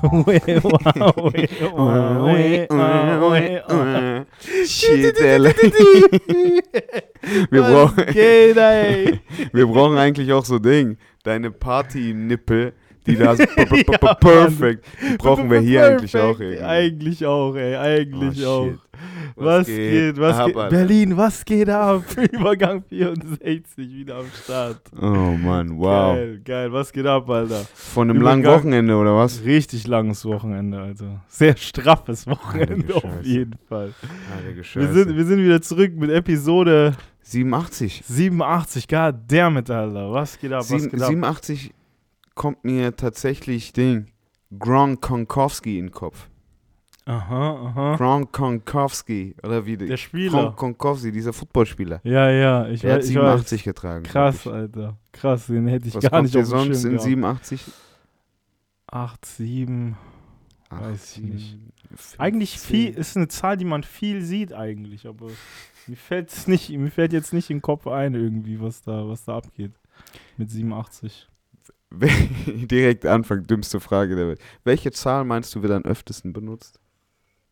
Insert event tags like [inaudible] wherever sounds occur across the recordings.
[laughs] Wir brauchen, [laughs] wir brauchen eigentlich auch so Ding. Deine Party-Nippel, die da so [laughs] Ja, perfect, die brauchen wir hier eigentlich auch irgendwie. Eigentlich auch, ey. Eigentlich Oh, auch. shit. Was, geht, was ab, geht? Alter? Berlin, was geht ab? [laughs] Übergang 64 wieder am Start. Oh Mann, wow. Geil, geil, was geht ab, Alter? Von einem langen Übergang- Wochenende oder was? Richtig langes Wochenende, Alter. Sehr straffes Wochenende auf jeden Fall. Wir sind, wir sind wieder zurück mit Episode 87. 87. God damn it, Alter. Was geht ab, was Sieben, geht ab? 87 kommt mir tatsächlich Ding Gronkowski in den Kopf. Aha, aha. Gronkowski oder wie Der Spieler. Gronkowski, dieser Footballspieler. Ja, ja, ich, Der hat weiß, ich 87 getragen. weiß. glaub Krass. Alter. Krass, den hätte ich Was gar nicht auf dem sonst Schirm in gehabt. 87? 8, 7. Weiß ich 18, nicht. Eigentlich 15. viel, ist eine Zahl, die man viel sieht eigentlich, aber mir fällt's nicht, mir fällt jetzt nicht in den Kopf ein irgendwie, was da, was da abgeht. Mit 87. [laughs] Direkt Anfang, dümmste Frage der Welt. Welche Zahl meinst du wird am öftesten benutzt?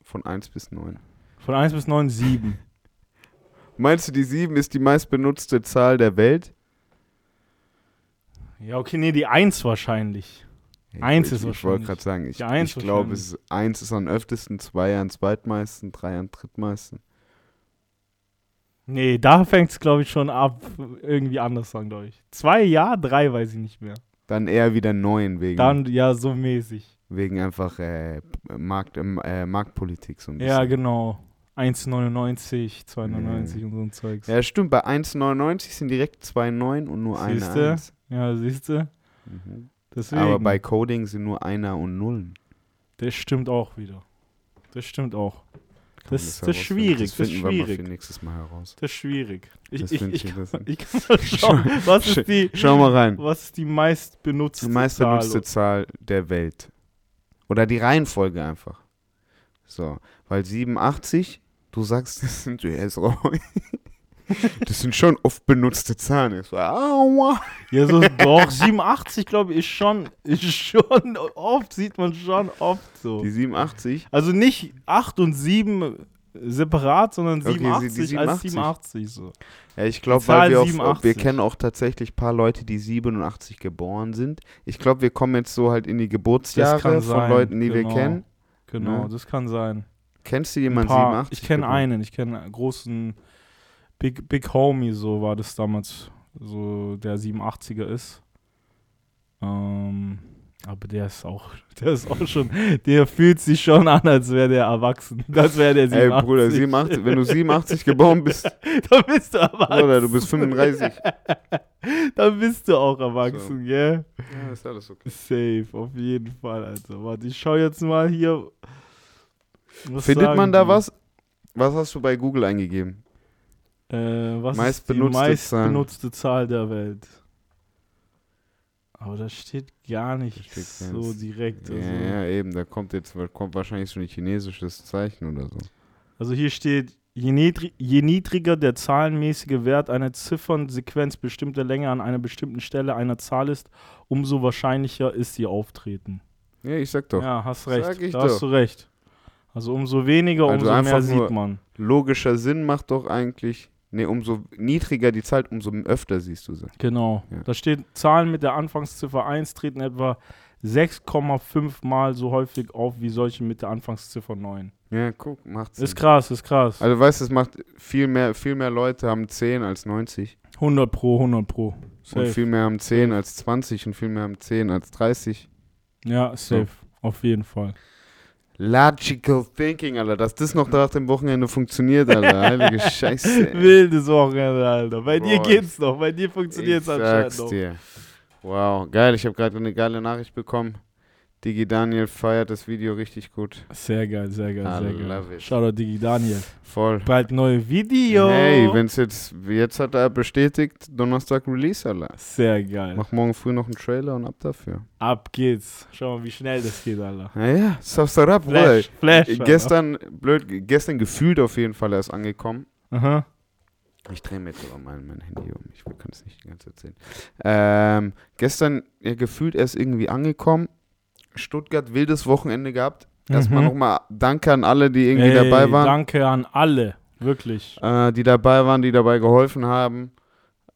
Von 1 bis 9. Von 1 bis 9, 7. [laughs] Meinst du, die 7 ist die meistbenutzte Zahl der Welt? Ja, okay, nee, die 1 wahrscheinlich. Ich- Eins ich, ist Ich wollte wahrscheinlich. gerade sagen, ich, Eins ich glaube, wahrscheinlich. es ist- 1 ist am öftesten, 2 am zweitmeisten, 3 am drittmeisten. Nee, da fängt es, glaube ich, schon ab, irgendwie anders an, glaube ich. Zwei, ja, drei weiß ich nicht mehr. Dann eher wieder 9 wegen, Dann, ja, so mäßig. wegen einfach äh, Markt, ähm, äh, Marktpolitik so ein Ja, bisschen. genau. 1,99, 2,99 Ja. und so ein Zeugs. Ja, stimmt. Bei 1,99 sind direkt 2,9 und nur eine Siehste? 1. Ja, siehst du? Mhm. Deswegen. Aber bei Coding sind nur Einer und Nullen. Das stimmt auch wieder. Das stimmt auch. Man Das- das ist schwierig, Das das finden wir mal schwierig. für nächstes Mal heraus. Das ist schwierig. Ich, Das ich, ich, ich kann, interessant. ich kann mal schauen, was ist die, Schau mal rein. was ist die meistbenutzte Die meistbenutzte Zahl? Zahl der Welt. Oder die Reihenfolge einfach. So, weil 87, du sagst, das sind ja so. Das sind schon oft benutzte Zahlen. Ich so, aua. Ja, so, doch, 87, glaube ich, ist schon, ist schon oft, sieht man schon oft so. Die 87, Also nicht 8 und 7 separat, sondern Okay, die- 87, die als 87. 87 so. ja, ich glaube, weil wir auch, 87. wir kennen auch tatsächlich ein paar Leute, die 87 geboren sind. Ich glaube, wir kommen jetzt so halt in die Geburtsjahre von sein, Leuten, die wir genau. kennen. Genau, Ne? das kann sein. Kennst du jemanden paar, 87? ich kenne einen, ich kenne einen großen Big, Big Homie, so war das damals, so der 87er ist. Ähm, aber der ist auch, [laughs] der ist auch schon, der fühlt sich schon an, als wäre der erwachsen. [laughs] Das wäre der 87. Ey, Bruder, 87, wenn du [laughs] 87 geboren bist, Dann bist du erwachsen. Bruder, du bist 35. Dann bist du auch erwachsen, gell? Ja, ist alles okay. Safe, auf jeden Fall, Alter. Warte, ich schau jetzt mal hier. Was Findet man da was? Was hast du bei Google eingegeben? Äh, was Meistbenutzte ist die meistbenutzte Zahl der Welt? Aber da steht gar nicht steht so ganz- direkt. Ja, Also, ja, eben, da kommt jetzt kommt wahrscheinlich so ein chinesisches Zeichen oder so. also hier steht, je, niedri je niedriger der zahlenmäßige Wert einer Ziffernsequenz bestimmter Länge an einer bestimmten Stelle einer Zahl ist, umso wahrscheinlicher ist ihr Auftreten. Ja, ich sag doch. Ja, hast recht. Sag ich da hast doch. du recht. Also umso weniger, Also umso mehr sieht man. Logischer Sinn macht doch eigentlich, nee, umso niedriger die Zahl, umso öfter siehst du sie. Genau. Ja. Da steht, Zahlen mit der Anfangsziffer 1 treten etwa 6,5 Mal so häufig auf wie solche mit der Anfangsziffer 9. Ja, guck, macht Sinn. Ist krass, ist krass. Also weißt du, es macht viel mehr, viel mehr Leute haben 10 als 90 100 pro, 100 pro. und Safe. viel mehr haben 10 als 20 und viel mehr haben 10 als 30. Ja, safe. Auf jeden Fall. Logical Thinking, Alter, dass das noch nach dem Wochenende funktioniert, Alter. [laughs] Heilige Scheiße. ey. Wildes Wochenende, Alter. Bei dir Boah, geht's noch. Bei dir funktioniert ich es anscheinend sag's noch. dir. Wow, geil. Ich habe gerade eine geile Nachricht bekommen. Digi Daniel feiert das Video richtig gut. Sehr geil, sehr geil, I sehr geil. love it. Shoutout Digi Daniel. Voll. Bald neue Video. Hey, wenn's jetzt, jetzt hat er bestätigt, Donnerstag Release, Alter. Sehr geil. Mach morgen früh noch einen Trailer und ab dafür. Ab geht's. Schau mal, wie schnell das geht, Alter. Naja, Safsarab, Bruder. Flash, Flash. Alter. Gestern, blöd, gestern gefühlt auf jeden Fall erst angekommen. Aha. Ich drehe mir jetzt aber mein, mein Handy um. Ich kann es nicht die ganze Zeit sehen. Ähm, gestern ja, gefühlt erst irgendwie angekommen Stuttgart wildes Wochenende gehabt. Erstmal Mhm. nochmal Danke an alle, die irgendwie Ey, dabei waren. Danke an alle, wirklich. äh, die dabei waren, die dabei geholfen haben.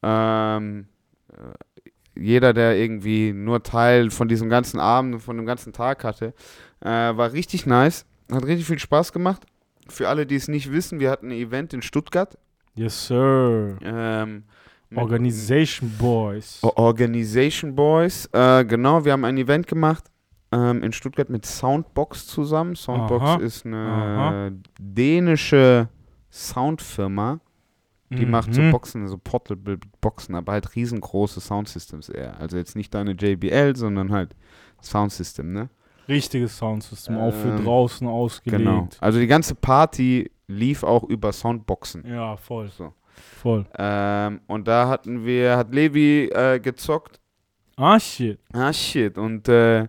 Ähm, äh, jeder, der irgendwie nur Teil von diesem ganzen Abend, von dem ganzen Tag hatte, äh, war richtig nice. Hat richtig viel Spaß gemacht. Für alle, die es nicht wissen, wir hatten ein Event in Stuttgart. Yes, sir. Ähm, Organization Boys. Organization Boys. Äh, genau, wir haben ein Event gemacht ähm, in Stuttgart mit Soundbox zusammen. Soundbox Aha. ist eine Aha. dänische Soundfirma. Die macht so Mhm. Boxen, so Portable Boxen, aber halt riesengroße Soundsystems eher. Also jetzt nicht deine JBL, sondern halt Soundsystem, ne? Richtiges Soundsystem, auch für Ähm, draußen ausgelegt. Genau. Also die ganze Party lief auch über Soundboxen. Ja, voll, So. voll. Ähm, und da hatten wir, hat Levi äh, gezockt. Ah, shit. Ah, shit. Und äh,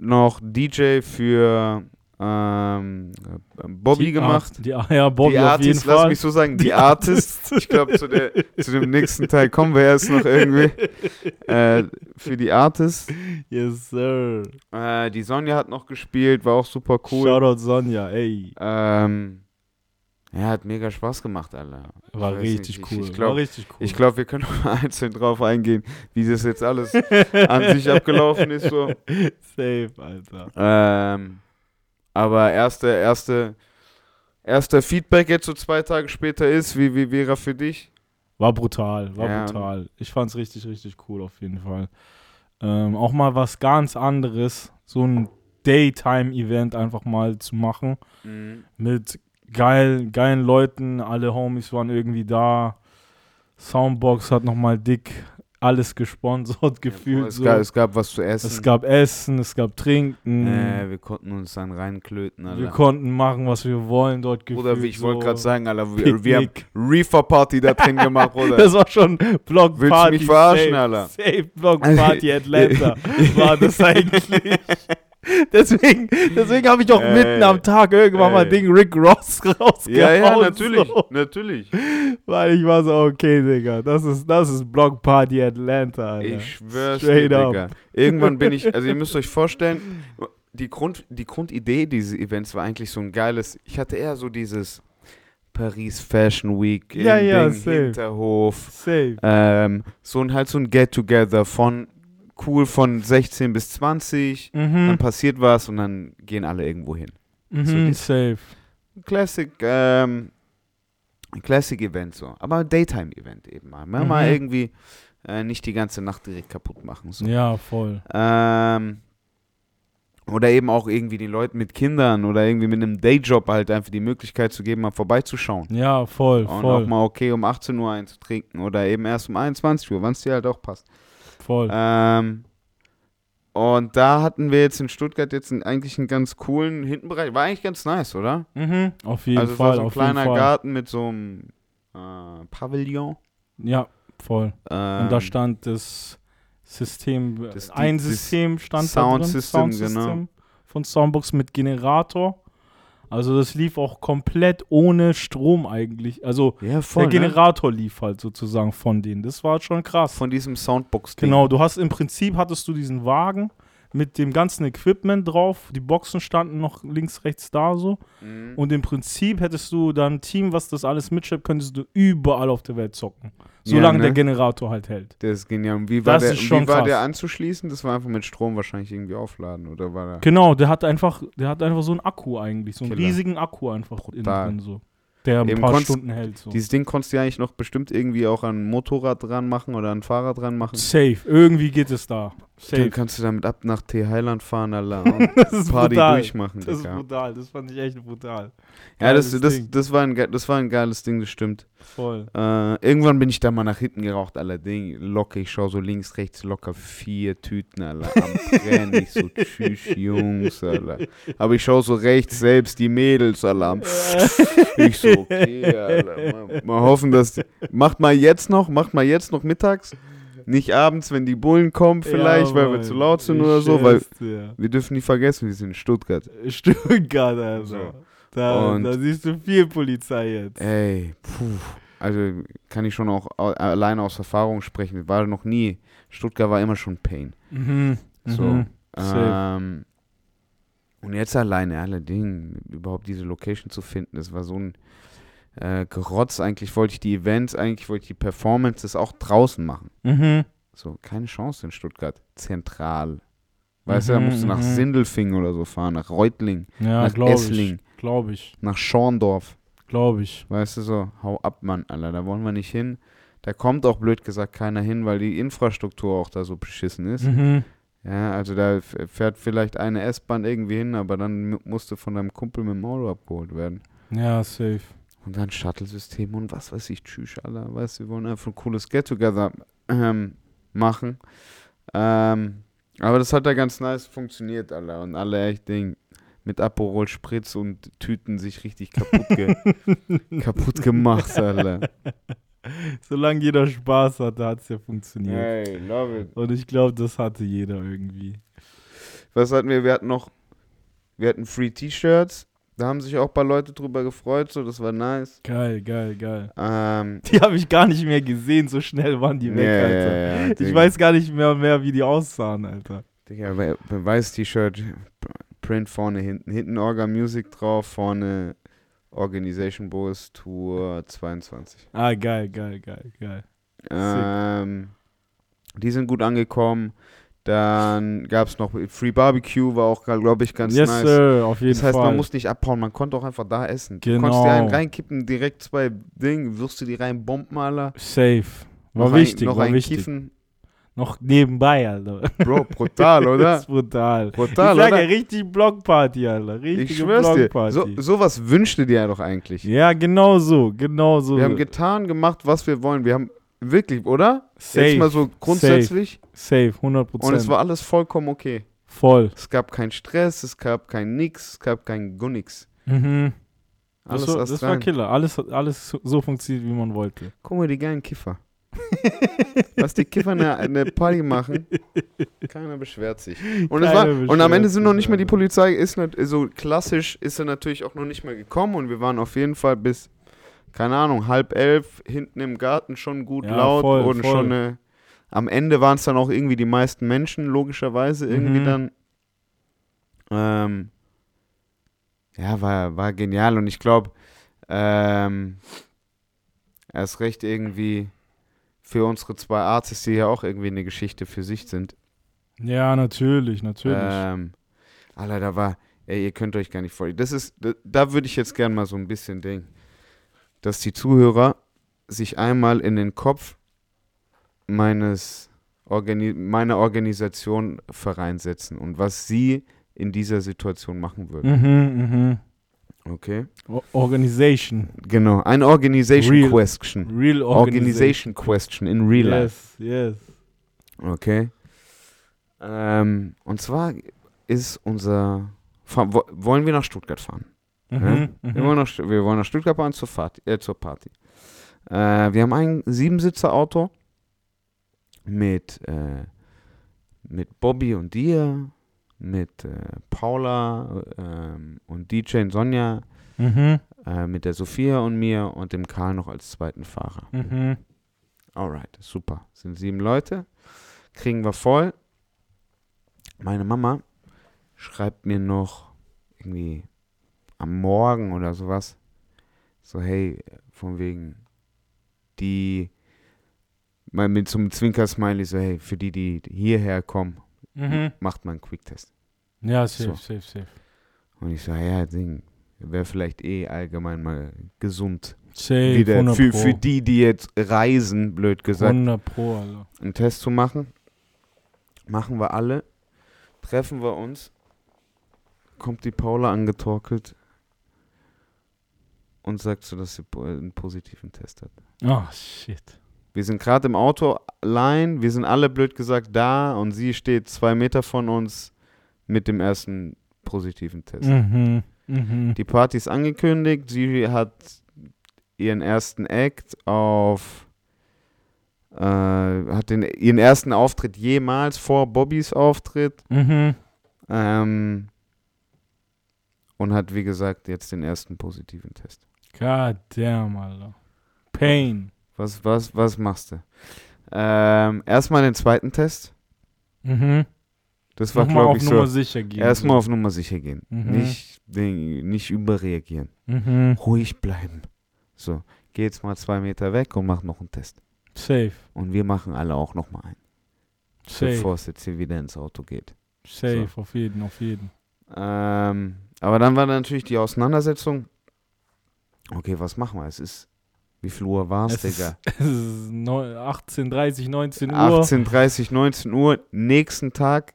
noch DJ für ähm, äh, Bobby Die gemacht. Art- Die, ja, Bobby die Artist, lass Fall. mich so sagen, die, Artist. Ich glaube, zu, der- zu dem nächsten Teil kommen wir erst noch irgendwie. [laughs] Äh, für die Artist. Yes, sir. Äh, die Sonja hat noch gespielt, war auch super cool. Shoutout Sonja, ey. Ähm, ja, hat mega Spaß gemacht, Alter. War richtig nicht, cool. Ich, ich War glaube, richtig cool. ich glaub, wir können noch mal einzeln drauf eingehen, wie das jetzt alles an sich [laughs] abgelaufen ist. So. Safe, Alter. Ähm, aber erste, erste, erster Feedback jetzt so zwei Tage später ist, wie, wie wäre er für dich? War brutal, war Ja. brutal. Ich fand's richtig, richtig cool auf jeden Fall. Ähm, auch mal was ganz anderes, so ein Daytime-Event einfach mal zu machen mit geil, geilen Leuten. Alle Homies waren irgendwie da. Soundbox hat nochmal dick alles gesponsert, [laughs] gefühlt. es, so. gab, es gab was zu essen. es gab Essen, es gab Trinken. äh, wir konnten uns dann reinklöten, Alter. wir konnten machen, was wir wollen dort gefühlt. Bruder, wie ich wollte so. gerade sagen, Alter, wir, wir haben Picknick. Reefer-Party da drin gemacht, [laughs] Bruder. Das war schon Block Willst du Party. mich verarschen, safe, Alter? Safe Block Party [laughs] Atlanta war das eigentlich. [laughs] Deswegen, deswegen habe ich auch Ey. mitten am Tag irgendwann mal Ey. Ding Rick Ross [laughs] rausgehauen. ja, ja, natürlich, So, natürlich. weil ich war so, okay, Digga, das ist, das ist Block Party Atlanta, Alter. Ich schwör's dir, Straight up. Digga. Irgendwann bin ich, also ihr müsst euch vorstellen, die, Grund, die Grundidee dieses Events war eigentlich so ein geiles, ich hatte eher so dieses Paris Fashion Week, Ja, ja, Ding, safe. Hinterhof, Safe. ähm, so ein halt so ein Get-Together von cool von 16 bis 20, dann Mhm. passiert was und dann gehen alle irgendwo hin. so Mhm, die- safe. Classic, ähm, Classic Event so, aber Daytime Event eben mal. Mal, mal Mhm. irgendwie äh, nicht die ganze Nacht direkt kaputt machen. So. Ja, voll. Ähm, oder eben auch irgendwie den Leuten mit Kindern oder irgendwie mit einem Dayjob halt einfach die Möglichkeit zu geben, mal vorbeizuschauen. Ja, voll, Und auch voll, mal okay um 18 Uhr einzutrinken oder eben erst um 21 Uhr, wann es dir halt auch passt. Voll. Ähm, und da hatten wir jetzt in Stuttgart jetzt einen, eigentlich einen ganz coolen Hintenbereich. War eigentlich ganz nice, oder? Mhm, auf jeden also Fall, so ein kleiner. Garten mit so einem äh, Pavillon. Ja, voll. Ähm, Und da stand das System, Das- ein System stand Sound da drin, System, Soundsystem genau. von Soundbox mit Generator. Also das lief auch komplett ohne Strom eigentlich. Also ja, voll, der ne? Generator lief halt sozusagen von denen. Das war schon krass. Von diesem Soundbox-Ding. Genau, du hast im Prinzip hattest du diesen Wagen mit dem ganzen Equipment drauf. Die Boxen standen noch links, rechts da so. Mhm. Und im Prinzip hättest du dann ein Team, was das alles mitschleppt, könntest du überall auf der Welt zocken. Ja, Solange ne? der Generator halt hält. Das ist genial. Und wie war, Das der, ist schon wie war krass. der anzuschließen? Das war einfach mit Strom wahrscheinlich irgendwie aufladen, oder war der? Genau, der hat einfach, der hat einfach so einen Akku eigentlich, so einen Killer. riesigen Akku einfach innen drin so. Der ein Eben paar konntest- Stunden hält so. Dieses Ding konntest du ja eigentlich noch bestimmt irgendwie auch an ein Motorrad dran machen oder an ein Fahrrad dran machen. Safe, irgendwie geht es da. Dann Safe. kannst du damit ab nach T Highland fahren, Alter, [laughs] und Das ist Party brutal. durchmachen, Das ist Digga. brutal, das fand ich echt brutal. Ja, das, das, das, war ein, das war ein geiles Ding, das stimmt. Voll. Äh, irgendwann bin ich da mal nach hinten geraucht, allerdings locker. Ich schaue so links, rechts locker vier Tüten, Alter, am Brennen. Ich so, tschüss, Jungs, Alter. Aber ich schaue so rechts selbst die Mädels, Alter, am [laughs] Ich so, okay, Alter. Mal, mal hoffen, dass. Die, macht mal jetzt noch, macht mal jetzt noch mittags. Nicht abends, wenn die Bullen kommen, vielleicht, Ja, weil wir zu laut sind Ich oder so, weil wir dürfen nicht vergessen, wir sind in Stuttgart. Stuttgart, Alter. So. Da, da siehst du viel Polizei jetzt. Ey, puh. Also kann ich schon auch au- alleine aus Erfahrung sprechen. War noch nie. Stuttgart war immer schon Pain. Mhm. So. Mhm. Ähm, Und jetzt alleine, alle Dinge, überhaupt diese Location zu finden, das war so ein äh, Gerotz. Eigentlich wollte ich die Events, eigentlich wollte ich die Performances auch draußen machen. Mhm. So, keine Chance in Stuttgart. Zentral. Weißt du, da Mhm, musst du nach mhm. Sindelfingen oder so fahren, nach Reutling, Ja, nach glaube ich. Essling, Glaube ich. nach Schorndorf. Glaube ich. Weißt du so, hau ab, Mann, Alter, da wollen wir nicht hin. Da kommt auch blöd gesagt keiner hin, weil die Infrastruktur auch da so beschissen ist. Mhm. Ja, also da fährt vielleicht eine S-Bahn irgendwie hin, aber dann mu- musst du von deinem Kumpel mit dem Auto abgeholt werden. Ja, safe. Und dann Shuttle-System und was weiß ich, tschüss, Alter. Weißt du, wir wollen einfach ein cooles Get-Together ähm, machen. Ähm, aber das hat ja ganz nice funktioniert, Alter. Und alle echt Ding mit Aperol Spritz und Tüten sich richtig kaputt, ge [laughs] kaputt gemacht, Alter. Solange jeder Spaß hatte, hat es ja funktioniert. Hey, love it. Und ich glaube, das hatte jeder irgendwie. Was hatten wir? Wir hatten noch, wir hatten Free T-Shirts. Da haben sich auch ein paar Leute drüber gefreut, so, das war nice. Geil, geil, geil. Ähm, [laughs] Die habe ich gar nicht mehr gesehen, so schnell waren die weg, ja, Alter. ja, ja, Ich weiß gar nicht mehr, mehr, wie die aussahen, Alter. Digga, bei, bei weiß T-Shirt, Print vorne, hinten. Hinten Orga Music drauf, vorne Organization Bus Tour 22. Ah, geil, geil, geil, geil. Ähm, die sind gut angekommen. Dann gab es noch Free Barbecue, war auch, glaube ich, ganz yes, nice. Sir, auf jeden Das heißt, Fall. man muss nicht abhauen, man konnte auch einfach da essen. Du Genau. konntest dir einen reinkippen, direkt zwei Dinge, wirst du die rein bomben, Alter. Safe. War noch wichtig, ein, noch war ein wichtig. Kiffen. Noch nebenbei, Alter. Bro, brutal, Das [laughs] oder? ist brutal. Brutal, ich sag ja, oder? richtig Blockparty, Alter. Richtige Ich schwör's dir. Blockparty. So, sowas wünschte dir ja doch eigentlich. ja, genau so, genau so. Wir haben getan, gemacht, was wir wollen. Wir haben wirklich, oder? safe, Jetzt mal so grundsätzlich. safe, 100 Und es war alles vollkommen okay. Voll. Es gab keinen Stress, es gab kein Nix, es gab kein Gunnix. Mhm. Alles Das, war, das war. Killer. Alles, alles so- funktioniert, wie man wollte. Guck mal, die geilen Kiffer. [laughs] Was die Kiffer eine, eine Party machen, keiner beschwert sich. Und, war, und am Ende sind noch nicht mal die. Polizei, ist nicht, so klassisch, ist er natürlich auch noch nicht mal gekommen und wir waren auf jeden Fall bis, keine Ahnung, halb elf hinten im Garten schon gut Ja, laut voll, und voll. schon eine, am Ende waren es dann auch irgendwie die meisten Menschen, logischerweise irgendwie Mhm. dann. Ähm, ja, war, war genial und ich glaube, ähm, erst recht irgendwie für unsere zwei Artists, die ja auch irgendwie eine Geschichte für sich sind. Ja, natürlich, natürlich. Ähm, Alter, da war, ey, ihr könnt euch gar nicht vorstellen. Das ist, da, da würde ich jetzt gern mal so ein bisschen denken, dass die Zuhörer sich einmal in den Kopf meines Organi meiner Organisation vereinsetzen und was sie in dieser Situation machen würden. mhm, mhm. Okay? O- Organization. Genau, eine Organization Real- Question. Real Organization Question in real life. Yes, yes. Okay. Ähm, und zwar ist unser. Wollen wir nach Stuttgart fahren? Mhm, Wir, mhm. wollen nach, wir wollen nach Stuttgart fahren zur, Fahrt, äh, zur Party. Äh, wir haben ein Siebensitzer-Auto mit, äh, mit Bobby und dir, mit äh, Paula ähm, und DJ und Sonja, Mhm, äh, mit der Sophia und mir und dem Karl noch als zweiten Fahrer. mhm. Alright, super. Sind sieben Leute. Kriegen wir voll. Meine Mama schreibt mir noch irgendwie am Morgen oder sowas. So, hey, von wegen die, mal mit so einem Zwinker-Smiley, so, hey, für die, die hierher kommen, Mhm. macht man einen Quicktest. Ja, safe, So. safe, safe. Und ich so, ja, Ding, wäre vielleicht eh allgemein mal gesund. Safe, Wieder 100 für, für die, die jetzt reisen, blöd gesagt. 100 Pro, Alter. einen Test zu machen. Machen wir alle. Treffen wir uns. Kommt die Paula angetorkelt und sagt so, dass sie einen positiven Test hat. Oh, shit. Wir sind gerade im Auto allein. Wir sind alle blöd gesagt da und sie steht zwei Meter von uns mit dem ersten positiven Test. Mhm, mhm. Die Party ist angekündigt. Sie hat ihren ersten Act auf. Äh, hat den, ihren ersten Auftritt jemals vor Bobbys Auftritt. Mhm. Ähm, und hat, wie gesagt, jetzt den ersten positiven Test. God damn, Alter. Pain. Was, was, was machst du? Ähm, erstmal den zweiten Test. Mhm. Das war, Nochmal glaube auf ich, Nummer so. sicher gehen. Erstmal so. auf Nummer sicher gehen. Mhm. Nicht, nicht überreagieren. Mhm. Ruhig bleiben. So, geh jetzt mal zwei Meter weg und mach noch einen Test. Safe. Und wir machen alle auch noch mal einen, Safe. bevor es jetzt hier wieder ins Auto geht. Safe. Auf jeden, auf jeden. Ähm, aber dann war natürlich die Auseinandersetzung. Okay, was machen wir? Es ist, wie viel Uhr war es, Es ist, Digga? [laughs] es ist neun- 18.30, 19 Uhr. 18.30, 19 Uhr. Nächsten Tag,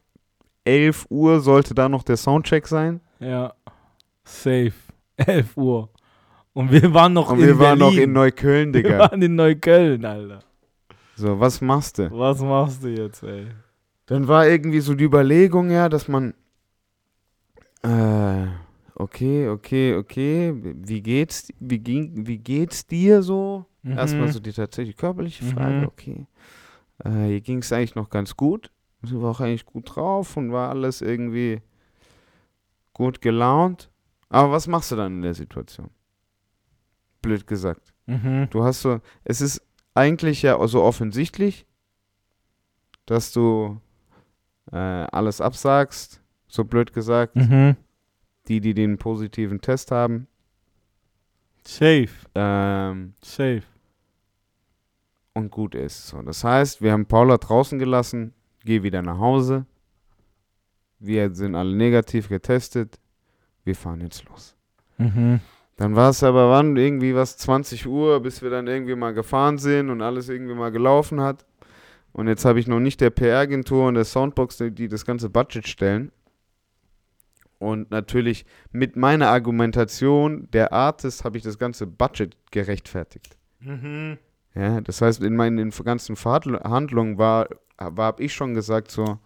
11 Uhr sollte da noch der Soundcheck sein. Ja. Safe. [laughs] 11 Uhr. Und wir waren noch Und in wir waren noch in Neukölln, [laughs] Wir Digga. waren in Neukölln, Alter. So, was machst du? Was machst du jetzt, ey? Dann war irgendwie so die Überlegung, ja, dass man, äh, okay, okay, okay, wie geht's, wie ging, wie geht's dir so? Erstmal Mhm. so die tatsächlich körperliche Frage, Mhm. okay. Äh, hier ging es eigentlich noch ganz gut. Sie war auch eigentlich gut drauf und war alles irgendwie gut gelaunt. Aber was machst du dann in der Situation? Blöd gesagt. Mhm. Du hast so, es ist eigentlich ja so offensichtlich, dass du äh, alles absagst, so blöd gesagt. Mhm. Die, die den positiven Test haben. Safe. Ähm, Safe. und gut ist. So, das heißt, wir haben Paula draußen gelassen, geh wieder nach Hause. Wir sind alle negativ getestet. Wir fahren jetzt los. Mhm. Dann war es aber wann irgendwie was 20 Uhr, bis wir dann irgendwie mal gefahren sind und alles irgendwie mal gelaufen hat. Und jetzt habe ich noch nicht der PR-Agentur und der Soundbox, die, die das ganze Budget stellen. Und natürlich mit meiner Argumentation der Artist habe ich das ganze Budget gerechtfertigt. Mhm. Ja, das heißt, in meinen in ganzen Verhandlungen war, war habe ich schon gesagt so,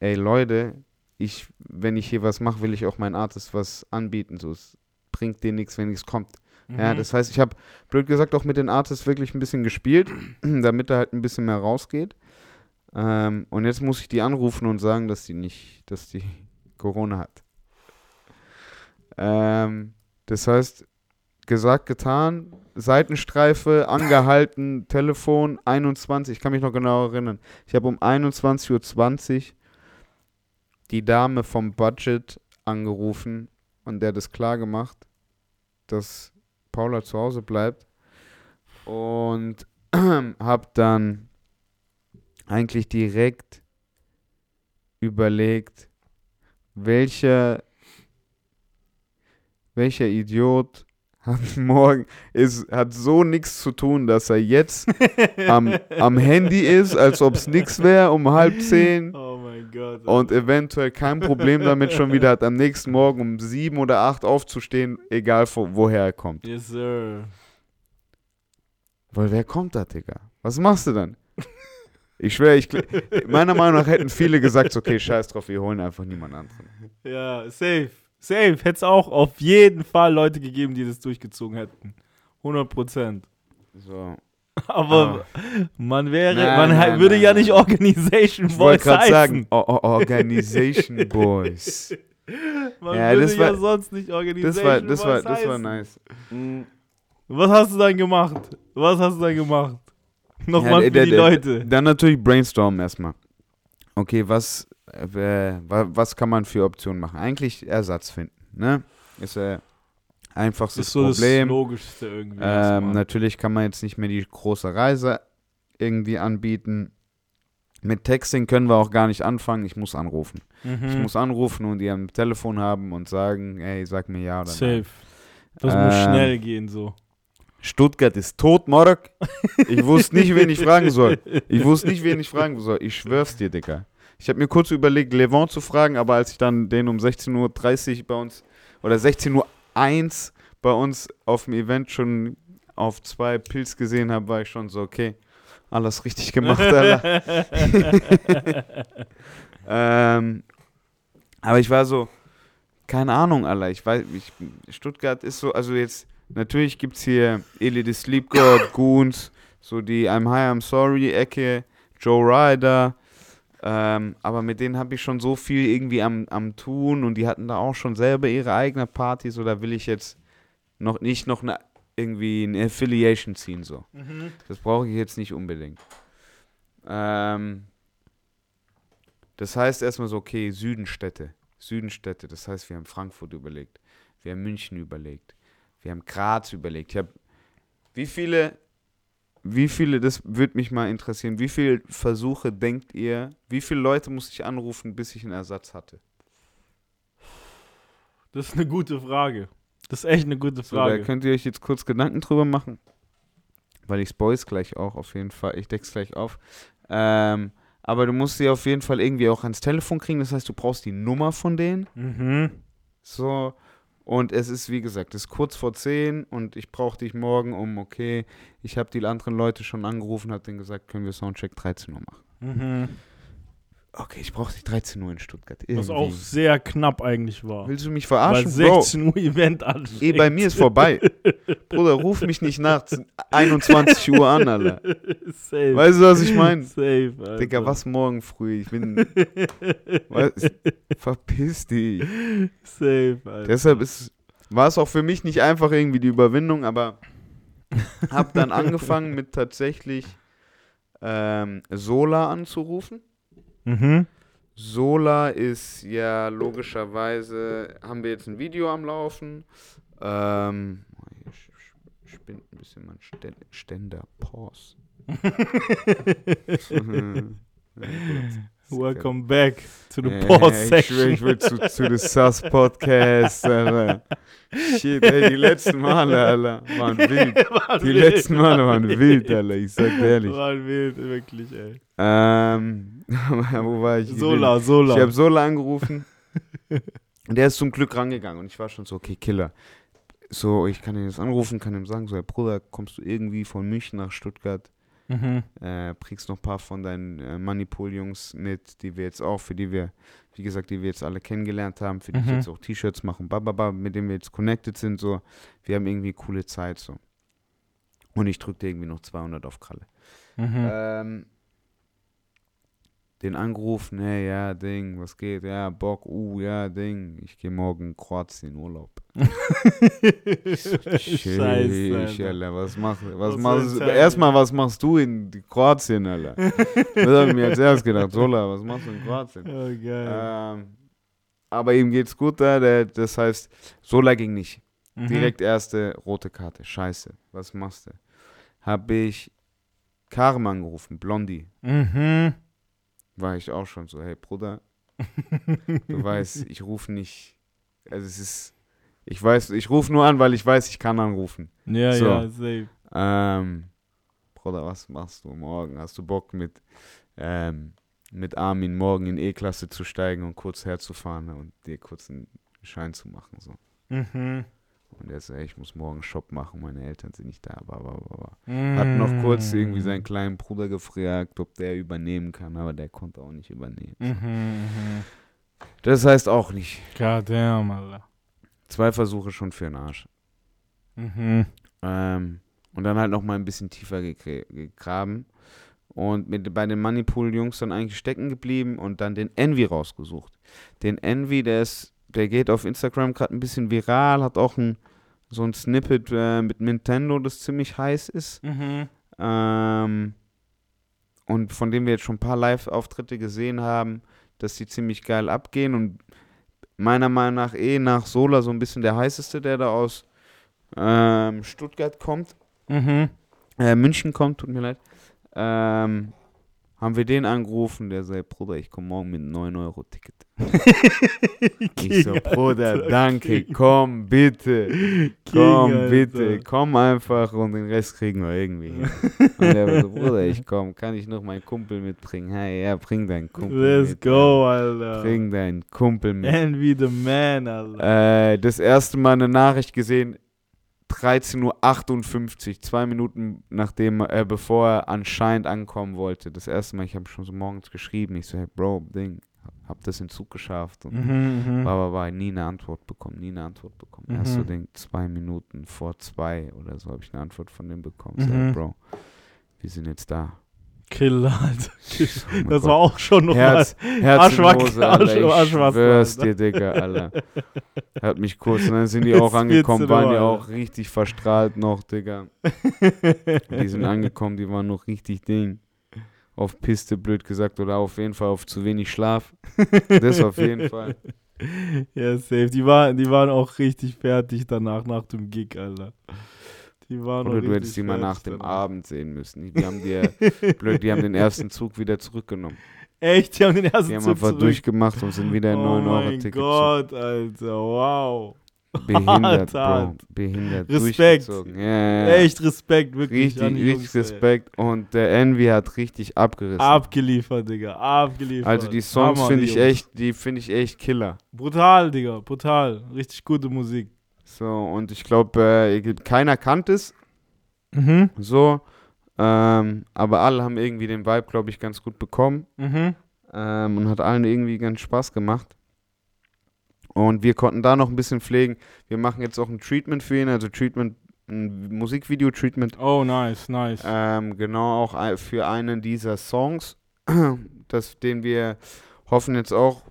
ey Leute, ich, wenn ich hier was mache, will ich auch meinen Artist was anbieten. So, es bringt dir nichts, wenn nichts kommt. Ja, Mhm. das heißt, ich habe, blöd gesagt, auch mit den Artists wirklich ein bisschen gespielt, [clears throat] damit da halt ein bisschen mehr rausgeht. Ähm, und jetzt muss ich die anrufen und sagen, dass die nicht, dass die Corona hat. Ähm, das heißt, gesagt, getan, Seitenstreife, angehalten, Telefon, 21, ich kann mich noch genau erinnern. Ich habe um 21.20 Uhr die Dame vom Budget angerufen und der das klar gemacht, dass Paula zu Hause bleibt. Und [clears throat] habe dann eigentlich direkt überlegt, welcher, welcher Idiot hat [laughs] morgen ist, hat so nichts zu tun, dass er jetzt am, [laughs] am Handy ist, als ob es nichts wäre, um halb zehn Oh mein Gott. und eventuell kein Problem damit schon wieder hat, am nächsten Morgen um sieben oder acht aufzustehen, egal wo, woher er kommt. Yes, sir. Weil wer kommt da, Digga? Was machst du dann? [laughs] Ich schwöre, ich, meiner Meinung nach hätten viele gesagt, okay, scheiß drauf, wir holen einfach niemand anderen. Ja, safe. Safe. Hätte es auch auf jeden Fall Leute gegeben, die das durchgezogen hätten. 100 Prozent. So. Aber man wäre, Nein, man nein, würde nein, ja nein. nicht Organization Ich wollte Boys gerade heißen. sagen, o o Organization [laughs] Boys. Man Ja, würde das ja war- sonst nicht Das Organization war, das war, Boys das war heißen. nice. Was hast du dann gemacht? Was hast du dann gemacht? [laughs] Nochmal Ja, für der- die der- Leute. Dann natürlich brainstormen erstmal. Okay, was, äh, wa- was kann man für Optionen machen? Eigentlich Ersatz finden, ne? Ist äh, einfachstes ist so das Problem. Logischste irgendwie. Ähm, natürlich kann man jetzt nicht mehr die große Reise irgendwie anbieten. Mit Texting können wir auch gar nicht anfangen. Ich muss anrufen. Mhm. Ich muss anrufen und die am Telefon haben und sagen, ey, sag mir ja oder nein. Safe. Das muss Ähm, schnell gehen so. Stuttgart ist tot, Morok. Ich wusste nicht, wen ich fragen soll. Ich wusste nicht, wen ich fragen soll. Ich schwör's dir, Dicker. Ich habe mir kurz überlegt, Levant zu fragen, aber als ich dann den um 16.30 Uhr bei uns oder 16.01 Uhr bei uns auf dem Event schon auf zwei Pilz gesehen habe, war ich schon so, okay, alles richtig gemacht, [laughs] Alter. ähm, aber ich war so, keine Ahnung, Alter. Ich weiß, ich, Stuttgart ist so, also jetzt, natürlich gibt es hier Elite Sleep God, [coughs] Goons, so die I'm High, I'm Sorry Ecke, Joe Ryder. Ähm, aber mit denen habe ich schon so viel irgendwie am, am Tun und die hatten da auch schon selber ihre eigene Partys oder will ich jetzt noch nicht noch eine, irgendwie eine Affiliation ziehen so. Das brauche ich jetzt nicht unbedingt. Ähm, Das heißt erstmal so, okay, Südenstädte. Südenstädte, das heißt, wir haben Frankfurt überlegt, wir haben München überlegt, wir haben Graz überlegt. Ich habe, wie viele, wie viele, das würde mich mal interessieren, wie viele Versuche denkt ihr, wie viele Leute musste ich anrufen, bis ich einen Ersatz hatte? Das ist eine gute Frage. Das ist echt eine gute So, da Frage. könnt ihr euch jetzt kurz Gedanken drüber machen. Weil ich spoil's gleich auch auf jeden Fall. Ich deck's gleich auf. Ähm, aber du musst sie auf jeden Fall irgendwie auch ans Telefon kriegen. Das heißt, du brauchst die Nummer von denen. mhm. So. Und es ist, wie gesagt, es ist kurz vor 10 und ich brauche dich morgen um, okay, ich habe die anderen Leute schon angerufen, habe denen gesagt, können wir Soundcheck 13 Uhr machen. Mhm. Okay, ich brauche dich 13 Uhr in Stuttgart. Was Irgendwie. auch sehr knapp eigentlich war. Willst du mich Weil verarschen? Bro, 16 Uhr Event anfängt. eh, bei mir ist vorbei. Bruder, ruf mich nicht nachts 21 Uhr an, Alter. Safe. Weißt du, was ich meine? Safe, Alter. Digga, was morgen früh? Ich bin. [laughs] was, verpiss dich. Safe, Alter. Deshalb ist, war es auch für mich nicht einfach irgendwie die Überwindung, aber hab dann angefangen mit tatsächlich ähm, Sola anzurufen. Mhm. Sola ist ja logischerweise, haben wir jetzt ein Video am Laufen. Ähm, sch- spinnt ein bisschen mein. Ständer. Pause. [laughs] [laughs] Welcome back to the Ja, pause Ich schwör, section. ich will zu, zu the Sus Podcast, Alter. Shit, ey, die letzten Male, Alter, waren [laughs] wild. Waren Die wild. letzten Male waren wild, Alter, ich sag ehrlich. Waren wild, wirklich, ey. Ähm, [laughs] wo war ich? Sola, Sola. Ich habe Sola angerufen. Und der ist zum Glück rangegangen und ich war schon so, okay, Killer. So, ich kann ihn jetzt anrufen, kann ihm sagen, so, hey Bruder, kommst du irgendwie von München nach Stuttgart? Mhm. äh, bringst noch ein paar von deinen äh, Moneypool-Jungs mit, die wir jetzt auch, für die wir, wie gesagt, die wir jetzt alle kennengelernt haben, für die ich Mhm. jetzt auch T-Shirts machen, bababa, mit denen wir jetzt connected sind, so. Wir haben irgendwie coole Zeit, so. Und ich drückte irgendwie noch 200 auf Kralle. Mhm. Ähm, den angerufen, hey, ja, Ding, was geht? Ja, Bock, uh, ja, Ding, ich gehe morgen in Kroatien in Urlaub. [laughs] Scheiße, Alter. Was machst du? Was Was machst du? Erstmal, was machst du in Kroatien, Alter? [laughs] das habe ich mir als erstes gedacht. Sola, was machst du in Kroatien? Oh, geil. Ähm, aber ihm geht's gut da, der, das heißt, Sola ging nicht. Mhm. Direkt erste rote Karte. Scheiße, was machst du? Hab ich Karem angerufen, Blondie. Mhm. War ich auch schon so, hey Bruder, du [laughs] weißt, ich rufe nicht, also es ist, ich weiß, ich rufe nur an, weil ich weiß, ich kann anrufen. Ja, So. ja, safe. Ähm, Bruder, was machst du morgen? Hast du Bock mit, ähm, mit Armin morgen in E-Klasse zu steigen und kurz herzufahren und dir kurz einen Schein zu machen? So. Mhm. Und er so, ey, ich muss morgen Shop machen, meine Eltern sind nicht da, bla, bla. Hat noch kurz irgendwie Mm. seinen kleinen Bruder gefragt, ob der übernehmen kann, aber der konnte auch nicht übernehmen. Mhm, mhm. Das heißt auch nicht. God damn, Alter. Zwei Versuche schon für den Arsch. Mhm. Ähm, und dann halt noch mal ein bisschen tiefer gegraben. Und mit, bei den Moneypool-Jungs dann eigentlich stecken geblieben und dann den Envy rausgesucht. Den Envy, der ist, der geht auf Instagram gerade ein bisschen viral, hat auch ein, so ein Snippet äh, mit Nintendo, das ziemlich heiß ist. Mhm. Ähm, und von dem wir jetzt schon ein paar Live-Auftritte gesehen haben, dass die ziemlich geil abgehen und meiner Meinung nach eh nach Sola so ein bisschen der heißeste, der da aus ähm, Stuttgart kommt, Mhm. äh, München kommt, tut mir leid, ähm, haben wir den angerufen, der sagt, Bruder, ich komme morgen mit einem 9-Euro-Ticket. [laughs] Ich so, Bruder, danke, komm bitte, komm bitte, komm einfach und den Rest kriegen wir irgendwie hin. Und der so, Bruder, ich komm, kann ich noch meinen Kumpel mitbringen? Hey, ja, bring deinen Kumpel Let's mit. go, Alter. Bring deinen Kumpel mit. Envy the man, Alter. Äh, das erste Mal eine Nachricht gesehen, 13.58 Uhr, zwei Minuten nachdem, äh, bevor er anscheinend ankommen wollte. Das erste Mal, ich habe schon so morgens geschrieben, ich so, hey Bro, Ding, hab das in Zug geschafft und Mhm, mhm. war, war, war, nie eine Antwort bekommen, nie eine Antwort bekommen. Erst so Mhm. den zwei Minuten vor zwei oder so habe ich eine Antwort von dem bekommen. So, Mhm. hey, Bro, wir sind jetzt da. Killer, [laughs] Alter. Oh Das Gott. war auch schon noch Herz, Herz Arschwack- in Hose, Alter. Ich Arsch- Alter. dir, Digga, Alter. Hat mich kurz, und dann sind die auch angekommen, waren die auch richtig verstrahlt noch, Digga. Die sind angekommen, die waren noch richtig Ding. auf Piste, blöd gesagt, oder auf jeden Fall auf zu wenig Schlaf. das auf jeden Fall. Ja, safe. Die waren, die waren auch richtig fertig danach, nach dem Gig, Alter. Die waren Oder du hättest die mal nach dem danach. Abend sehen müssen. Die haben dir, [laughs] blöd, die haben den ersten Zug wieder zurückgenommen. Echt? Die haben den ersten Die haben Zug einfach zurück. durchgemacht und sind wieder in oh 9 Euro mein Ticket. Gott, Alter. Wow. [laughs] Behindert, Bro. Behindert. Respekt. ja. Echt Respekt, wirklich. Richtig, richtig Jungs, ey. Respekt. Und der Envy hat richtig abgerissen. Abgeliefert, Digga. Abgeliefert. also die Songs finde ich Jungs. echt, die finde ich echt Killer. Brutal, Digga. Brutal. Richtig gute Musik. So, und ich glaube, äh, keiner kannte es. Mhm. So. Ähm, aber alle haben irgendwie den Vibe, glaube ich, ganz gut bekommen. Mhm. Ähm, und hat allen irgendwie ganz Spaß gemacht. Und wir konnten da noch ein bisschen pflegen. Wir machen jetzt auch ein Treatment für ihn, also Treatment, ein Musikvideo-Treatment. Oh, nice, nice. Ähm, genau auch für einen dieser Songs, [clears throat] das, den wir hoffen jetzt auch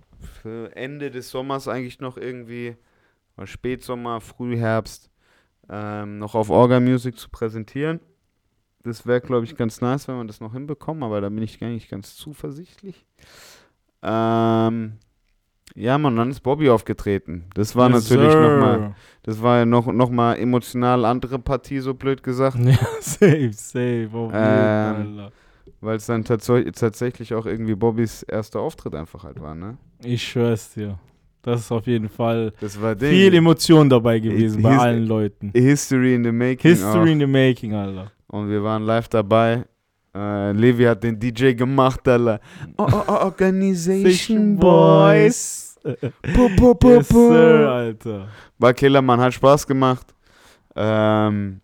für Ende des Sommers eigentlich noch irgendwie, oder Spätsommer, Frühherbst, ähm, noch auf Orga Music zu präsentieren. Das wäre, glaube ich, ganz nice, wenn wir das noch hinbekommen, aber da bin ich eigentlich ganz zuversichtlich. Ähm, ja, man, dann ist Bobby aufgetreten. Das war Yes, natürlich nochmal, das war ja noch, noch mal emotional andere Partie, so blöd gesagt. [laughs] Ja, safe, safe. Jeden, Ähm. Weil es dann tats- tatsächlich auch irgendwie Bobbys erster Auftritt einfach halt war, ne? Ich schwör's dir. Das ist auf jeden Fall viel Emotion dabei gewesen bei his- allen Leuten. History in the making. History in the making, Alter. Und wir waren live dabei. Äh, Levi hat den DJ gemacht, Alter. Oh, oh, oh, Organization Boys. Pu, pu, pu, Yes, sir, Alter. War Killer, man hat Spaß gemacht. Ähm,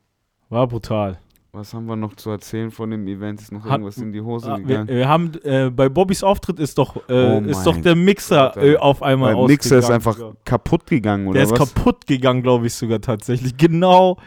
War brutal. Was haben wir noch zu erzählen von dem Event? Ist noch Hat- irgendwas in die Hose Ah, wir, gegangen? wir haben äh, bei Bobbys Auftritt ist doch äh, Oh ist doch der Mixer Gott, äh, auf einmal Weil Mixer ist einfach sogar. kaputt gegangen, oder Der ist was? kaputt gegangen, glaube ich sogar tatsächlich. Genau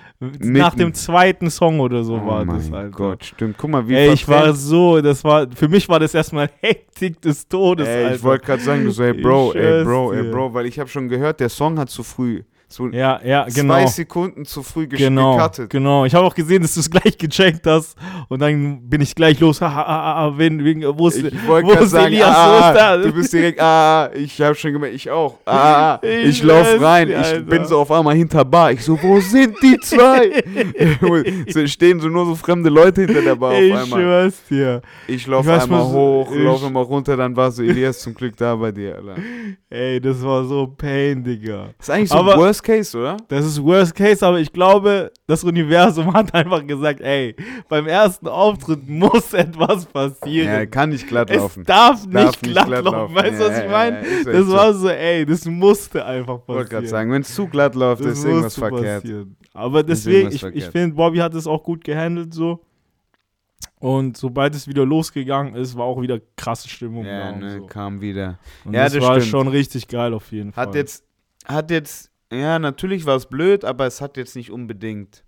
nach dem zweiten Song oder so oh war mein das, Alter. Gott, stimmt. Guck mal, wie Ey, ich war so, das war, für mich war das erstmal [laughs] Hektik des Todes, Ey, Alter. ich wollte gerade sagen, so, ey Bro, ey Bro, ey. Bro, weil ich habe schon gehört, der Song hat zu früh, so ja, ja, zwei genau. Sekunden zu früh gesch- Genau, gecuttet. genau. Ich habe auch gesehen, dass du es gleich gecheckt hast und dann bin ich gleich los. Ha, ha, ha, ha, wen, wen, wo ist, Ich wo ist sagen, Elias? ah, ah, du bist direkt, ah, ah, ich habe schon gemerkt, ich auch, ah, ah, [laughs] Ich ich lauf weiß, rein, ich Alter. bin so auf einmal hinter Bar, ich so, wo sind die zwei? [laughs] [laughs] so stehen so nur so fremde Leute hinter der Bar ich auf einmal. schwör's dir. Ich lauf Ich weiß einmal mal so- hoch, ich- lauf immer runter, dann war so Elias zum Glück da bei dir, Alter. Ey, das war so Pain, Digga. ist eigentlich so Aber- Worst Case, oder? Das ist Worst Case, aber ich glaube, das Universum hat einfach gesagt, ey, beim ersten Auftritt muss [laughs] etwas passieren. Ja, kann nicht glatt es laufen. darf nicht Darf nicht glatt, glatt laufen. laufen. Weißt du, Ja, was ich meine? ja, das war so, ey, das musste einfach Ich wollte gerade passieren. sagen, wenn es zu glatt läuft, Das ist irgendwas verkehrt. passieren. Aber deswegen, ich, ich finde, Bobby hat es auch gut gehandelt so. Und sobald es wieder losgegangen ist, war auch wieder krasse Stimmung Ja, da ne, so. kam wieder. Und Ja, das, das war stimmt. schon richtig geil auf jeden Fall. Hat jetzt, hat jetzt, ja, natürlich war es blöd, aber es hat jetzt nicht unbedingt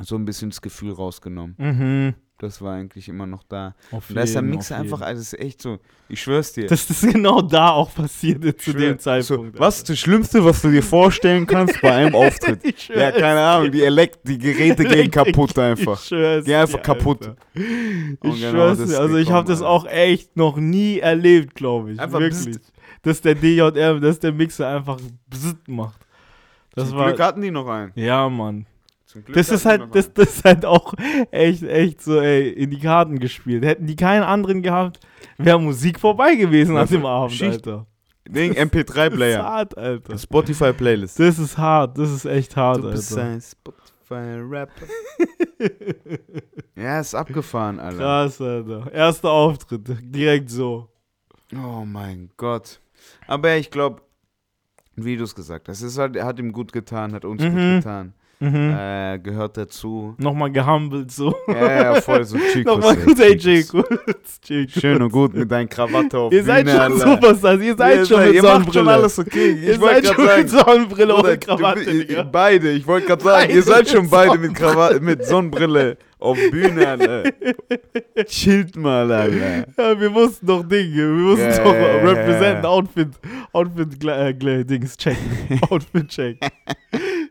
so ein bisschen das Gefühl rausgenommen. mhm. Das war eigentlich immer noch da. Auf Und da ist der jeden, Mixer einfach, jeden. also es ist echt so, ich schwör's dir. Dass das genau da auch passiert ist zu Schwör- dem Zeitpunkt. So, was ist das Schlimmste, was du dir vorstellen kannst bei einem [laughs] Auftritt? Ja, keine Ahnung, die, Elekt die Geräte [laughs] gehen kaputt einfach. Ich schwör's Geh einfach kaputt. Alter. Ich genau schwör's dir. ist Also ich habe das auch echt noch nie erlebt, glaube ich. Einfach Wirklich. Dass der DJM, dass der Mixer einfach Bzzzt macht. Das Zum war. Glück hatten die noch einen. ja, Mann. Zum Glück Das ist halt, noch das, einen. das ist halt auch echt, echt so, ey, in die Karten gespielt. Hätten die keinen anderen gehabt, wäre Musik vorbei gewesen an dem Abend, Schicht. Alter. Ding, Das ist MP3-Player. hart, Alter. Spotify-Playlist. Das ist hart, das ist echt hart, Du bist Alter. ein Spotify-Rapper. [laughs] ja, ist abgefahren, Alter. Krass, Alter. Erster Auftritt, direkt so. Oh mein Gott. Aber ich glaube, wie du es gesagt hast, es hat, hat ihm gut getan, hat uns Mhm. gut getan. Mhm. Äh, gehört dazu. Nochmal gehumbelt so. Ja, ja, voll so [laughs] Chicos. Nochmal gut, ey, Chicos. Schön und gut mit deinen Krawatte auf Ihr seid Bühne, schon Alter. Superstars, ihr seid Ihr schon seid- mit ihr macht Sonnenbrille. schon alles okay. ihr Ich wollte seid schon gerade mit sagen, Sonnenbrille Bruder, und Krawatte, du, beide, ich wollte gerade sagen, ihr Beide seid schon beide mit Krawatte, mit Sonnenbrille auf Bühne, Alter. Chillt mal, Alter. Ja, wir mussten doch Dinge, wir mussten Ja, doch ja, representen, ja. Outfit, Outfit, äh, Dings checken, [laughs] Outfit check.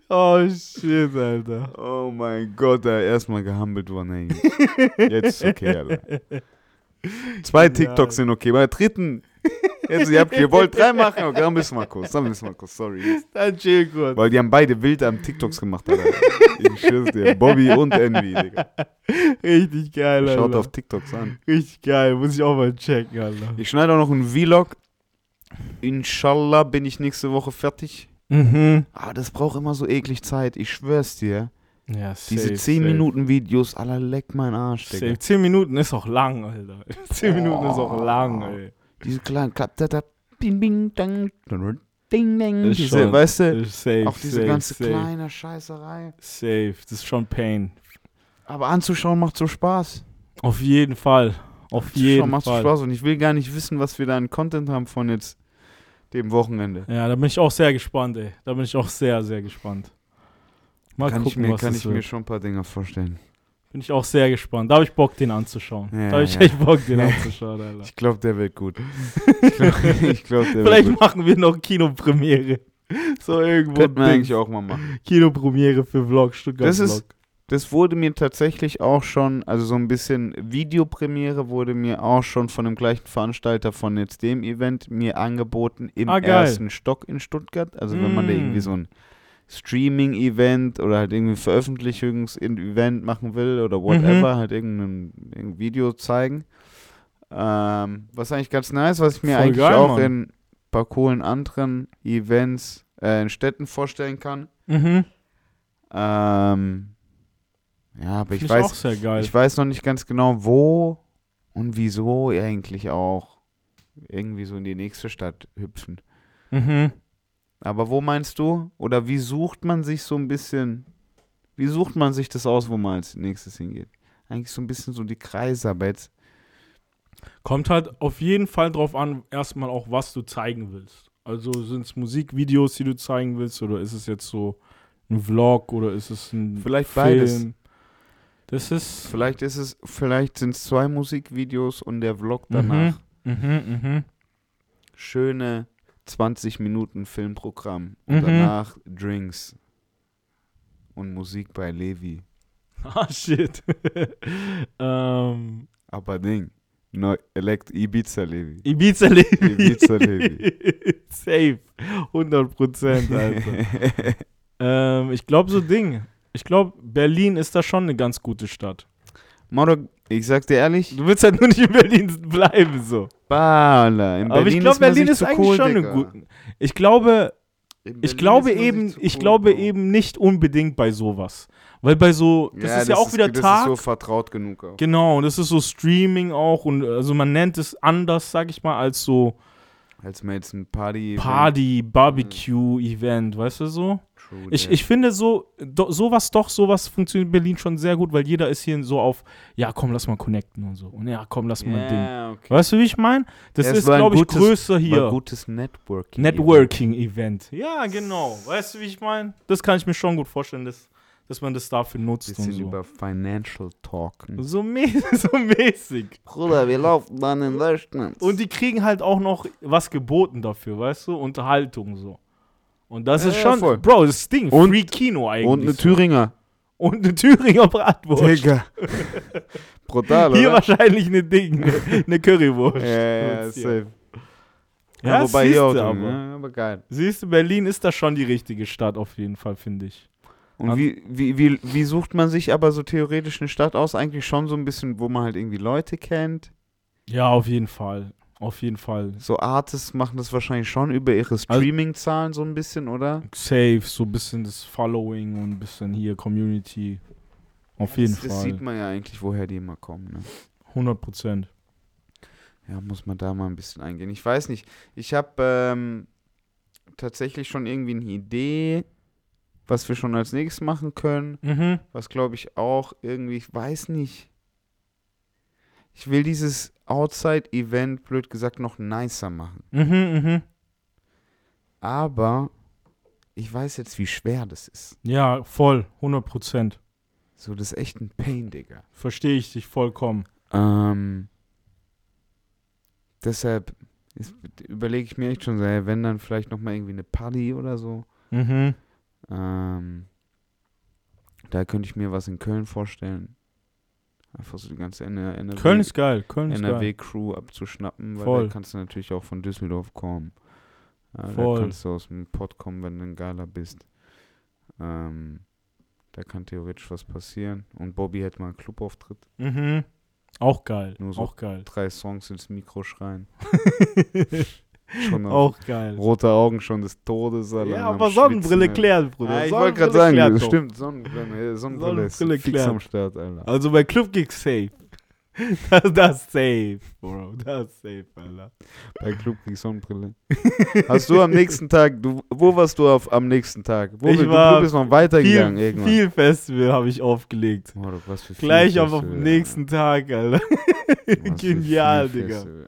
Oh shit, Alter. Oh mein Gott, da erstmal gehumbelt worden, ey. Jetzt ist okay, Alter. Zwei. TikToks sind okay. Bei der dritten, jetzt, ihr, habt, ihr wollt drei machen, okay, dann müssen wir kurz, dann müssen wir kurz, sorry. Dann chill kurz. Weil die haben beide wild am TikToks gemacht, Alter. Ich schwör's dir, Bobby und Envy, Digga. Richtig geil, Alter. Schaut auf TikToks an. Richtig geil. Muss ich auch mal checken, Alter. Ich schneide auch noch einen Vlog. Inshallah bin ich nächste Woche fertig. Mhm. Aber das braucht immer so eklig Zeit, ich schwör's dir. Ja, safe, Diese 10 safe. Minuten Videos, aller leck mein Arsch, Digga. Safe. 10 Minuten ist auch lang, Alter. [laughs] 10 Minuten ist auch lang, ey. Diese kleinen Klapp, da, da, bing, bing, dang, ding, ding. Ist Diese, schon- weißt du, Safe, auch diese safe, ganze safe. kleine Scheißerei. Safe. Das ist schon Pain. Aber anzuschauen macht so Spaß. Auf jeden Fall. Auf Anzuschauen jeden macht so Fall. Spaß. Und ich will gar nicht wissen, was wir da an Content haben von jetzt dem Wochenende. Ja, da bin ich auch sehr gespannt, ey. Da bin ich auch sehr, sehr gespannt. Mal kann gucken, ich mir, was kann ich mir wird. schon ein paar Dinge vorstellen. Bin ich auch sehr gespannt. Da habe ich Bock, den anzuschauen. Ja, da habe ich ja. echt Bock, den anzuschauen, Alter. Ich glaube, der wird gut. [laughs] Ich glaube, glaub, der Vielleicht wird gut. machen wir noch Kinopremiere. So irgendwo. Könnten wir Ding. eigentlich auch mal machen. Kinopremiere für Vlog, Stuttgart Das ist- Vlog. Das wurde mir tatsächlich auch schon, also so ein bisschen Videopremiere wurde mir auch schon von dem gleichen Veranstalter von jetzt dem Event mir angeboten im Ah, ersten Stock in Stuttgart. Also wenn man da Mm. irgendwie so ein Streaming-Event oder halt irgendwie ein Veröffentlichungs-Event machen will oder Mhm. whatever, halt irgendein, irgendein Video zeigen. Ähm, was eigentlich ganz nice, was ich mir Voll eigentlich geil, auch Mann. in ein paar coolen anderen Events äh, in Städten vorstellen kann. Mhm. Ähm, ja, aber ich Finde ich weiß, ich weiß noch nicht ganz genau, wo und wieso eigentlich auch irgendwie so in die nächste Stadt hüpfen. mhm. Aber wo meinst du? Oder wie sucht man sich so ein bisschen, wie sucht man sich das aus, wo man als nächstes hingeht? Eigentlich so ein bisschen so die Kreise, aber jetzt, Kommt halt auf jeden Fall drauf an, erstmal auch, was du zeigen willst. Also sind es Musikvideos, die du zeigen willst, oder ist es jetzt so ein Vlog oder ist es ein Vielleicht Film? beides. Das ist. vielleicht ist es, vielleicht sind es zwei Musikvideos und der Vlog danach. Mhm, mhm, mhm. Schöne 20 Minuten Filmprogramm und Mhm. danach Drinks und Musik bei Levi. [laughs] Ah, shit. [laughs] ähm, Aber Ding, neu, elekt Ibiza Levi. Ibiza Levi. Ibiza Levi. [laughs] Safe. 100 Prozent, Alter. ähm, ich glaube, so Ding. Ich glaube, Berlin ist da schon eine ganz gute Stadt. Moro, ich sag dir ehrlich, Du willst halt nur nicht in Berlin bleiben, so. Bala, in Aber Berlin ich glaube, ist Berlin ist eigentlich cool, schon eine gute. Ich glaube, ich glaube ist eben, zu ich cool, glaube Bro. eben nicht unbedingt bei sowas. Weil bei so, das ist ja auch wieder das Tag. ist so vertraut genug auch. Genau, und das ist so Streaming auch und also man nennt es anders, sag ich mal, als so Als man jetzt ein Party. Party, Barbecue-Event, weißt du so? True Ich, ich finde so, do, sowas doch, sowas funktioniert in Berlin schon sehr gut, weil jeder ist hier so auf, ja komm, lass mal connecten und so. Und ja, komm, lass mal Ding. ja, okay. Weißt du, wie ich meine? Das Ja, ist, ein glaube ich, größer hier. gutes Networking. Networking-Event. Ja, genau. Weißt du, wie ich meine? Das kann ich mir schon gut vorstellen, dass, dass man das dafür nutzt Bisschen und so. über Financial Talken. So, mä [laughs] so mäßig. Bruder, wir laufen dann Investments. Und die kriegen halt auch noch was geboten dafür, weißt du? Unterhaltung so. Und das Ja, ist ja, schon, voll. Bro, das Ding, Und- Free Kino eigentlich. Und eine. Thüringer. Und eine Thüringer Bratwurst. Digga. [laughs] Brutal, Hier oder? wahrscheinlich eine Ding, [laughs] eine Currywurst. Ja, ja, safe. Ja, wobei hier auch aber. ja, aber geil. Siehst du, Berlin ist da schon die richtige Stadt auf jeden Fall, finde ich. Und Also- wie, wie, wie, wie sucht man sich aber so theoretisch eine Stadt aus? Eigentlich schon so ein bisschen, wo man halt irgendwie Leute kennt. Ja, auf jeden Fall. Auf jeden Fall. So Artists machen das wahrscheinlich schon über ihre Streaming-Zahlen so ein bisschen, oder? Safe, so ein bisschen das Following und ein bisschen hier Community. Auf jeden das, das Fall. sieht man ja eigentlich, woher die immer kommen. Ne? 100 Prozent. Ja, muss man da mal ein bisschen eingehen. Ich weiß nicht. Ich habe ähm, tatsächlich schon irgendwie eine Idee, was wir schon als nächstes machen können. Mhm. Was glaube ich auch irgendwie, ich weiß nicht. Ich will dieses Outside-Event, blöd gesagt, noch nicer machen. Mhm, mhm. Aber ich weiß jetzt, wie schwer das ist. Ja, voll. 100 Prozent. So, das ist echt ein Pain, Digga. Verstehe ich dich vollkommen. Ähm, deshalb überlege ich mir echt schon, ey, wenn dann vielleicht noch mal irgendwie eine Party oder so. Mhm. Ähm, da könnte ich mir was in Köln vorstellen. Einfach so die ganze NR NRW, Köln ist geil, Köln ist geil. NRW-Crew abzuschnappen, weil Voll. da kannst du natürlich auch von Düsseldorf kommen. Ja, Voll. Da kannst du aus dem Pott kommen, wenn du ein Geiler bist. Ähm, da kann theoretisch was passieren. Und Bobby hätte mal einen Clubauftritt. Mhm. Auch geil, Nur so. auch geil. Drei Songs ins Mikro schreien. [laughs] Schon auch geil. rote Augen schon des Todes. Alter, Ja, aber Schwitzen, Sonnenbrille Alter. klärt, Bruder. Ah, ich wollte gerade sagen, das stimmt. Sonnenbrille, Sonnenbrille ist Sonnenbrille fix klärt. am Start, Alter. Also bei Clubgigs safe. [laughs] Das, das ist safe, Bro. Das ist safe, Alter. Bei Club krieg Sonnenbrille. Hast du am nächsten Tag, du, wo warst du auf, am nächsten Tag? Wo Ich du, war du bist noch weitergegangen Viel, irgendwann. viel Festival habe ich aufgelegt. Oh, was für Gleich auf Festival, dem nächsten Tag, Alter. [laughs] Genial, Digga. Festival.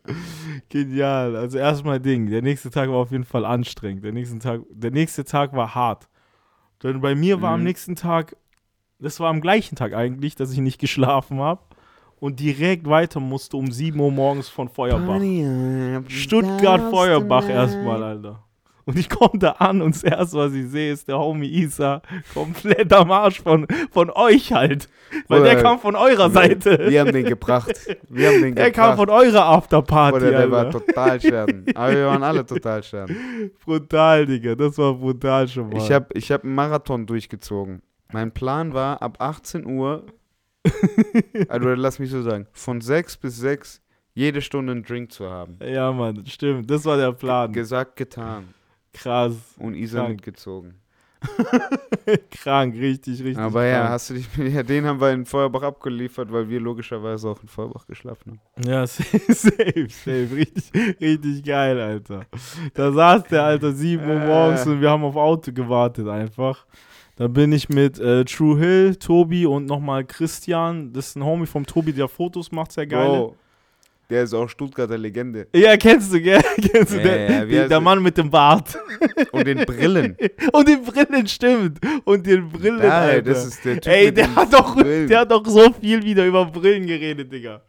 Genial. Also erstmal Ding. Der nächste Tag war auf jeden Fall anstrengend. Der nächste Tag, der nächste Tag war hart. Denn bei mir war am Mhm. nächsten Tag, das war am gleichen Tag eigentlich, dass ich nicht geschlafen habe und direkt weiter musste um 7 Uhr morgens von Feuerbach. Stuttgart Feuerbach erstmal, Alter. Und ich komme da an und das erste, was ich sehe, ist der Homie Isa komplett am Arsch von, von euch halt. Weil der Bruder, kam von eurer Seite. Wir haben den gebracht. Wir haben den [laughs] Der kam gebracht. von eurer Afterparty, Bruder, der war Alter. total scherben. Aber wir waren alle total scherben. [laughs] Brutal, Digga. Das war brutal schon mal. Ich habe ich hab einen Marathon durchgezogen. Mein Plan war, ab 18 Uhr, [laughs] also lass mich so sagen, von 6 bis 6 jede Stunde einen Drink zu haben. ja, Mann, stimmt. Das war der Plan. Gesagt, getan. Krass. Und Isa Krank. mitgezogen. [laughs] krank, richtig, richtig. Aber ja, krank. hast du dich, ja, den haben wir in Feuerbach abgeliefert, weil wir logischerweise auch in Feuerbach geschlafen haben. Ja, safe, [laughs] safe, safe. Richtig, richtig geil, Alter. Da saß der, Alter, 7 Uhr morgens Äh. und wir haben auf Auto gewartet einfach. Da bin ich mit äh, True Hill, Tobi und nochmal Christian. Das ist ein Homie vom Tobi, der Fotos macht, sehr geil. Bro, der ist auch Stuttgarter Legende. Ja, kennst du, gell? [laughs] Kennst du, Ja, der, ja, der, der? Mann mit dem Bart. Und den Brillen. [laughs] Und den Brillen, stimmt. Und den Brillen, Ja, Alter. das ist der Typ Ey, der hat, doch, Brillen. der hat doch so viel wieder über Brillen geredet, Digga.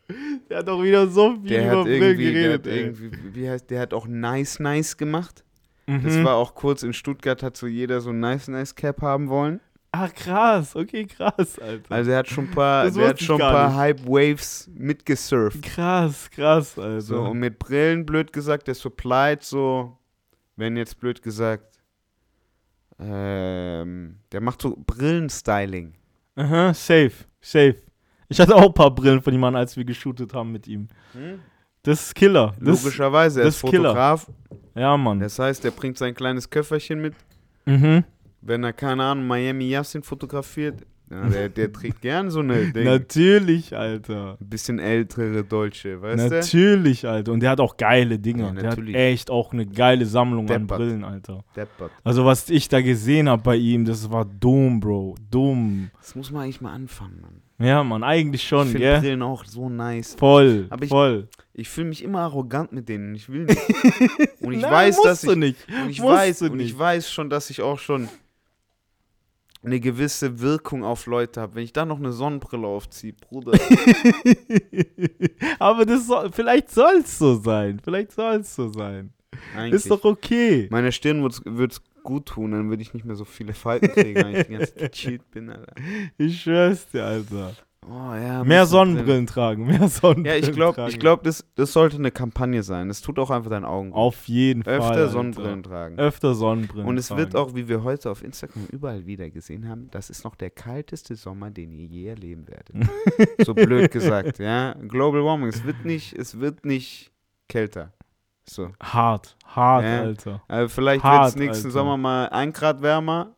Der hat doch wieder so viel Der über Brillen irgendwie, der geredet, hat irgendwie, wie heißt, der hat auch Nice Nice gemacht. Das Mhm. war auch kurz in Stuttgart, hat so jeder so ein Nice Nice Cap haben wollen. Ach krass, okay, krass, Alter. Also er hat schon ein paar, Das wusste hat schon paar nicht. Hype Waves mitgesurft. krass, krass, Alter. So, und mit Brillen, blöd gesagt, der supplied so, wenn jetzt blöd gesagt, ähm, der macht so Brillenstyling. Aha, safe, safe. Ich hatte auch ein paar Brillen von ihm an, als wir geshootet haben mit ihm. Das ist Killer. Das, Logischerweise, er das ist ist Killer. Ja, Mann. Das heißt, er bringt sein kleines Köfferchen mit. Mhm. Wenn er, keine Ahnung, Miami Yassin fotografiert, ja, der, der trägt gern so eine [laughs] Ding. Natürlich, Alter. Ein bisschen ältere Deutsche, weißt du? Natürlich, Alter. Und der hat auch geile Dinge. Ja, der hat natürlich. echt auch eine geile Sammlung an Deppert. Brillen, Alter. Deppert. Also, was ich da gesehen habe bei ihm, das war dumm, Bro. Dumm. Das muss man eigentlich mal anfangen, Mann. Ja, Mann, eigentlich ich schon, finde gell? Brillen auch so nice. Voll, Aber ich- voll. Ich fühle mich immer arrogant mit denen. Ich will nicht. [laughs] Und ich Nein, weiß, dass du ich nicht. und ich Musst weiß und ich nicht. weiß schon, dass ich auch schon eine gewisse Wirkung auf Leute habe. Wenn ich da noch eine Sonnenbrille aufziehe, Bruder. [laughs] Aber das soll, vielleicht soll es so sein. Vielleicht soll es so sein. Eigentlich. Ist doch okay. Meiner Stirn würde es gut tun, dann würde ich nicht mehr so viele Falten kriegen, wenn ich die ganze Zeit [laughs] gechillt bin, Alter. Ich schwör's dir, Alter. Oh, ja, Mehr Sonnenbrillen tragen. Mehr Sonnenbrillen Ja, ich glaube, ich glaub, das, das sollte eine Kampagne sein. Das tut auch einfach deinen Augen gut. Auf jeden Fall. Öfter Alter. Sonnenbrillen tragen. Öfter Sonnenbrillen Und es tragen. wird auch, wie wir heute auf Instagram überall wieder gesehen haben, das ist noch der kalteste Sommer, den ihr je erleben werdet. [laughs] so blöd gesagt, ja. Global Warming, es wird nicht, es wird nicht kälter. So. Hart, hart, Ja. Alter. Also vielleicht wird es nächsten Alter. Sommer mal ein Grad wärmer,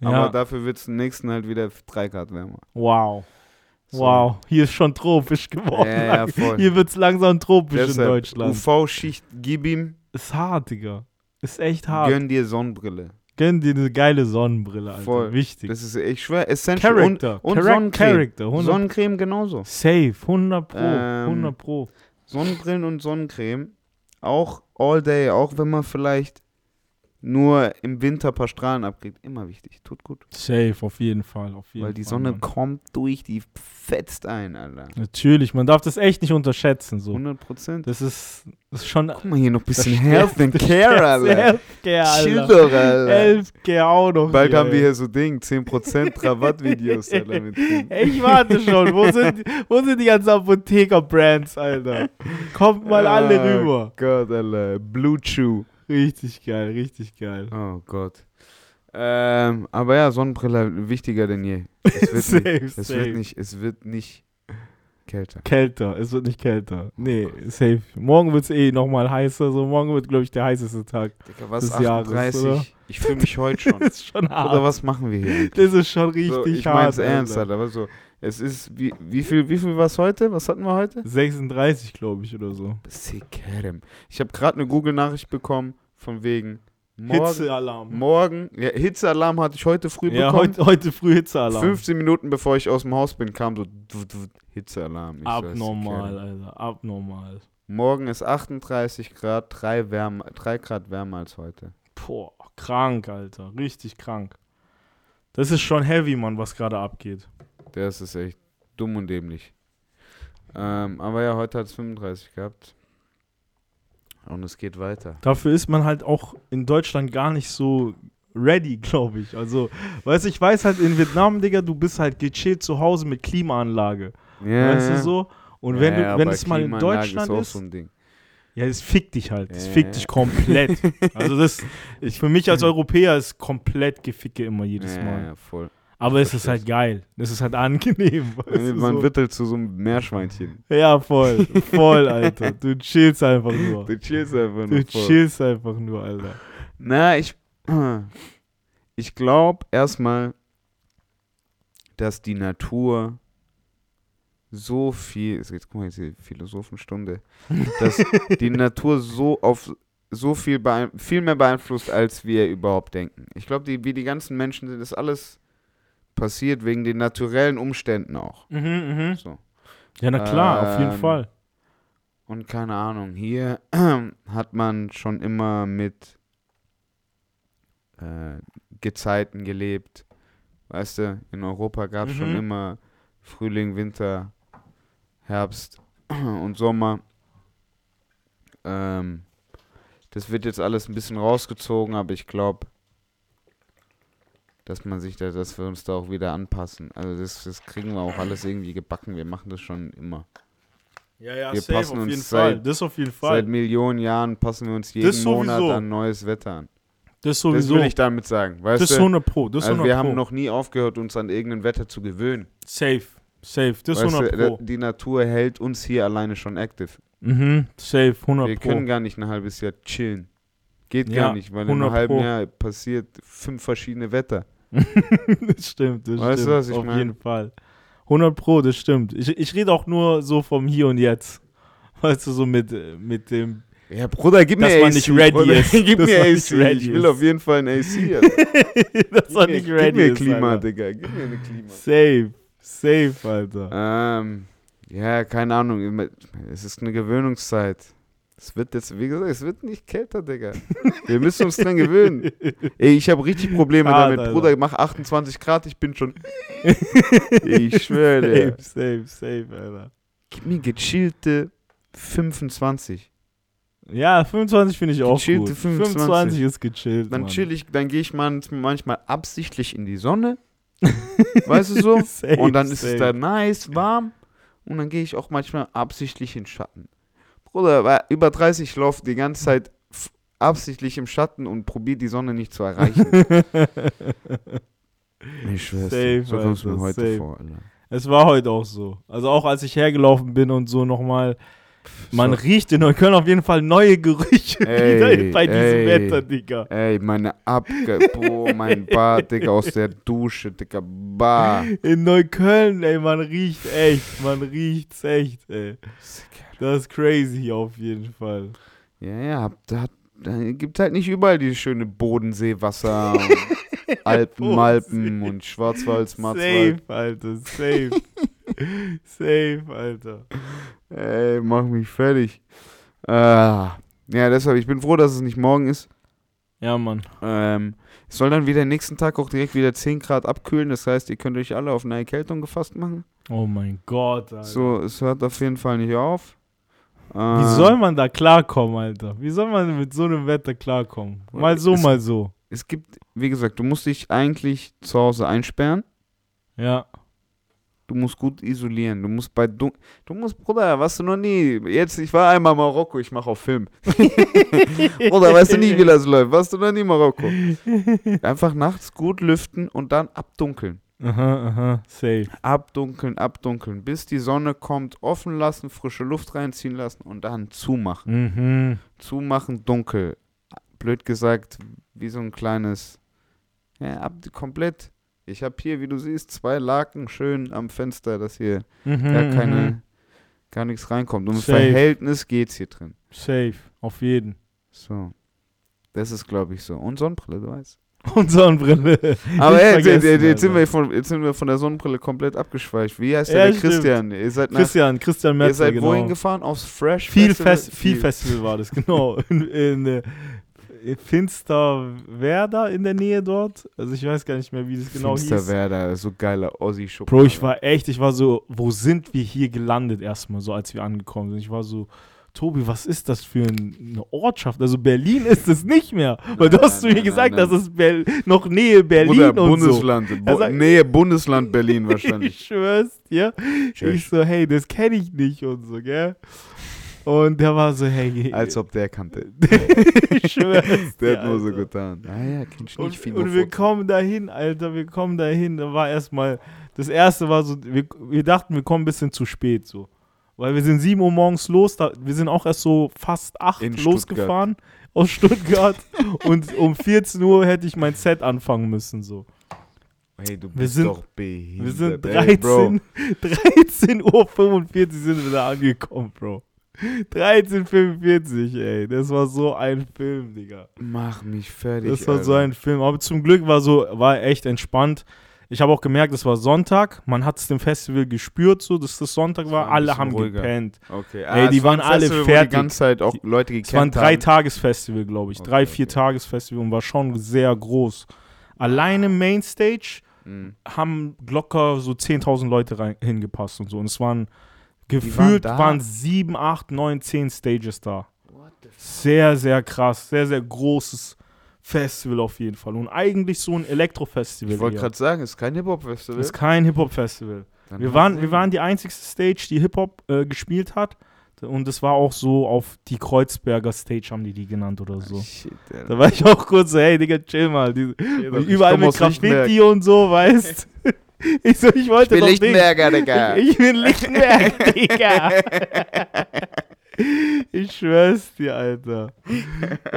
Ja. aber dafür wird es nächsten halt wieder drei Grad wärmer. wow. So. Wow. Hier ist schon tropisch geworden. Ja, ja. Hier wird's langsam tropisch in Deshalb, Deutschland. UV-Schicht, gib ihm, Ist hart, Digga. Ist echt hart. gönn dir Sonnenbrille. Gönn dir eine geile Sonnenbrille, Alter. Voll. Wichtig. Das ist echt schwer. Essential Character. und, und Charac- Sonnencreme. Character. 100 Sonnencreme genauso. Safe. 100 Pro. Ähm, 100 Pro. Sonnenbrillen und Sonnencreme. Auch all day, auch wenn man vielleicht nur im Winter ein paar Strahlen abkriegt. Immer wichtig. Tut gut. Safe, auf jeden Fall. Auf jeden Weil die Fall, Sonne Mann. kommt durch, die fetzt ein, Alter. Natürlich, man darf das echt nicht unterschätzen. So. 100 Prozent. Das ist, das ist schon. Guck mal hier noch ein bisschen Health and Care, [laughs] Alter. Healthcare, Chill Alter. doch, Alter. Healthcare auch noch. Bald hier, haben wir hier so Ding, 10% Rabattvideos, [laughs] Alter, mit drin. Ich warte schon. Wo sind, wo sind die ganzen Apotheker-Brands, Alter? Kommt mal alle Ah, rüber. Gott, Alter. Blue Chew. Richtig geil, richtig geil. Oh Gott. Ähm, aber ja, Sonnenbrille wichtiger denn je. Es [laughs] wird, Safe, nicht, es safe. wird nicht, es wird nicht kälter. Kälter, es wird nicht kälter. Nee, safe. Morgen wird es eh nochmal heißer. So, morgen wird, glaube ich, der heißeste Tag. Digga, was Des Jahres, 38? oder? ich fühle mich heute schon. [laughs] Das ist schon hart. Oder was machen wir hier? eigentlich? Das ist schon richtig so, ich hart. mein's ernst, Alter. Alter. Aber so, es ist, wie, wie viel, wie viel war es heute? Was hatten wir heute? 36, glaube ich, oder so. Sikerem. Ich habe gerade eine Google-Nachricht bekommen, von wegen morgen, Hitzealarm. morgen, ja, Hitzealarm hatte ich heute früh Ja, bekommen. heute, heute früh Hitzealarm. 15 Minuten bevor ich aus dem Haus bin, kam so Hitzealarm. Ich Abnormal, Sikerem. Alter. Abnormal. Morgen ist 38 Grad, 3, Wärme, 3 Grad wärmer als heute. Boah, krank, Alter. Richtig krank. Das ist schon heavy, Mann, was gerade abgeht. Das ist echt dumm und dämlich. Ähm, aber ja, heute hat es 35 gehabt. Und es geht weiter. Dafür ist man halt auch in Deutschland gar nicht so ready, glaube ich. Also, weißt du, ich weiß halt in Vietnam, Digga, du bist halt gechillt zu Hause mit Klimaanlage. Ja, weißt du so? Und Ja, wenn, du, ja, wenn aber es mal in Deutschland auch ist, so ein Ding. ja, es fickt dich halt. Es Ja, fickt dich komplett. also das, ich, für mich als [laughs] Europäer ist komplett Geficke immer jedes ja, Mal. Ja, voll. Aber es ist halt geil. Es ist halt angenehm. [laughs] Du, Man so. wird halt zu so einem Meerschweinchen. Ja, voll. [laughs] Voll, Alter. Du chillst einfach nur. Du chillst einfach Du nur voll. chillst einfach nur, Alter. Na, ich, [clears throat] ich glaube erstmal, dass die Natur so viel, jetzt guck mal, jetzt die Philosophenstunde, dass [laughs] die Natur so auf so viel, viel mehr beeinflusst, als wir überhaupt denken. Ich glaube, die, wie die ganzen Menschen sind, ist alles passiert wegen den naturellen Umständen auch. Mhm, mhm. So. Ja, na klar, auf jeden Ähm, Fall. Und keine Ahnung, hier [clears throat] hat man schon immer mit äh, Gezeiten gelebt. Weißt du, in Europa gab es schon Mhm. immer Frühling, Winter, Herbst [clears throat] und Sommer. Ähm, das wird jetzt alles ein bisschen rausgezogen, aber ich glaube, dass man sich da, dass wir uns da auch wieder anpassen. Also das, das kriegen wir auch alles irgendwie gebacken. Wir machen das schon immer. Ja, ja, wir safe, passen auf uns jeden seit- Fall. Das auf jeden Seit Fall. Millionen Jahren passen wir uns jeden Das Monat an neues Wetter an. Das Das sowieso. will ich damit sagen. Weißt das ist du? 100 Pro. Das also 100 wir Pro. haben noch nie aufgehört, uns an irgendein Wetter zu gewöhnen. Safe. Safe. Das ist weißt 100 du, Pro. die Natur hält uns hier alleine schon active. Mhm. Safe. 100 Wir Pro. können gar nicht ein halbes Jahr chillen. Geht Ja, gar nicht, weil in 100 einem halben Pro. Jahr passiert fünf verschiedene Wetter. [laughs] das stimmt, das Weißt du, stimmt. was ich auf mein? jeden Fall. 100 Pro, das stimmt. Ich, ich rede auch nur so vom Hier und Jetzt. Weißt du, so mit, mit dem. Ja, Bruder, gib Dass mir man AC. nicht ready Bruder. ist. [laughs] gib Dass mir AC. nicht ready ich will ist. auf jeden Fall ein AC. [laughs] Alter. dass man gib, nicht ready gib mir ist. Klima, Alter. Digga. Gib mir eine Klima. Safe. Safe, Alter. Ähm, ja, keine Ahnung. Es ist eine Gewöhnungszeit. Es wird jetzt, wie gesagt, es wird nicht kälter, Digga. Wir müssen uns dran gewöhnen. [laughs] Ey, ich habe richtig Probleme Hart, damit. Alter. Bruder, mach 28 Grad, ich bin schon. [laughs] ich schwöre. Safe, safe, safe, Alter. Gib mir gechillte 25. Ja, 25 finde ich auch Gechillte gut. 25. 25 ist gechillt, Dann Mann. chill ich, dann gehe ich man- manchmal absichtlich in die Sonne. [laughs] weißt du so? Safe, Und dann ist safe. es da nice, warm. Und dann gehe ich auch manchmal absichtlich in den Schatten. Bruder, über 30 laufe die ganze Zeit absichtlich im Schatten und probiere die Sonne nicht zu erreichen. [laughs] ich schwör's Safe, so kommst mir heute safe. vor, Alter. Es war heute auch so. Also auch als ich hergelaufen bin und so nochmal, man So. riecht in Neukölln auf jeden Fall neue Gerüche Ey, wieder bei diesem ey. Wetter, Digga. Ey, meine Abge... Boah, mein Bart, [laughs] Digga, aus der Dusche, Digga, bah. In Neukölln, ey, man riecht echt, man riecht's echt, ey. Das ist crazy auf jeden Fall. Ja, ja, da, da gibt halt nicht überall die schöne Bodenseewasser [laughs] Alpen, Malpen und Schwarzwald, Schwarzwald. Safe, Alter, safe. [laughs] safe, Alter. Ey, mach mich fertig. Ah, ja, deshalb, ich bin froh, dass es nicht morgen ist. Ja, Mann. Ähm, es soll dann wieder nächsten Tag auch direkt wieder 10 Grad abkühlen. Das heißt, ihr könnt euch alle auf eine Erkältung gefasst machen. Oh mein Gott, Alter. So, es hört auf jeden Fall nicht auf. Wie Ähm, soll man da klarkommen, Alter? Wie soll man mit so einem Wetter klarkommen? Mal so, Es- mal so. Es gibt, wie gesagt, du musst dich eigentlich zu Hause einsperren. Ja. Du musst gut isolieren. Du musst bei Dun Du musst, Bruder, was du noch nie. Jetzt, ich war einmal in Marokko, ich mache auf Film. [laughs] Bruder, weißt du nicht, wie das läuft? Warst du noch nie in Marokko? [laughs] Einfach nachts gut lüften und dann abdunkeln. Aha, aha, safe. Abdunkeln, abdunkeln, bis die Sonne kommt, offen lassen, frische Luft reinziehen lassen und dann zumachen. Mhm. Zumachen, dunkel. Blöd gesagt, wie so ein kleines. Ja, ab, komplett. Ich habe hier, wie du siehst, zwei Laken schön am Fenster, dass hier Mhm, gar mhm. keine, gar nichts reinkommt. Und im Safe. Verhältnis geht's hier drin. Safe, auf jeden. So. Das ist, glaube ich, so. Und Sonnenbrille, du weißt. [laughs] Und Sonnenbrille. Aber ey, jetzt, jetzt, jetzt, sind wir von, jetzt sind wir von der Sonnenbrille komplett abgeschweift. Wie heißt Ja, der. Christian? Ihr seid, nach, Christian, Christian ihr Metzer, seid genau. wohin gefahren? Aufs Fresh viel, Festival? Fest, viel Festival war das, genau. [laughs] In, in, äh, Finsterwerder in der Nähe dort. Also ich weiß gar nicht mehr, wie das genau hieß. Finsterwerder, so geiler Ossi-Shop. Bro, ich war echt, ich war so, wo sind wir hier gelandet erstmal, so als wir angekommen sind. Ich war so, Tobi, was ist das für ein, eine Ortschaft? Also Berlin ist es nicht mehr. Weil du Nein, hast zu nein, mir nein, gesagt, nein, das ist Bel noch Nähe Berlin Bruder, und so. Bundesland. Bu Er sagt- Nähe Bundesland Berlin [laughs] wahrscheinlich. Ich schwör's dir. Ich so, hey, das kenne ich nicht und so, gell? Und der war so, hey, Als ob der kannte. [laughs] ich schwör's Der hat nur so getan. Ah ja, kennst du Und, nicht viel und wir kommen dahin, Alter, wir kommen dahin. Da war erstmal, das erste war so, wir, wir dachten, wir kommen ein bisschen zu spät so. Weil wir sind 7 Uhr morgens los, da, wir sind auch erst so fast 8 In losgefahren aus Stuttgart. [laughs] und um 14 Uhr hätte ich mein Set anfangen müssen so. Hey, du Wir bist sind- doch behindert. Wir sind Ey, Bro. 13, 13 [laughs] Uhr 45 sind wir da angekommen, Bro. 13.45, ey. Das war so ein Film, Digga. Mach mich fertig. Das war so Alter. ein Film. Aber zum Glück war so, war echt entspannt. Ich habe auch gemerkt, es war Sonntag. Man hat es dem Festival gespürt, so dass das Sonntag Es war. war Alle haben ruhiger. gepennt. Okay. Ey, die es ein waren alle Festival, fertig. die ganze Zeit auch Leute Es war ein gekannt haben. Drei-Tages-Festival, glaube ich. Okay, Drei, okay. vier Tages-Festival und war schon sehr groß. Alleine Mainstage Mhm. haben locker so 10.000 Leute rein, hingepasst und so. Und es waren waren gefühlt da? waren sieben, acht, neun, zehn Stages da. Sehr, sehr krass. Sehr, sehr großes Festival auf jeden Fall. Und eigentlich so ein Elektrofestival. Ich wollte gerade sagen, es ist kein Hip-Hop-Festival. Das ist kein Hip-Hop-Festival. Wir waren, wir waren die einzigste Stage, die Hip-Hop äh, gespielt hat. Und das war auch so auf die Kreuzberger Stage, haben die die genannt oder so. Shit. Da war ich auch kurz so, hey Digga, chill mal. Die, Ich überall mit Graffiti und so, weißt [laughs] Ich so, ich wollte Ich bin. Lichtenberger, Digga. Ich, ich bin Lichtenberg, [laughs] Digga. [laughs] ich schwör's dir, Alter.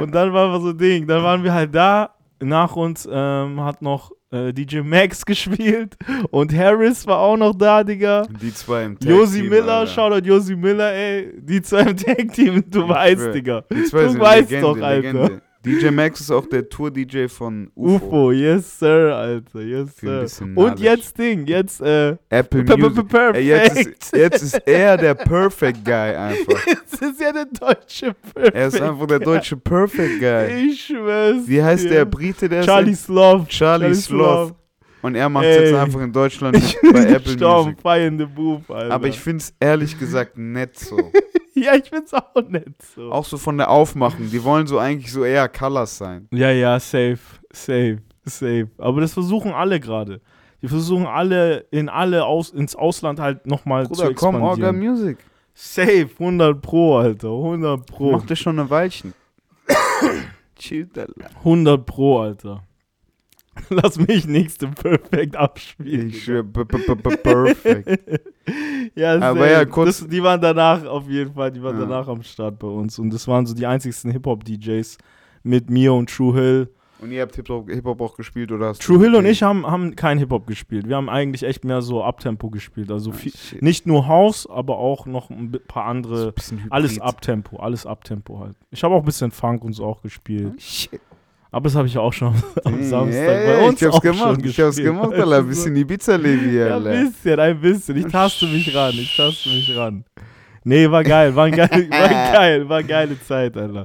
Und dann war so Ding, dann waren wir halt da. Nach uns ähm, hat noch äh, DJ Max [laughs] gespielt und Harris war auch noch da, Digga. Die zwei im Tag Josi Team, Miller, Alter. Shoutout Josi Miller, ey. Die zwei im Tag-Team, du Ich weißt, schwör. Digga. Die zwei Du sind weißt Legende, doch, Alter. Legende. DJ Max ist auch der Tour-DJ von UFO. UFO, yes, sir, Alter, yes, sir. Und jetzt Ding, jetzt, äh, Apple Music. per- Ey, jetzt, ist, jetzt ist er der Perfect Guy [laughs] einfach. Das ist ja der deutsche Perfect. Er ist einfach der deutsche Perfect Guy. Ich schwör's. Wie heißt der Brite, der Charlie? Sloth. Charlie Sloth. Und er macht Ey. jetzt einfach in Deutschland Ich [laughs] mit bei bin Apple gestorben, Music. The Booth, Alter. Aber ich finde es ehrlich gesagt nett so. [laughs] ja, ich find's auch nett so. Auch so von der Aufmachung. Die wollen so eigentlich so eher Colors sein. Ja, ja, safe, safe, safe. Aber das versuchen alle gerade. Die versuchen alle in alle aus, ins Ausland halt nochmal zu Bruder, komm, Orga expandieren. Music. Safe, 100 pro, Alter, 100 pro. Macht das schon ein Weilchen. [coughs] Chill, Alter. 100 pro, Alter. [laughs] Lass mich nächste Perfect abspielen. Ich schwör, b- b- b- b- perfekt. [laughs] ja, Aber ja, kurz- Das, die waren danach auf jeden Fall, die waren Ja. danach am Start bei uns. Und das waren so die einzigsten Hip-Hop-DJs mit mir und True Hill. Und ihr habt Hip-Hop Hip-Hop auch gespielt, oder hast True Hill und ich haben, haben kein Hip-Hop gespielt. Wir haben eigentlich echt mehr so Abtempo gespielt. Also Ah, viel, nicht nur House, aber auch noch ein paar So andere. ein. Alles Abtempo, alles Abtempo halt. Ich habe auch ein bisschen Funk und so auch gespielt. Shit. Aber das habe ich auch schon [laughs] am Samstag bei uns ich hab's auch gemacht, schon ich hab's gespielt. gemacht, Alter. Ein bisschen Ibiza-Leben hier, Ja, ein bisschen, ein bisschen. Ich taste mich ran, ich taste mich ran. Nee, war geil, war, ein geil, [laughs] war geil, war geile Zeit, Alter.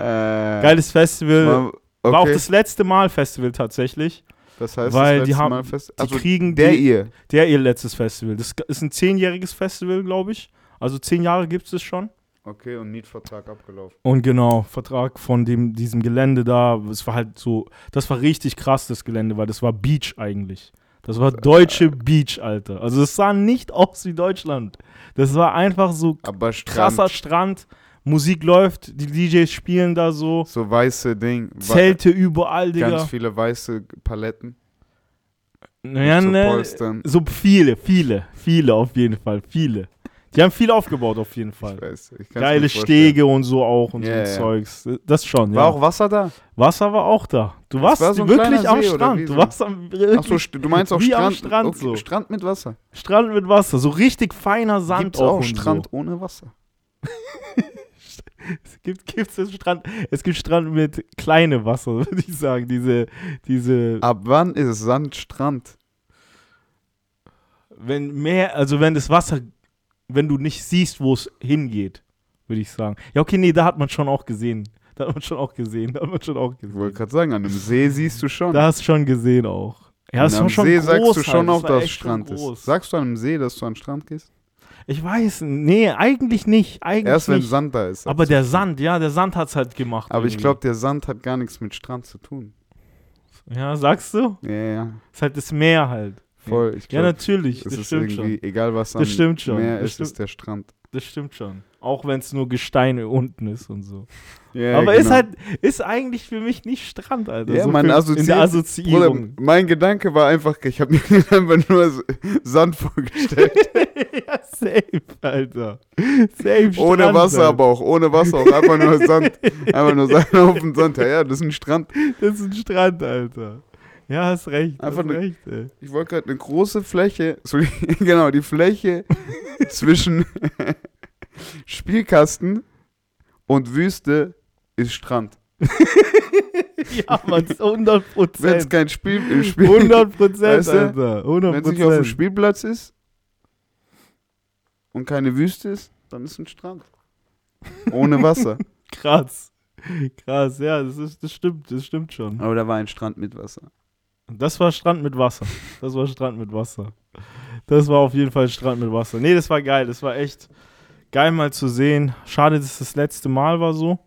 Äh, Geiles Festival. mal- War auch Okay. das letzte Mal Festival tatsächlich. Das heißt, weil das die haben- Mal fest. Die Also kriegen der die, ihr. der ihr letztes Festival. Das ist ein zehnjähriges Festival, glaube ich. Also zehn Jahre gibt es schon. Okay, und Mietvertrag abgelaufen. Und genau, Vertrag von dem, diesem Gelände da. Es war halt so, das war richtig krass, das Gelände, weil das war Beach eigentlich. Das war deutsche Beach, Alter. Also es sah nicht aus wie Deutschland. Das war einfach so Aber Strand, krasser Strand. Musik läuft, die DJs spielen da so. so weiße Ding. Zelte überall, Digga. Ganz viele weiße Paletten. Naja, so ne, so viele, viele, viele auf jeden Fall, viele. Die haben viel aufgebaut auf jeden Ich Fall. weiß. Ich kann's mir Geile. Stege und so auch und Ja, so ein Zeugs. Das schon, War ja. auch Wasser da? Wasser war auch da. Du warst war so wirklich am See, Strand. Du so? warst am wirklich Achso, st- du meinst auch wie am Strand. Strand okay, so. Strand mit Wasser. Strand mit Wasser. So richtig feiner Sand Gibt's auch. auch Strand ohne Wasser? So. [laughs] Es gibt gibt's den Strand. Es gibt Strand mit kleine Wasser, [laughs] würde ich sagen. Diese, diese. Ab wann ist Sand Strand? Wenn mehr, also wenn das Wasser, wenn du nicht siehst, wo es hingeht, würde ich sagen. Ja, okay, nee, da hat man schon auch gesehen. Da hat man schon auch gesehen. Da hat man schon auch Ich gesehen. wollte gerade sagen, an einem See siehst du schon. Da hast du schon gesehen auch. Ja, An es war einem schon See groß, sagst du schon halt. auch, Es dass schon Strand ist. Sagst du an einem See, dass du an den Strand gehst? Ich weiß, nee, eigentlich nicht. Eigentlich Erst wenn nicht. Sand da ist. Aber der. Sand, ja, der Sand hat es halt gemacht. Aber ich irgendwie. glaube, der Sand hat gar nichts mit Strand zu tun. Ja, sagst du? Ja, ja, Ist halt das Meer halt. Voll. Ich Ja, glaube, natürlich. es Das ist stimmt irgendwie, schon. egal was am Das stimmt schon. Meer Das ist, ist der Strand. Das stimmt schon. Auch wenn es nur Gesteine unten ist und so. Ja, Aber ist genau. halt, ist eigentlich für mich nicht Strand, Alter. Ja, so man für, in assoziiert- der Bruder, Assoziierung. mein Gedanke war einfach, ich habe mir [laughs] einfach nur Sand vorgestellt. [laughs] ja, safe, Alter. Safe ohne Strand, Wasser Alter. aber auch, ohne Wasser auch. Einfach nur Sand. [laughs] Einfach nur Sand auf dem Sand. Ja, ja, das ist ein Strand. Das ist ein Strand, Alter. Ja, hast recht. Einfach hast ne- recht, ey. Ich wollte gerade eine große Fläche, [laughs] so, genau, die Fläche [laughs] zwischen [laughs] Spielkasten und Wüste ist Strand. Ja, man, 100 Wenn es Prozent. kein Spiel, Spiel 100 Prozent, Weißt du, Alter. 100 wenn es nicht auf dem Prozent. Spielplatz ist und keine Wüste ist, dann ist ein Strand. Ohne Wasser. Krass. Krass, ja, das, ist, das stimmt, das stimmt schon. Aber da war ein Strand mit Wasser. Das war Strand mit Wasser. Das war Strand mit Wasser. Das war auf jeden Fall Strand mit Wasser. Nee, das war geil. Das war echt geil mal zu sehen. Schade, dass das letzte Mal war so.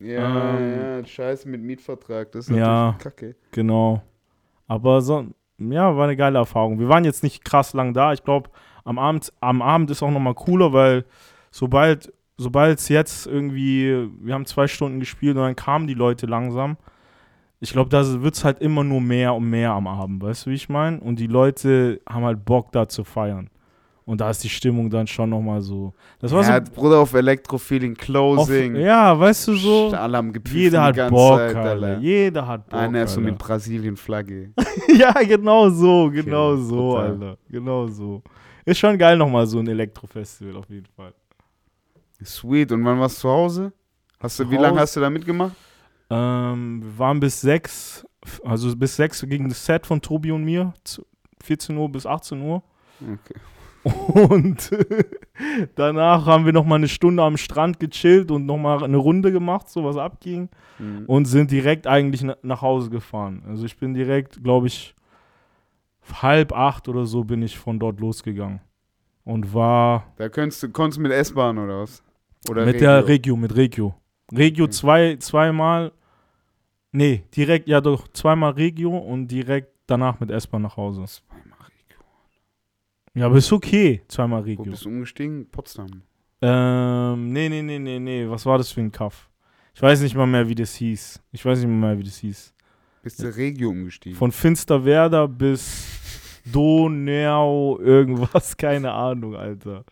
Ja, Ähm, ja, scheiße mit Mietvertrag, das ist ja. natürlich kacke. Genau. Aber so, ja, war eine geile Erfahrung. Wir waren jetzt nicht krass lang da. Ich glaube, am Abend, am Abend ist auch nochmal cooler, weil sobald sobald es jetzt irgendwie, wir haben zwei Stunden gespielt und dann kamen die Leute langsam. Ich glaube, da wird es halt immer nur mehr und mehr am Abend, weißt du, wie ich meine? Und die Leute haben halt Bock, da zu feiern. Und da ist die Stimmung dann schon nochmal so. Das war Ja, so. Bruder auf Elektrofeeling, Auf, Closing. ja, weißt du so. Gepfiffen Jeder hat Bock, Zeit, Alter. Jeder hat Bock. Einer ist so mit Brasilien-Flagge. [laughs] ja, genau so, genau Okay, so, total. Alter. Genau so. Ist schon geil nochmal so ein Elektrofestival auf jeden Fall. Sweet. Und wann warst du zu Hause? Hast du, Zu wie lange hast du da mitgemacht? Ähm, wir waren bis sechs, also bis sechs gegen das Set von Tobi und mir, zu- 14 Uhr bis 18 Uhr. Okay. Und [laughs] danach haben wir nochmal eine Stunde am Strand gechillt und nochmal eine Runde gemacht, so was abging. Mhm. Und sind direkt eigentlich na nach Hause gefahren. Also ich bin direkt, glaube ich, halb acht oder so bin ich von dort losgegangen. Und war Da könntest du, konntest du mit S-Bahn oder was? Oder mit der Regio, mit Regio. Regio Okay. zwei, zweimal, nee, direkt, ja doch, zweimal Regio und direkt danach mit S-Bahn nach Hause. Zweimal Regio. Ja, aber ist okay, zweimal Wo Regio. bist du umgestiegen? Potsdam. Ähm, nee, nee, nee, nee, nee, was war das für ein Kaff? Ich weiß nicht mal mehr, wie das hieß. Ich weiß nicht mal mehr, wie das hieß. Bist du Regio umgestiegen? Von Finsterwerder bis Donau, irgendwas, [laughs] keine Ahnung, Alter.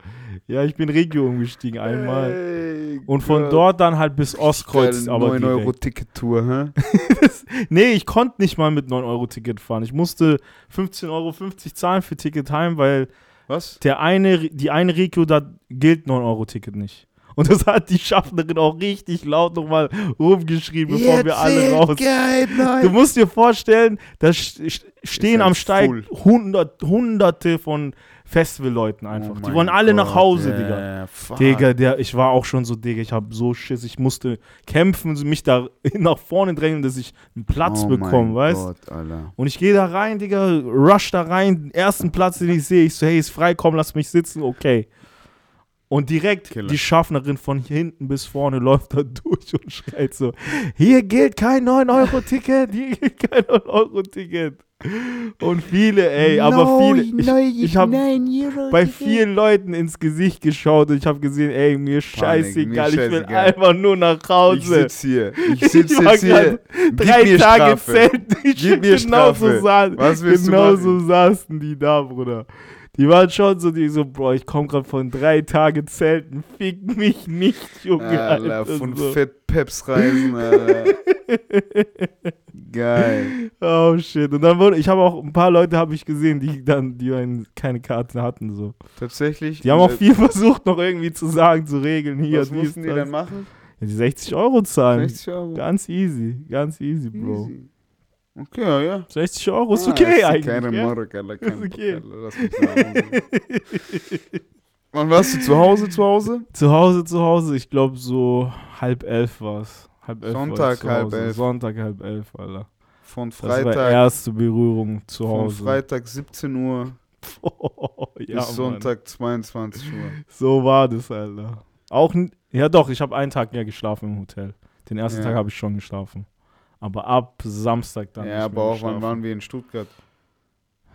Ja, ich bin Regio umgestiegen einmal. Hey, Und von Gott. dort dann halt bis Ostkreuz, aber 9 Euro direkt. Ticket-Tour, hä? [laughs] Nee, ich konnte nicht mal mit 9-Euro-Ticket fahren. Ich musste 15,50 Euro zahlen für Ticket heim, weil Was? der eine, die eine Regio, da gilt 9-Euro-Ticket nicht. Und das hat die Schaffnerin auch richtig laut nochmal rumgeschrieben, bevor wir alle raus. Du musst dir vorstellen, da st- stehen am Steig hundert, hunderte von Festivalleuten einfach. Oh die wollen alle nach Gott, Hause, yeah, Digga. fuck. Digga, der, ich war auch schon so, Digga, ich habe so Schiss, ich musste kämpfen, mich da [laughs] nach vorne drängen, dass ich einen Platz oh bekomme, weißt Gott, Alter. Und ich gehe da rein, Digga, rush da rein, ersten Platz, den ich sehe, ich so, hey, ist frei, komm, lass mich sitzen, okay. Und direkt Killer. die Schaffnerin von hinten bis vorne läuft da durch und schreit so, hier gilt kein 9-Euro-Ticket, hier gilt kein 9-Euro-Ticket. Und viele, ey, aber viele, ich, ich habe bei vielen Leuten ins Gesicht geschaut und ich habe gesehen, ey, mir scheißegal, ich will scheißegal. einfach nur nach Ich Hause. sitz hier. Ich [laughs] sitz war jetzt hier. Gib Drei mir Tage Strafe. Zelten, [laughs] ich Gib mir genau so Strafe. saßen, Was willst du genau machen? so saßen die da, Bruder. Die waren schon so, die so, Bro, ich komme gerade von drei Tagen Zelten, fick mich nicht, Junge. Alter, Alter, von so. Fett Peps Reisen, Alter. Geil. Oh shit. Und dann wurde, ich habe auch ein paar Leute habe ich gesehen, die dann, die dann keine Karten hatten, so. Tatsächlich. Die haben auch äh, viel [laughs] versucht, noch irgendwie zu sagen, zu regeln. Hier, Was mussten die dann machen? Ja, die 60 Euro zahlen. 60 Euro. Ganz easy, ganz easy, Bro. Easy. Okay, ja, ja. 60 Euro ist Ah, okay ist eigentlich. Keine Alter. Kein Ist okay. [laughs] Wann warst du zu Hause, zu Hause? Zu Hause, zu Hause, ich glaube so halb elf war es. Sonntag, halb elf. Sonntag halb elf, Alter. Von Das war Freitag, erste Berührung zu von Hause. Freitag 17 Uhr [laughs] ja, bis Sonntag 22 Uhr. Mann. So war das, Alter. Auch, ja doch, ich habe einen Tag mehr geschlafen im Hotel. Den ersten Ja. Tag habe ich schon geschlafen. Aber ab Samstag dann. ja, aber auch, wann waren wir in Stuttgart?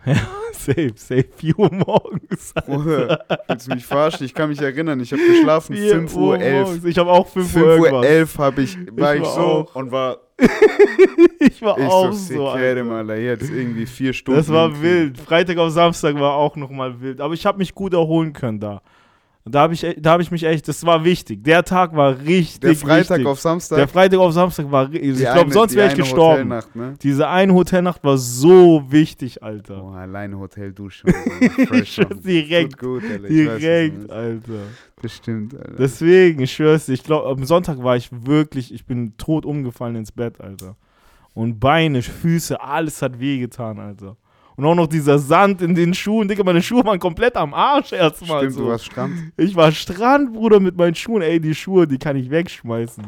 [laughs] Safe, safe, 4 Uhr morgens. Bruder, willst du mich verarschen? Ich kann mich erinnern, ich habe geschlafen 4 5 Uhr 11. morgens. Ich habe auch 5 5 Uhr Uhr irgendwas. 11 hab ich, war Ich ich, war so auch. und war [laughs] Ich war ich auch so, so, Alter. mal, Alter, jetzt irgendwie vier Stunden. Das war wild. Freitag auf Samstag war auch nochmal wild. Aber ich habe mich gut erholen können da. Da habe ich, da hab ich mich echt, das war wichtig. Der Tag war richtig Der Freitag wichtig. auf Samstag. Der Freitag auf Samstag war ri- Ich glaube, sonst wäre ich eine gestorben. Hotelnacht, ne? Diese eine Hotelnacht war so wichtig, Alter. Boah, alleine und machen. [laughs] direkt, gut, du Direkt. Alter. Das stimmt, Alter. Deswegen, ich schwör's dir, ich glaube, am Sonntag war ich wirklich, ich bin tot umgefallen ins Bett, Alter. Und Beine, Füße, alles hat wehgetan, Alter. Und auch noch dieser Sand in den Schuhen, Digga, meine Schuhe waren komplett am Arsch erstmal. stimmt, so. du warst Strand. Ich war Strand, Bruder, mit meinen Schuhen. Ey, die Schuhe, die kann ich wegschmeißen.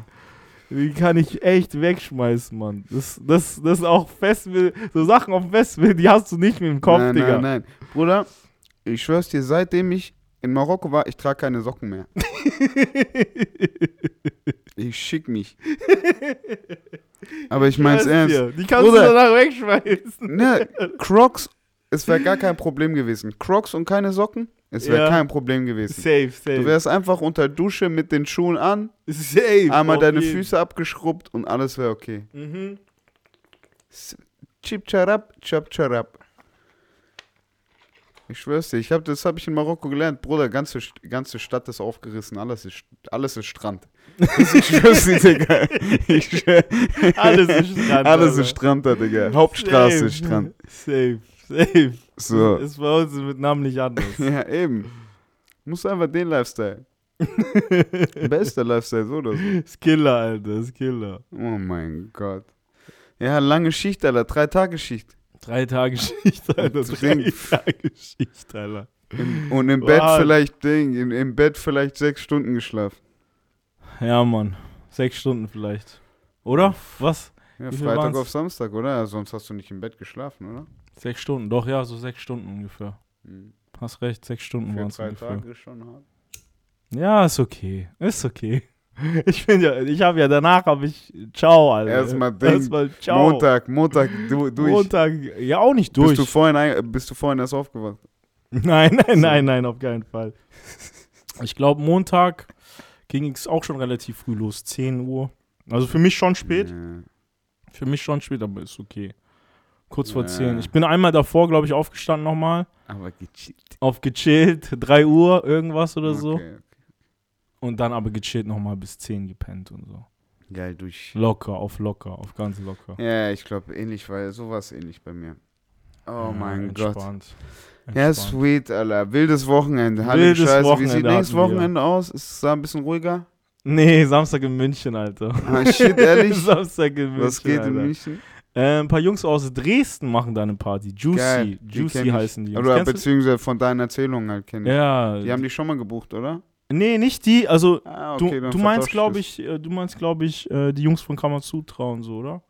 Die kann ich echt wegschmeißen, Mann. Das, das, das ist auch Festival, so Sachen auf dem Festival, die hast du nicht mit dem Kopf, nein, Digga. nein, nein. Bruder, ich schwör's dir, seitdem ich in Marokko war, ich trage keine Socken mehr. [laughs] Ich schick mich. [laughs] Aber ich mein's ernst. dir, Die kannst Bruder. du danach wegschmeißen. Ne, [laughs] Crocs, es wäre gar kein Problem gewesen. Crocs und keine Socken, es wäre Ja. kein Problem gewesen. Safe, safe. Du wärst einfach unter Dusche mit den Schuhen an, safe. einmal deine jeden. Füße abgeschrubbt und alles wäre okay. Mhm. Chip charab, chap charab. Ich schwör's dir, ich hab, das habe ich in Marokko gelernt. Bruder, ganze, ganze Stadt ist aufgerissen, alles ist, alles ist Strand. Ich [laughs] schwör's dir, Digga. Ich schwör, Alles ist Strand. alles Alter. ist Strand da, Digga. Hauptstraße Safe. ist Strand. Safe, safe. So. Ist bei uns mit Namen nicht anders. [laughs] Ja, eben. Muss einfach den Lifestyle. [laughs] Bester Lifestyle, so oder so. ist Killer, Alter, ist Killer. Oh mein Gott. Ja, lange Schicht, Alter. Drei Tage Schicht. Drei Tage Schicht, Alter. Drei. Tage Schicht, Alter. Im, und im Bett Wow. vielleicht Ding, im, im Bett vielleicht sechs Stunden geschlafen. Ja, Mann. Sechs Stunden vielleicht. Oder? Was? Ja, Freitag waren's? auf Samstag, oder? Sonst hast du nicht im Bett geschlafen, oder? Sechs Stunden. Doch, ja, so sechs Stunden ungefähr. Hm. Hast recht, sechs Stunden waren es drei ungefähr. Tage ist schon hart. Ja, ist okay. Ist okay. [laughs] Ich bin ja, ich habe ja danach habe ich Ciao, Alter. Erstmal Ding, Erstmal Ciao. Montag, Montag, du, [laughs] durch. Montag, ja auch nicht durch. Bist du, vorhin, bist du vorhin erst aufgewacht? [laughs] Nein, nein, So. nein, nein, auf keinen Fall. Ich glaube, Montag ging es auch schon relativ früh los, 10 Uhr. Also für mich schon spät. Ja. Für mich schon spät, aber ist okay. Kurz vor Ja. 10. Ich bin einmal davor, glaube ich, aufgestanden nochmal. Aber gechillt. Auf gechillt, 3 Uhr, irgendwas oder so. Okay, okay. Und dann aber gechillt nochmal bis 10 gepennt und so. Geil, durch. Locker, auf locker, auf ganz locker. Ja, ich glaube, ähnlich, weil sowas ähnlich bei mir. Oh Ja, mein Gott. entspannt. Ja, Entspannt. sweet, Alter. Wildes Wochenende. Wildes Scheiße. Wie Wochenende sieht nächstes hatten wir. Wochenende aus? Ist es da ein bisschen ruhiger? Nee, Samstag in München, Alter. Ah, shit, ehrlich? [laughs] Samstag in München. Was geht Alter. in München? Äh, ein paar Jungs aus Dresden machen da eine Party. Juicy. Geil, die Juicy heißen die. Jungs. Oder Kennst beziehungsweise von deinen Erzählungen halt kennen. Ja. Die haben die schon mal gebucht, oder? Nee, nicht die. Also, Ah, du, dann du meinst, glaube ich, äh, du meinst, glaube ich, äh, die Jungs von Kamasutra und so, oder?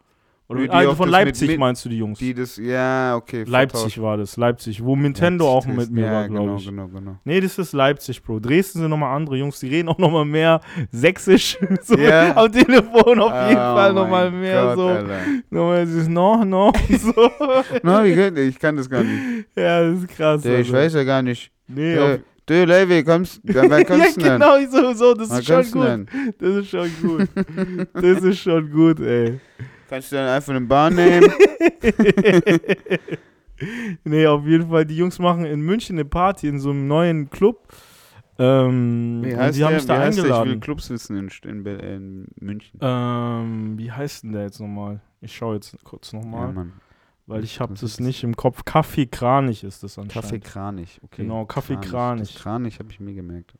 Oder Nee, also auch von Leipzig mit- meinst du die Jungs? Die das, ja, okay. Leipzig war das, Leipzig, wo Nintendo auch Leipzig, mit mir ja, war, glaube genau, ich. Genau, genau. Nee, das ist Leipzig, Bro. Dresden sind nochmal andere Jungs, die reden auch nochmal mehr Sächsisch. [laughs] so Ja. Am Telefon auf jeden Oh Fall mein nochmal mehr Gott, so. Alter. Nochmal dieses No, No. [laughs] So. [laughs] Geht Ich kann das gar nicht. ja, das ist krass. Du, ich Alter. weiß ja gar nicht. Nee, Du, auf, du Levi, kommst, wer wer ja, [laughs] kommst du denn? genau, so, so, das ist schon kommst gut. Das ist schon gut. das ist schon gut, ey. Kannst du dann einfach eine Bahn nehmen? [laughs] nee, auf jeden Fall, die Jungs machen in München eine Party in so einem neuen Club. Ähm, Wie heißt die haben der? mich da wie heißt der? Ich will eingeladen. Clubs wissen in, in, in München. Ähm, wie heißt denn der jetzt nochmal? Ich schaue jetzt kurz ja, nochmal, Mann. Weil ich habe das nicht im Kopf. Kaffee Kranich ist das anscheinend. Kaffee Kranich, okay. Genau, Kaffee Kranich. Das Kranich habe ich mir gemerkt.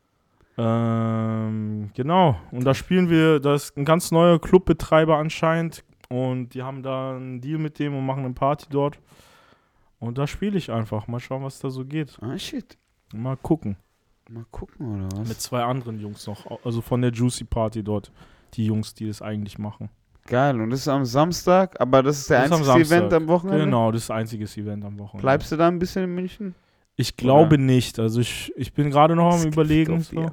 Ähm, genau. Und da spielen wir, da ist ein ganz neuer Clubbetreiber anscheinend. Und die haben da einen Deal mit dem und machen eine Party dort. Und da spiele ich einfach. Mal schauen, was da so geht. Ah, shit. Mal gucken. Mal gucken, oder was? Mit zwei anderen Jungs noch. Also von der Juicy Party dort. Die Jungs, die das eigentlich machen. Geil, und das ist am Samstag, aber das ist der Das ist am einzige Event Samstag. am Wochenende? Genau, das ist das einzige Event am Wochenende. Bleibst du da ein bisschen in München? Ich glaube nicht. Also ich, ich bin gerade noch am Skip überlegen. So. [laughs] [laughs]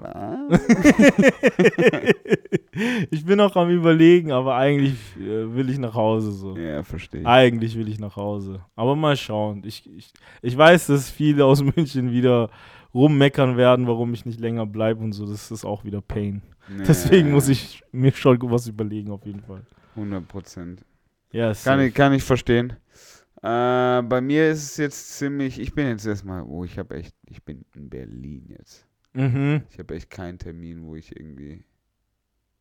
ich bin noch am überlegen, aber eigentlich äh, will ich nach Hause so. ja, verstehe ich. Eigentlich will ich nach Hause. Aber mal schauen. Ich, ich, ich weiß, dass viele aus München wieder rummeckern werden, warum ich nicht länger bleibe und so. Das ist auch wieder Pain. Nee, Deswegen muss ich mir schon was überlegen, auf jeden Fall. 100 Prozent. Ja, Kann ich, kann ich verstehen. Äh, bei mir ist es jetzt ziemlich, ich bin jetzt erstmal, oh, ich habe echt, ich bin in Berlin jetzt. Mhm. Ich habe echt keinen Termin, wo ich irgendwie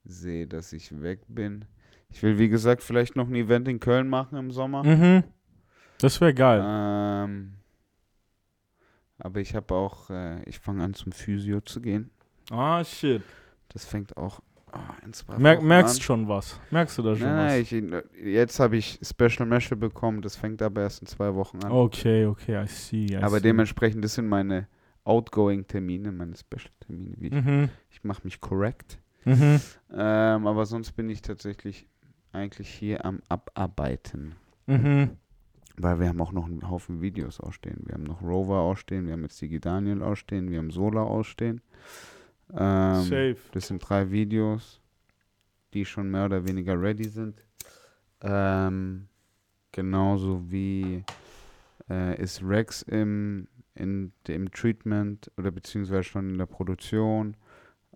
sehe, dass ich weg bin. Ich will, wie gesagt, vielleicht noch ein Event in Köln machen im Sommer. Mhm. Das wäre geil. Ähm, aber ich habe auch, äh, ich fange an zum Physio zu gehen. Ah, shit. Das fängt auch ah, in zwei Merk, Wochen merkst an. schon was? Merkst du da schon Nein, was? nein, ich, jetzt habe ich Special Measure bekommen. Das fängt aber erst in zwei Wochen an. Okay, okay, I see. I aber see. dementsprechend, das sind meine Outgoing-Termine, meine Special-Termine. wie Ich, Mhm. ich mache mich korrekt. Mhm. Ähm, aber sonst bin ich tatsächlich eigentlich hier am Abarbeiten. Mhm. Weil wir haben auch noch einen Haufen Videos ausstehen. Wir haben noch Rover ausstehen, wir haben jetzt Digi Daniel ausstehen, wir haben Sola ausstehen. Ähm, Safe. das sind drei Videos, die schon mehr oder weniger ready sind. Ähm, genauso wie äh, ist Rex im, in, im Treatment oder beziehungsweise schon in der Produktion.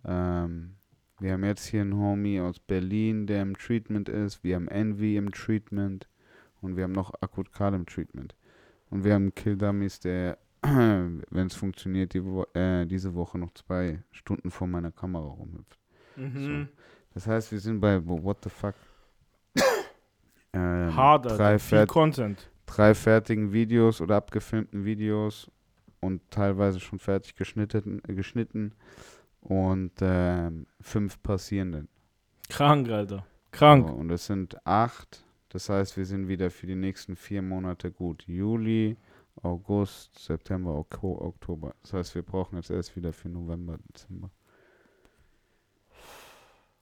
Ähm, wir haben jetzt hier einen Homie aus Berlin, der im Treatment ist. Wir haben Envy im Treatment. Und wir haben noch Akut Karl im Treatment. Und wir haben Kill Dummies, der, [clears throat] wenn es funktioniert, die Wo äh, diese Woche noch zwei Stunden vor meiner Kamera rumhüpft. Mhm. Das heißt, wir sind bei What the fuck? [coughs] ähm, Hard, Alter. drei, Viel Content. drei fertigen Videos oder abgefilmten Videos und teilweise schon fertig geschnitten, äh, geschnitten und ähm, fünf passierenden. Krank, Alter. Krank. So, und es sind acht. Das heißt, wir sind wieder für die nächsten vier Monate gut. Juli, August, September, Oktober. Das heißt, wir brauchen jetzt erst wieder für November, Dezember.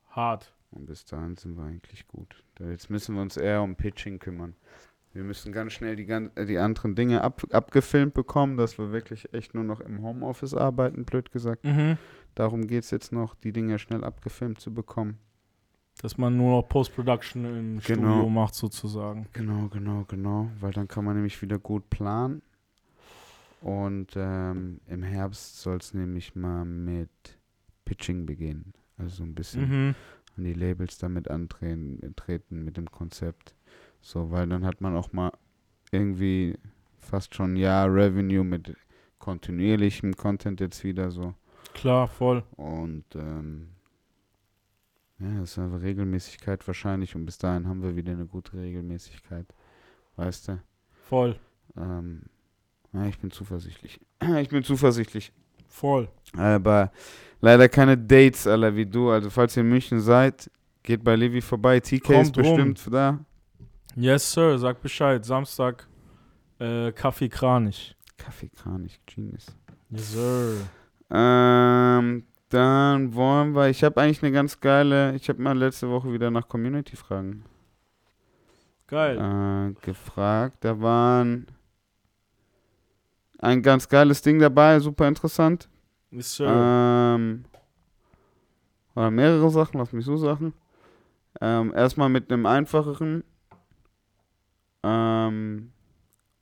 Hart. Und bis dahin sind wir eigentlich gut. Jetzt müssen wir uns eher um Pitching kümmern. Wir müssen ganz schnell die, äh, die anderen Dinge ab, abgefilmt bekommen, dass wir wirklich echt nur noch im Homeoffice arbeiten, blöd gesagt. Mhm. Darum geht es jetzt noch, die Dinge schnell abgefilmt zu bekommen. Dass man nur noch Post-Production im Genau. Studio macht, sozusagen. Genau, genau, genau. Weil dann kann man nämlich wieder gut planen. Und ähm, im Herbst soll es nämlich mal mit Pitching beginnen. Also so ein bisschen Mhm. an die Labels damit antreten treten mit dem Konzept. So, weil dann hat man auch mal irgendwie fast schon ein Jahr Revenue mit kontinuierlichem Content jetzt wieder so. Klar, voll. Und ähm, ja, das ist einfach Regelmäßigkeit wahrscheinlich und bis dahin haben wir wieder eine gute Regelmäßigkeit. Weißt du? Voll. Ähm, Ja, ich bin zuversichtlich. [clears throat] Ich bin zuversichtlich. Voll. Aber leider keine Dates, Alter, wie du. Also, falls ihr in München seid, geht bei Levi vorbei. TK Kommt ist bestimmt da. Yes, Sir, sag Bescheid. Samstag äh, Kaffee Kranich. Kaffeekranich, Genius. Yes, Sir. Ähm, dann wollen wir. Ich habe eigentlich eine ganz geile. Ich habe mal letzte Woche wieder nach Community-Fragen Geil. äh, gefragt. Da waren ein ganz geiles Ding dabei, super interessant. Yes, Sir. Ähm, oder mehrere Sachen, lass mich so sagen. Ähm, erstmal mit einem einfacheren. Ähm,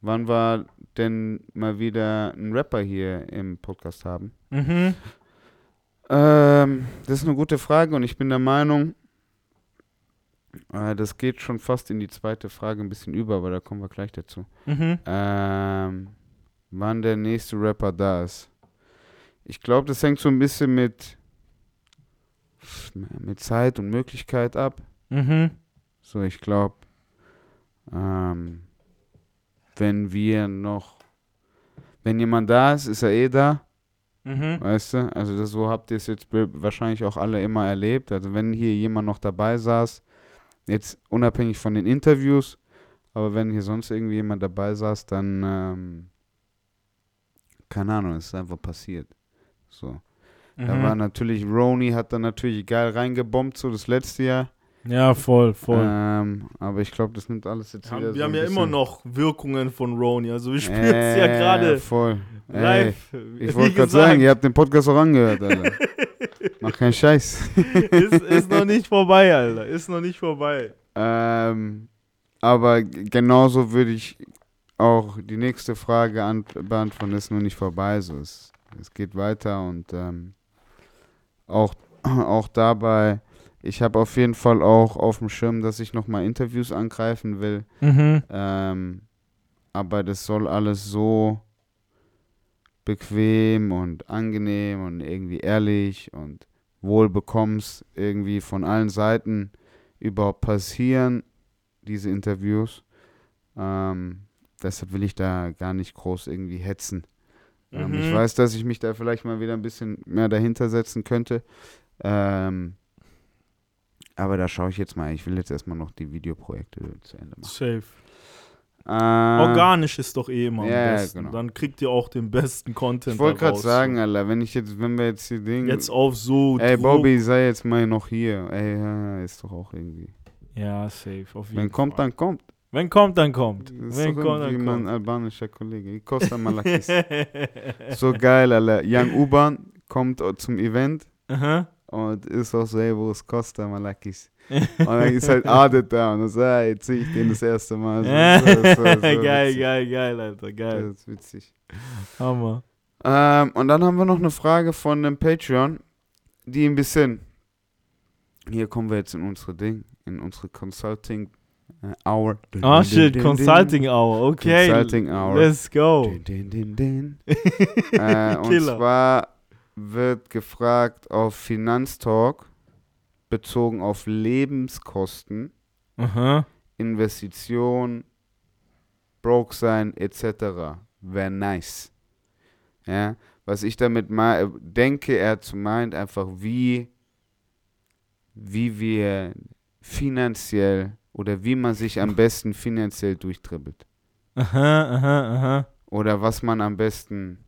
wann wir denn mal wieder einen Rapper hier im Podcast haben? mhm. Ähm, das ist eine gute Frage und ich bin der Meinung, äh, das geht schon fast in die zweite Frage ein bisschen über, aber da kommen wir gleich dazu. Mhm. Ähm, wann der nächste Rapper da ist. Ich glaube, das hängt so ein bisschen mit, mit Zeit und Möglichkeit ab. Mhm. So, ich glaube, ähm, wenn wir noch, wenn jemand da ist, ist er eh da, Mhm. weißt du? Also das, so habt ihr es jetzt wahrscheinlich auch alle immer erlebt. Also wenn hier jemand noch dabei saß, jetzt unabhängig von den Interviews, aber wenn hier sonst irgendwie jemand dabei saß, dann, ähm, keine Ahnung, es ist einfach passiert. So. Da Mhm. war natürlich, Roni hat dann natürlich geil reingebombt, so das letzte Jahr. Ja, voll, voll. Ähm, aber ich glaube, das nimmt alles jetzt Wir wieder haben, so wir haben ein ja immer noch Wirkungen von Roni. Also wir spüren es ja Äh, gerade Voll. Ey, live. ich Wie wollte gerade sagen, ihr habt den Podcast auch angehört, Alter. [laughs] Mach keinen Scheiß. [laughs] ist, ist noch nicht vorbei, Alter. Ist noch nicht vorbei. ähm, aber genauso würde ich auch die nächste Frage an beantworten, ist nur nicht vorbei. So, es, es geht weiter und ähm, auch, [clears throat] auch dabei, ich habe auf jeden Fall auch auf dem Schirm, dass ich nochmal Interviews angreifen will. Mhm. Ähm, aber das soll alles so bequem und angenehm und irgendwie ehrlich und wohlbekommst irgendwie von allen Seiten überhaupt passieren, diese Interviews. Ähm, deshalb will ich da gar nicht groß irgendwie hetzen. Ähm, ich Mhm. weiß, dass ich mich da vielleicht mal wieder ein bisschen mehr dahinter setzen könnte. Ähm, aber da schaue ich jetzt mal. Ich will jetzt erstmal noch die Videoprojekte zu Ende machen. Safe. Ähm, Organisch ist doch eh immer am ja, besten. genau. Dann kriegt ihr auch den besten Content Ich wollte gerade sagen, Alter, wenn ich jetzt, wenn wir jetzt hier Ding. Jetzt auf so Ey, Druck- Bobby, sei jetzt mal noch hier. Ey, ja, ist doch auch irgendwie. Ja, safe. Auf jeden Wenn kommt, Fall. dann kommt. Wenn kommt, dann kommt. Das Wenn kommt, dann mein kommt. albanischer Kollege. Costa Malakis. [laughs] so geil, Alter. Young U-Bahn kommt zum Event Aha. Und ist auch so, ey, wo ist Costa Malakis? [laughs] Und dann ist halt Adet da und dann so, ey, jetzt sehe ich den das erste Mal. So, so, so, [laughs] geil, witzig. geil, geil, Alter, geil. Das ist witzig. Hammer. Ähm, und dann haben wir noch eine Frage von einem Patreon, die ein bisschen. Hier kommen wir jetzt in unsere Ding, in unsere Consulting äh, Hour. Ah, shit, Consulting Hour, okay. Consulting Hour. Let's go. [laughs] Äh, und zwar wird gefragt auf Finanztalk bezogen auf Lebenskosten, Aha. Investition, broke sein etc. Wäre nice. Ja, was ich damit mal denke, er zu meint einfach, wie, wie wir finanziell oder wie man sich am besten finanziell durchtribbelt. Aha, aha, aha. Oder was man am besten,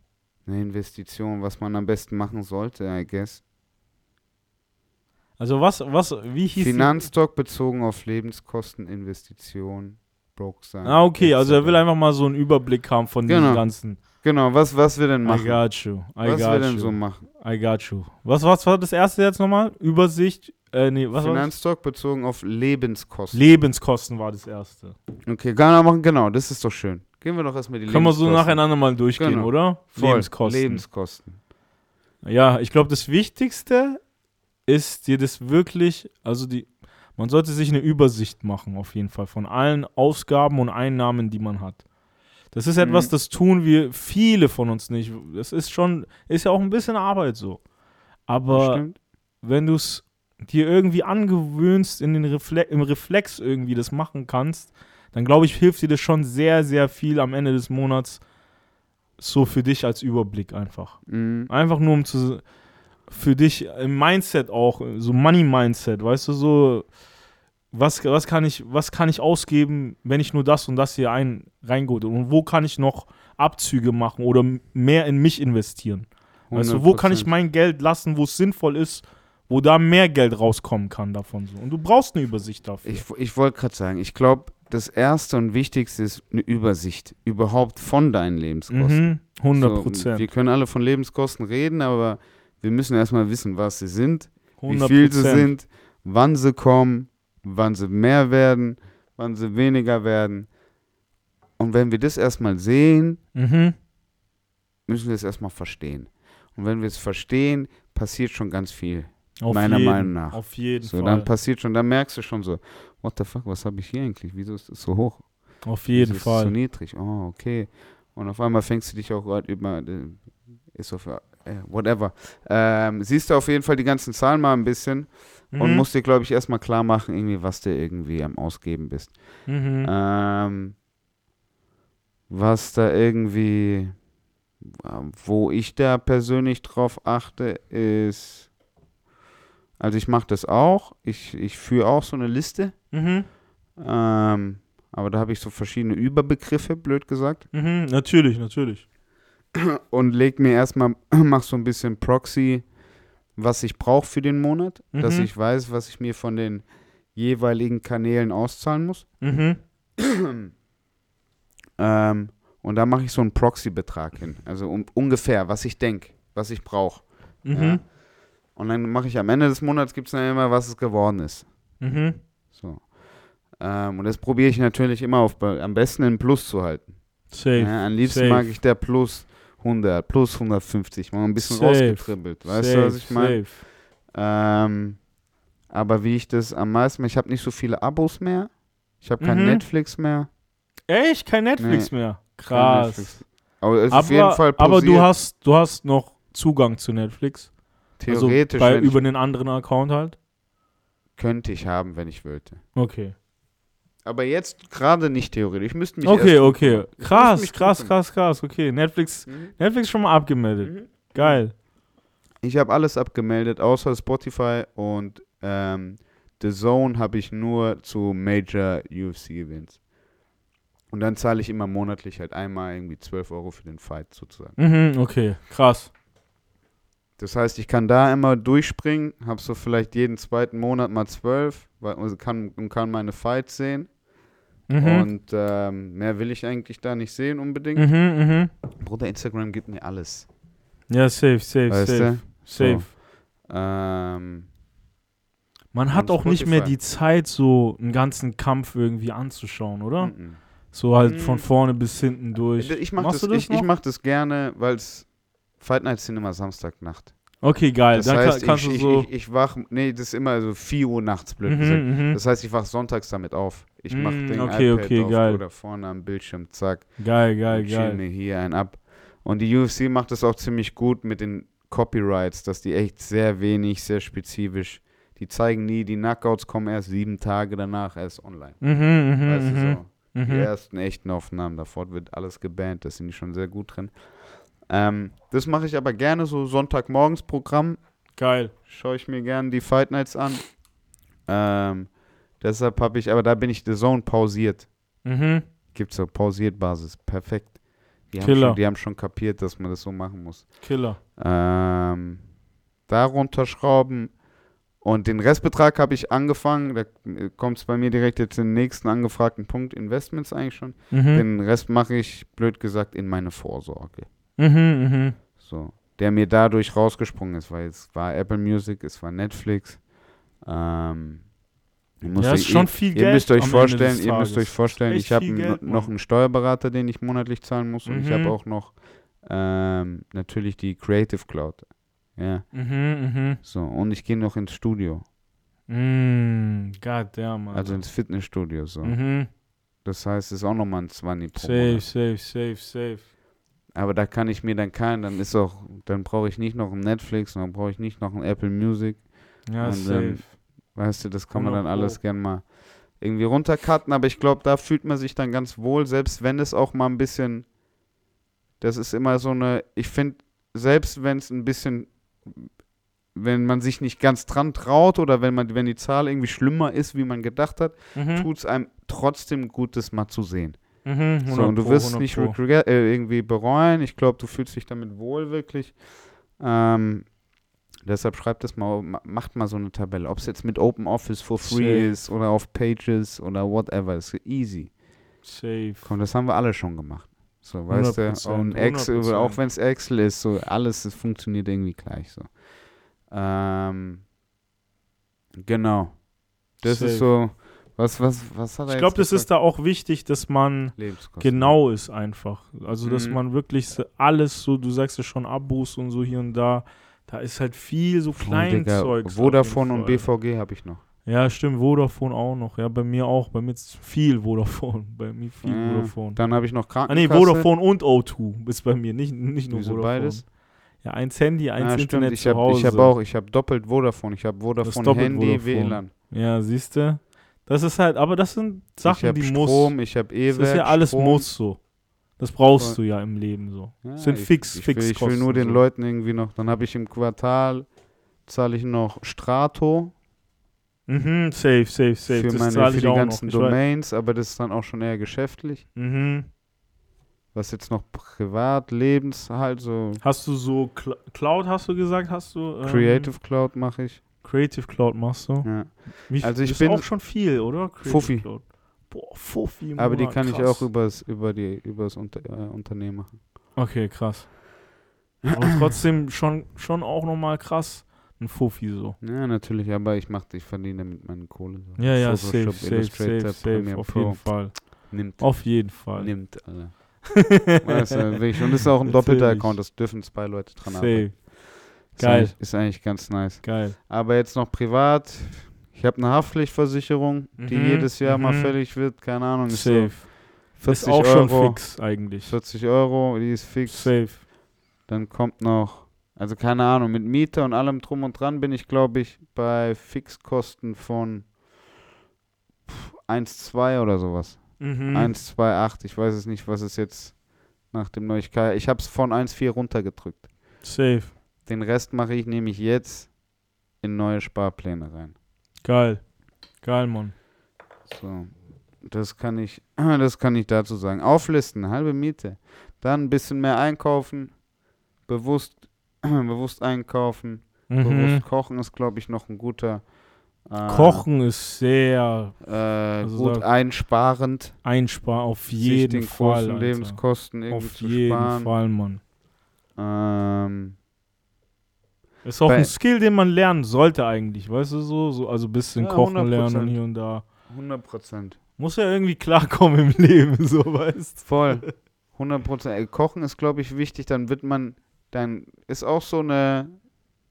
eine Investition, was man am besten machen sollte, I guess. Also was, was, wie hieß die? Finanztalk bezogen auf Lebenskosten, Investition, broke sein. Ah, okay, also er will einfach mal so einen Überblick haben von Genau. diesen ganzen. Genau, was, was wir denn I machen. got you. I was wir got denn you. so machen. I got you. Was, was war das erste jetzt nochmal? Übersicht, äh, nee, was war das? Bezogen auf Lebenskosten. Lebenskosten war das erste. okay, man machen, genau, das ist doch schön. Gehen wir doch erstmal die Können wir so Lebenskosten. nacheinander mal durchgehen, Genau. oder? Voll. Lebenskosten. Lebenskosten. Ja, ich glaube, das Wichtigste ist dir das wirklich, also die, man sollte sich eine Übersicht machen, auf jeden Fall, von allen Ausgaben und Einnahmen, die man hat. Das ist etwas, Mhm. das tun wir viele von uns nicht. Das ist schon, ist ja auch ein bisschen Arbeit so. Aber Stimmt. wenn du es dir irgendwie angewöhnst, in den Refle im Reflex irgendwie das machen kannst, dann glaube ich, hilft dir das schon sehr, sehr viel am Ende des Monats So für dich als Überblick einfach. Mhm. Einfach nur um zu für dich im Mindset auch, so Money-Mindset, weißt du, so was, was, kann ich, was kann ich ausgeben, wenn ich nur das und das hier ein, reingeholt? Und wo kann ich noch Abzüge machen oder mehr in mich investieren? Weißt du, wo kann ich 100%. mein Geld lassen, wo es sinnvoll ist, wo da mehr Geld rauskommen kann davon so. Und du brauchst eine Übersicht dafür. Ich, ich wollte gerade sagen, ich glaube, das Erste und Wichtigste ist eine Übersicht überhaupt von deinen Lebenskosten. mhm, 100 So, Prozent. wir können alle von Lebenskosten reden, aber wir müssen erstmal wissen, was sie sind, wie 100 viel sie sind, wann sie kommen, wann sie mehr werden, wann sie weniger werden. Und wenn wir das erstmal sehen, Mhm. müssen wir es erstmal verstehen. Und wenn wir es verstehen, passiert schon ganz viel. Auf Meiner jeden, Meinung nach. Auf jeden So, Fall. dann passiert schon, dann merkst du schon so, what the fuck, was habe ich hier eigentlich? Wieso ist das so hoch? auf jeden Wieso ist das so Fall. niedrig? Oh, okay. Und auf einmal fängst du dich auch gerade über, äh, ist auf, äh, whatever. Ähm, siehst du auf jeden Fall die ganzen Zahlen mal ein bisschen und Mhm. musst dir, glaube ich, erstmal klar machen, irgendwie, was du irgendwie am Ausgeben bist. Mhm. Ähm, was da irgendwie, wo ich da persönlich drauf achte, ist, also ich mache das auch, ich, ich führe auch so eine Liste, Mhm. ähm, aber da habe ich so verschiedene Überbegriffe, blöd gesagt, Mhm. Natürlich, natürlich. [clears throat] und leg mir erstmal, [clears throat] mach so ein bisschen Proxy, was ich brauche für den Monat, dass Mhm. ich weiß, was ich mir von den jeweiligen Kanälen auszahlen muss. Mhm. [clears throat] Ähm, und da mache ich so einen Proxy-Betrag hin. Also um, ungefähr, was ich denke, was ich brauche. Mhm. Ja. Und dann mache ich am Ende des Monats, gibt es dann immer, was es geworden ist. Mhm. So. Ähm, und das probiere ich natürlich immer auf, am besten in Plus zu halten. Safe. Ja, am liebsten safe. mag ich der Plus 100, Plus 150, mal ein bisschen Safe. rausgetribbelt. Weißt du, was ich meine? Safe. Ähm, aber wie ich das am meisten, ich habe nicht so viele Abos mehr. Ich habe kein Mhm. Netflix mehr. Echt? Kein Netflix mehr. Kein Krass. Netflix. Aber es ist auf jeden Fall aber du hast, du hast noch Zugang zu Netflix. Theoretisch also bei, über einen anderen Account halt. könnte ich haben, wenn ich wollte. Okay. Aber jetzt gerade nicht theoretisch. Ich müsste mich Okay, okay. Krass, krass, drum krass, krass. Okay, Netflix, kümmern. Netflix schon mal abgemeldet. Mhm. Mhm. Geil. Ich habe alles abgemeldet, außer Spotify und ähm, The Zone habe ich nur zu Major UFC Events. Und dann zahle ich immer monatlich halt einmal irgendwie 12 Euro für den Fight sozusagen. Mhm, okay, krass. Das heißt, ich kann da immer durchspringen, habe so vielleicht jeden zweiten Monat mal 12 weil, und, kann, kann meine Fights sehen. Mhm. Und ähm, mehr will ich eigentlich da nicht sehen unbedingt. Mhm, mhm. Bruder, Instagram gibt mir alles. Ja, safe, safe, Weißt safe. Safe. So. Ähm, Man hat auch nicht mehr die Zeit, so einen ganzen Kampf irgendwie anzuschauen, oder? mhm. So halt von vorne bis hinten durch. Ich mache Machst das, du das ich, ich mach das gerne, weil es Fight Nights sind immer Samstagnacht. Okay, geil. Das Dann heißt, kann, kannst ich, du so. ich, ich, ich wach, nee, das ist immer so 4 Uhr nachts, blöd gesagt. mhm, mhm. Das heißt, ich wach sonntags damit auf. Ich mach Mm, den okay, iPad okay, auf geil. oder vorne am Bildschirm, zack. Geil, geil, geil. mir hier einen ab. Und die UFC macht das auch ziemlich gut mit den Copyrights, dass die echt sehr wenig, sehr spezifisch, die zeigen nie, die Knockouts kommen erst sieben Tage danach erst online. Mhm, mhm, Weißt du mhm. so? Die mhm. ersten echten Aufnahmen, davor wird alles gebannt, da sind die schon sehr gut drin. Ähm, das mache ich aber gerne, so Sonntagmorgens Programm, Geil. schaue ich mir gerne die Fight Nights an. Ähm, deshalb habe ich, aber da bin ich The Zone pausiert. Mhm. Gibt so pausiert Basis, perfekt. Die haben, Killer. schon, die haben schon kapiert, dass man das so machen muss. Killer. Ähm, da runterschrauben. Und den Restbetrag habe ich angefangen, da kommt es bei mir direkt jetzt den nächsten angefragten Punkt, Investments eigentlich schon. Mhm. Den Rest mache ich, blöd gesagt, in meine Vorsorge. Mhm, mhm. So. Der mir dadurch rausgesprungen ist, weil es war Apple Music, es war Netflix. Ähm, ihr müsst Ja, euch- ist schon ihr, viel ihr Geld. müsst euch vorstellen, ihr müsst euch vorstellen, ich habe noch einen Steuerberater, den ich monatlich zahlen muss und ich Mhm. habe auch noch ähm, natürlich die Creative Cloud. Ja, Mhm, mhm. so. Und ich gehe noch ins Studio, Mm, God damn, Alter. also ins Fitnessstudio. So. mhm. Das heißt, es ist auch nochmal ein 20 pro Safe, safe, safe, safe. Aber da kann ich mir dann keinen, dann ist auch, dann brauche ich nicht noch ein Netflix, dann brauche ich nicht noch ein Apple Music. Ja, Und safe. dann- Weißt du, das kann man 100 dann alles Pro. gern mal irgendwie runtercutten, aber ich glaube, da fühlt man sich dann ganz wohl, selbst wenn es auch mal ein bisschen das ist immer so eine, ich finde, selbst wenn es ein bisschen, wenn man sich nicht ganz dran traut oder wenn man, wenn die Zahl irgendwie schlimmer ist, wie man gedacht hat, Mhm. tut es einem trotzdem gut, das mal zu sehen. Mhm. So, 100 und du wirst es 100 nicht regret, äh, irgendwie bereuen. Ich glaube, du fühlst dich damit wohl, wirklich. Ähm, deshalb schreibt das mal, ma- macht mal so eine Tabelle. Ob es jetzt mit Open Office for free Safe. ist oder auf Pages oder whatever. ist easy. Safe. Komm, das haben wir alle schon gemacht. So, weißt du? 100%, Und Excel, 100%. auch wenn es Excel ist, so alles es funktioniert irgendwie gleich so. Ähm, genau. Das Safe. ist so, was, was, was hat er Ich glaube, das ist da auch wichtig, dass man genau ist einfach. Also, dass Mhm. man wirklich alles so, du sagst ja schon, Abos und so hier und da. Da ist halt viel so. Kleinzeug. Vodafone und BVG habe ich noch. Ja, stimmt, Vodafone auch noch. Ja, bei mir auch. Bei mir ist viel Vodafone. Bei mir viel Ja, Vodafone. Dann habe ich noch Ah, nee, Krankenkasse. Vodafone und O2 ist bei mir, nicht, nicht nur Wieso Vodafone. beides? Ja, eins Handy, eins Ja, stimmt. Internet Ich habe hab auch, ich habe doppelt Vodafone. Ich habe Vodafone Handy, Vodafone. WLAN. Ja, siehst du? Das ist halt, aber das sind Sachen, die Strom, muss. ich habe Das E-Werk. ist ja alles Strom. muss so. Das brauchst du ja im Leben so. Ja, Das sind ich, fix, ich fix will, ich will nur den so. Leuten irgendwie noch. Dann habe ich im Quartal zahle ich noch Strato Mhm, safe, safe, safe. für das meine zahle für ich die auch ganzen. Ich weiß- Domains, aber das ist dann auch schon eher geschäftlich. Mhm. Was jetzt noch privat, Lebenshalt, so Hast du so Cl Cloud, hast du gesagt, hast du? ähm, Creative Cloud mache ich. Creative Cloud machst du? Ja. Wie, Also ich ist bin- auch schon viel, oder? Creative Fuffi. Cloud. Boah, Fuffi. im Aber die kann ich krass. auch übers, über die übers Unter, äh, Unternehmen machen. Okay, krass. Aber trotzdem schon, schon auch nochmal krass. Ein Fuffi so. Ja, natürlich, aber ich mache, ich verdiene damit meine Kohle. So. Ja, ja, safe, Photoshop, safe, Illustrator, safe, safe. Auf Pro. jeden Fall. Nimmt, Auf jeden Fall. nimmt, Alter. [laughs] Weißt du, wirklich. Und das ist auch ein doppelter. Account, das dürfen zwei Leute dran Safe. arbeiten. Ist Geil. eigentlich- Ist eigentlich ganz nice. Geil. Aber jetzt noch privat. Ich habe eine Haftpflichtversicherung, die Mhm, jedes Jahr mal mhm. fällig wird. Keine Ahnung, ist Safe. so Ist 40 auch Euro. schon fix eigentlich. 40 Euro, die ist fix. Safe. Dann kommt noch, also keine Ahnung, mit Miete und allem drum und dran bin ich, glaube ich, bei Fixkosten von 1,2 oder sowas. Mhm. 1,28. Ich weiß es nicht, was es jetzt nach dem Neuigkeit. Ich habe es von 1,4 runtergedrückt. Safe. Den Rest mache ich nämlich jetzt in neue Sparpläne rein. Geil. Geil, Mann. So. Das kann ich, [clears throat] das kann ich dazu sagen. Auflisten, halbe Miete. Dann ein bisschen mehr einkaufen. Bewusst, [clears throat] bewusst einkaufen. Mhm. Bewusst kochen ist, glaube ich, noch ein guter. äh, Kochen ist sehr Äh, Also gut sag- einsparend. einspar auf sich jeden den Fall. großen Alter. Lebenskosten irgendwie Auf jeden sparen. Fall, Mann. Ähm, Ist auch Bei- ein Skill, den man lernen sollte eigentlich, weißt du so? so also ein bisschen Ja, kochen lernen 100%. hier und da. 100 Prozent. Muss ja irgendwie klarkommen im [laughs] Leben, so weißt Voll. 100 Prozent. Kochen ist, glaube ich, wichtig. Dann wird man, dann ist auch so eine,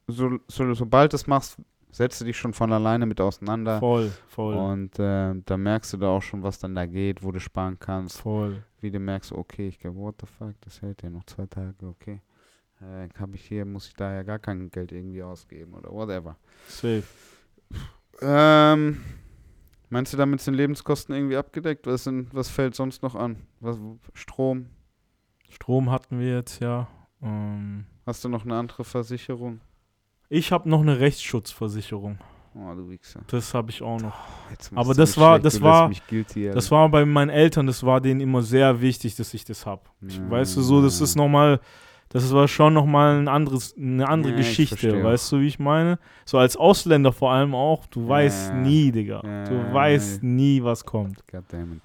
so, so, sobald du es machst, setzt du dich schon von alleine mit auseinander. Voll, voll, Und äh, da merkst du da auch schon, was dann da geht, wo du sparen kannst. voll. Wie du merkst, okay, ich glaube, what the fuck, das hält ja noch zwei Tage, okay. Äh, habe ich hier, muss ich da ja gar kein Geld irgendwie ausgeben oder whatever. Safe. Ähm, meinst du, damit sind Lebenskosten irgendwie abgedeckt? Was, sind, was fällt sonst noch an? Was, Strom? Strom hatten wir jetzt ja. Ähm, Hast du noch eine andere Versicherung? ich habe noch eine Rechtsschutzversicherung. Oh, du Wichser. Das habe ich auch noch. Jetzt Aber das war- schlecht, das war- guilty, Das war bei meinen Eltern, das war denen immer sehr wichtig, dass ich das habe. Ja. Weißt du, so, das ist nochmal, das war schon nochmal ein anderes, eine andere Ja, ich Geschichte, weißt du, wie ich meine? So als Ausländer vor allem auch, du weißt Ja. nie, Digga. Ja, Du weißt nie, was kommt. Goddammit.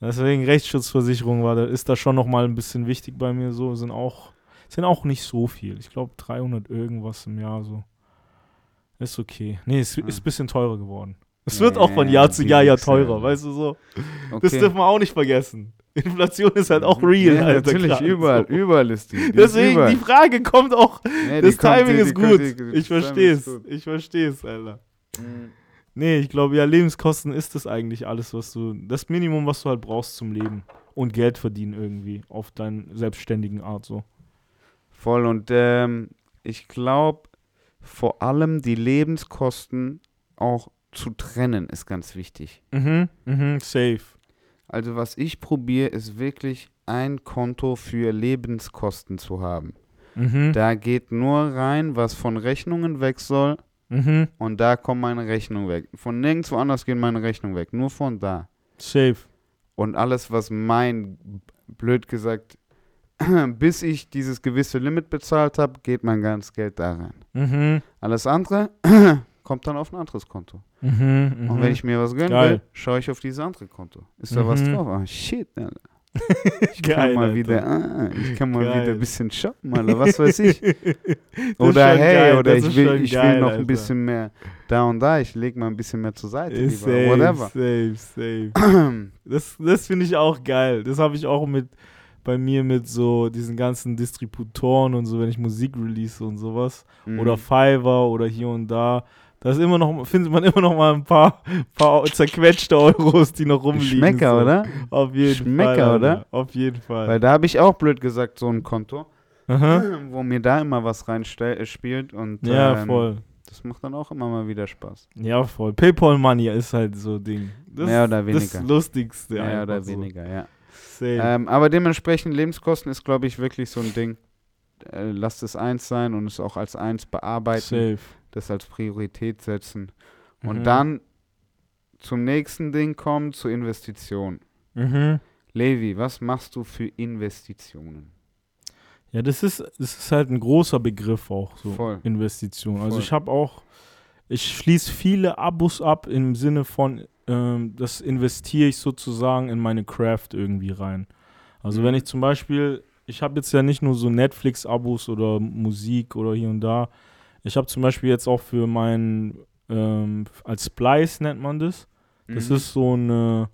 Deswegen Rechtsschutzversicherung war da, ist da schon nochmal ein bisschen wichtig bei mir so, sind auch, sind auch nicht so viel. Ich glaube 300 irgendwas im Jahr so. Ist okay. Nee, es Ah. ist ein bisschen teurer geworden. Es wird auch von ja, Jahr zu Jahr ja teurer, weißt du so. Okay. Das dürfen wir auch nicht vergessen. [laughs] Inflation ist halt auch real, ja, Alter. Natürlich, grad überall, überall ist die. die Deswegen, überall. die Frage kommt auch. Die Das kommt- Timing die- ist gut. kommt- die- Ich verstehe es. Ich verstehe es, Alter. Mhm. Nee, ich glaube, ja, Lebenskosten ist das eigentlich alles, was du, das Minimum, was du halt brauchst zum Leben. Und Geld verdienen irgendwie auf deinen selbstständigen Art so. Voll und ähm, ich glaube, vor allem die Lebenskosten auch zu trennen ist ganz wichtig. Mhm, mhm, safe. Also was ich probiere, ist wirklich ein Konto für Lebenskosten zu haben. Mhm. Da geht nur rein, was von Rechnungen weg soll Mhm. und da kommen meine Rechnungen weg. Von nirgendwo anders gehen meine Rechnungen weg, nur von da. Safe. Und alles, was mein, blöd gesagt, [clears throat] bis ich dieses gewisse Limit bezahlt habe, geht mein ganzes Geld da rein. Mhm. Alles andere [clears throat] kommt dann auf ein anderes Konto. Mhm. Mhm. Und wenn ich mir was gönnen Geil. will, schaue ich auf dieses andere Konto. Ist da was Mhm. drauf? Ah, shit, Alter. [laughs] Ich Geil, kann mal Alter. wieder, ah, ich kann mal Geil. wieder ein bisschen shoppen, Alter, was weiß ich. [laughs] Oder hey, geil, oder ich will, ich geil, will noch Alter. ein bisschen mehr da und da, ich lege mal ein bisschen mehr zur Seite, lieber. safe, Whatever. safe, safe. [clears throat] Das, das finde ich auch geil. Das habe ich auch mit bei mir mit so diesen ganzen Distributoren und so, wenn ich Musik release und sowas. Oder Mhm. Fiverr oder hier und da. Da ist immer noch, findet man immer noch mal ein paar, paar zerquetschte Euros, die noch rumliegen. Schmecker, so. oder? Auf jeden Schmecker, Fall. Alter. oder? Auf jeden Fall. Weil da habe ich auch blöd gesagt so ein Konto, Aha. wo mir da immer was reinspielt und Ja, ähm, voll. das macht dann auch immer mal wieder Spaß. Ja, voll. PayPal Money ist halt so Ding. Das, Mehr oder Das weniger. Lustigste. Mehr oder so. weniger, ja. Safe. Ähm, aber dementsprechend Lebenskosten ist, glaube ich, wirklich so ein Ding. Äh, lasst es eins sein und es auch als eins bearbeiten, Safe. Das als Priorität setzen. Und Mhm. dann zum nächsten Ding kommen, zur Investition. Mhm. Levi, was machst du für Investitionen? Ja, das ist, das ist halt ein großer Begriff auch, so Voll. Investition. Also Voll. ich habe auch, ich schließe viele Abos ab im Sinne von, ähm, das investiere ich sozusagen in meine Craft irgendwie rein. Also Mhm. wenn ich zum Beispiel, ich habe jetzt ja nicht nur so Netflix-Abos oder Musik oder hier und da. Ich habe zum Beispiel jetzt auch für meinen, ähm, als Splice nennt man das. Das Mhm. ist so eine,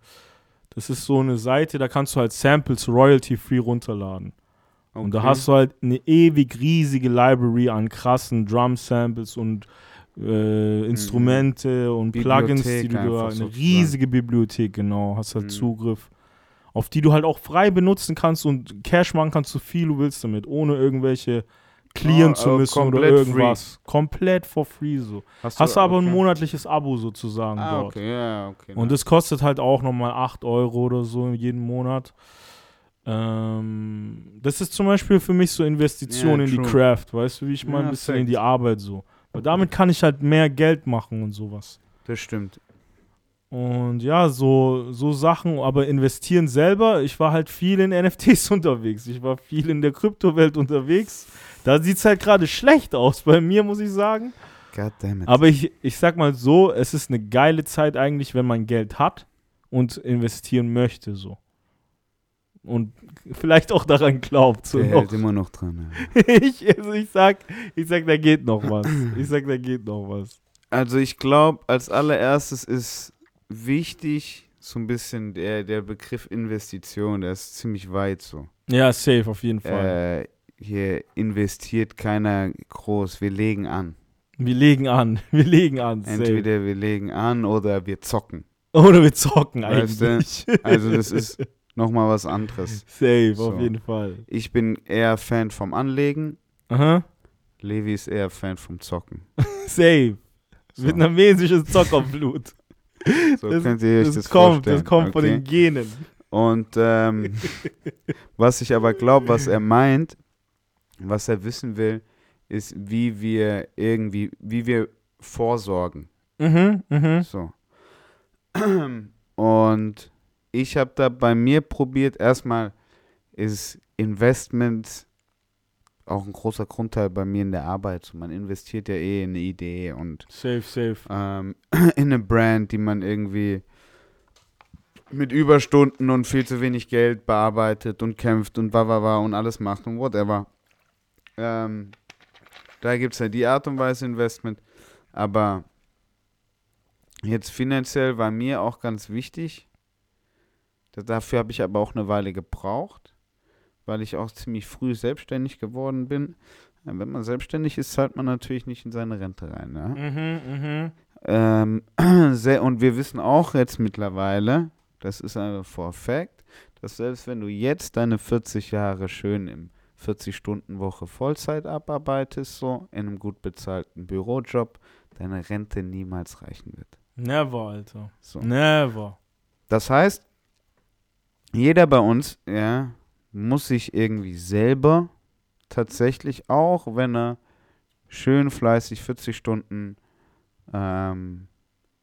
das ist so eine Seite, da kannst du halt Samples royalty-free runterladen. Und da Okay. hast du halt eine ewig riesige Library an krassen Drum-Samples und äh, Instrumente und Plugins, die Mhm. Bibliothek du da, eine sozusagen. riesige Bibliothek, genau, hast halt Mhm. Zugriff, auf die du halt auch frei benutzen kannst und Cash machen kannst, so viel du willst damit, ohne irgendwelche clearen Oh, zu oh, müssen oder komplett free. irgendwas. Komplett for free so. Hast du aber ein okay. monatliches Abo sozusagen Ah, dort. okay, ja, okay. Und das kostet halt auch nochmal 8 Euro oder so jeden Monat. Ähm, das ist zum Beispiel für mich so Investition Ja, in die. Craft, weißt du, wie ich mal ein Ja, bisschen in die Arbeit so. Weil damit kann ich halt mehr Geld machen und sowas. das stimmt. Und ja, so, so Sachen, aber investieren selber, ich war halt viel in NFTs [laughs] unterwegs. Ich war viel in der Kryptowelt unterwegs. Da sieht es halt gerade schlecht aus bei mir, muss ich sagen. God damn it. Aber ich, ich sag mal so, es ist eine geile Zeit eigentlich, wenn man Geld hat und investieren möchte, so. Und vielleicht auch daran glaubt. So Der noch. hält immer noch dran. Ja. [laughs] ich, also ich sag, ich sag, da geht noch was. Ich sag, da geht noch was. Also ich glaube, als allererstes ist wichtig so ein bisschen der, der Begriff Investition, der ist ziemlich weit so. Ja, safe, auf jeden Fall. Äh, hier investiert keiner groß, wir legen an. wir legen an, [laughs] wir legen an. Entweder wir legen an oder wir zocken. Oder wir zocken Weißt du, eigentlich. [laughs] Also das ist nochmal was anderes. safe, So. auf jeden Fall. Ich bin eher Fan vom Anlegen, Aha, Levi ist eher Fan vom Zocken. [laughs] safe. So, Vietnamesisches Zockerblut. so das, könnt ihr euch das, das kommt, vorstellen. das kommt von okay? den Genen. Und ähm, was ich aber glaube, was er meint, was er wissen will, ist, wie wir irgendwie, wie wir vorsorgen. Mhm, mhm. So. Und ich habe da bei mir probiert, erstmal ist Investment auch ein großer Grundteil bei mir in der Arbeit. So, man investiert ja eh in eine Idee und Safe, safe. ähm, [clears throat] in eine Brand, die man irgendwie mit Überstunden und viel zu wenig Geld bearbeitet und kämpft und wa wa wa und alles macht und whatever. Ähm, da gibt es ja die Art und Weise Investment. Aber jetzt finanziell war mir auch ganz wichtig. Da- Dafür habe ich aber auch eine Weile gebraucht, weil ich auch ziemlich früh selbstständig geworden bin. Wenn man selbstständig ist, zahlt man natürlich nicht in seine Rente rein. Ja? Mhm, mhm. Ähm, [clears throat] sehr, und wir wissen auch jetzt mittlerweile, das ist einfach a fact, dass selbst wenn du jetzt deine 40 Jahre schön im 40-Stunden-Woche Vollzeit abarbeitest, so in einem gut bezahlten Bürojob, deine Rente niemals reichen wird. Never, Alter. So. Never. Das heißt, jeder bei uns, ja, muss sich irgendwie selber tatsächlich auch, wenn er schön fleißig 40 Stunden ähm,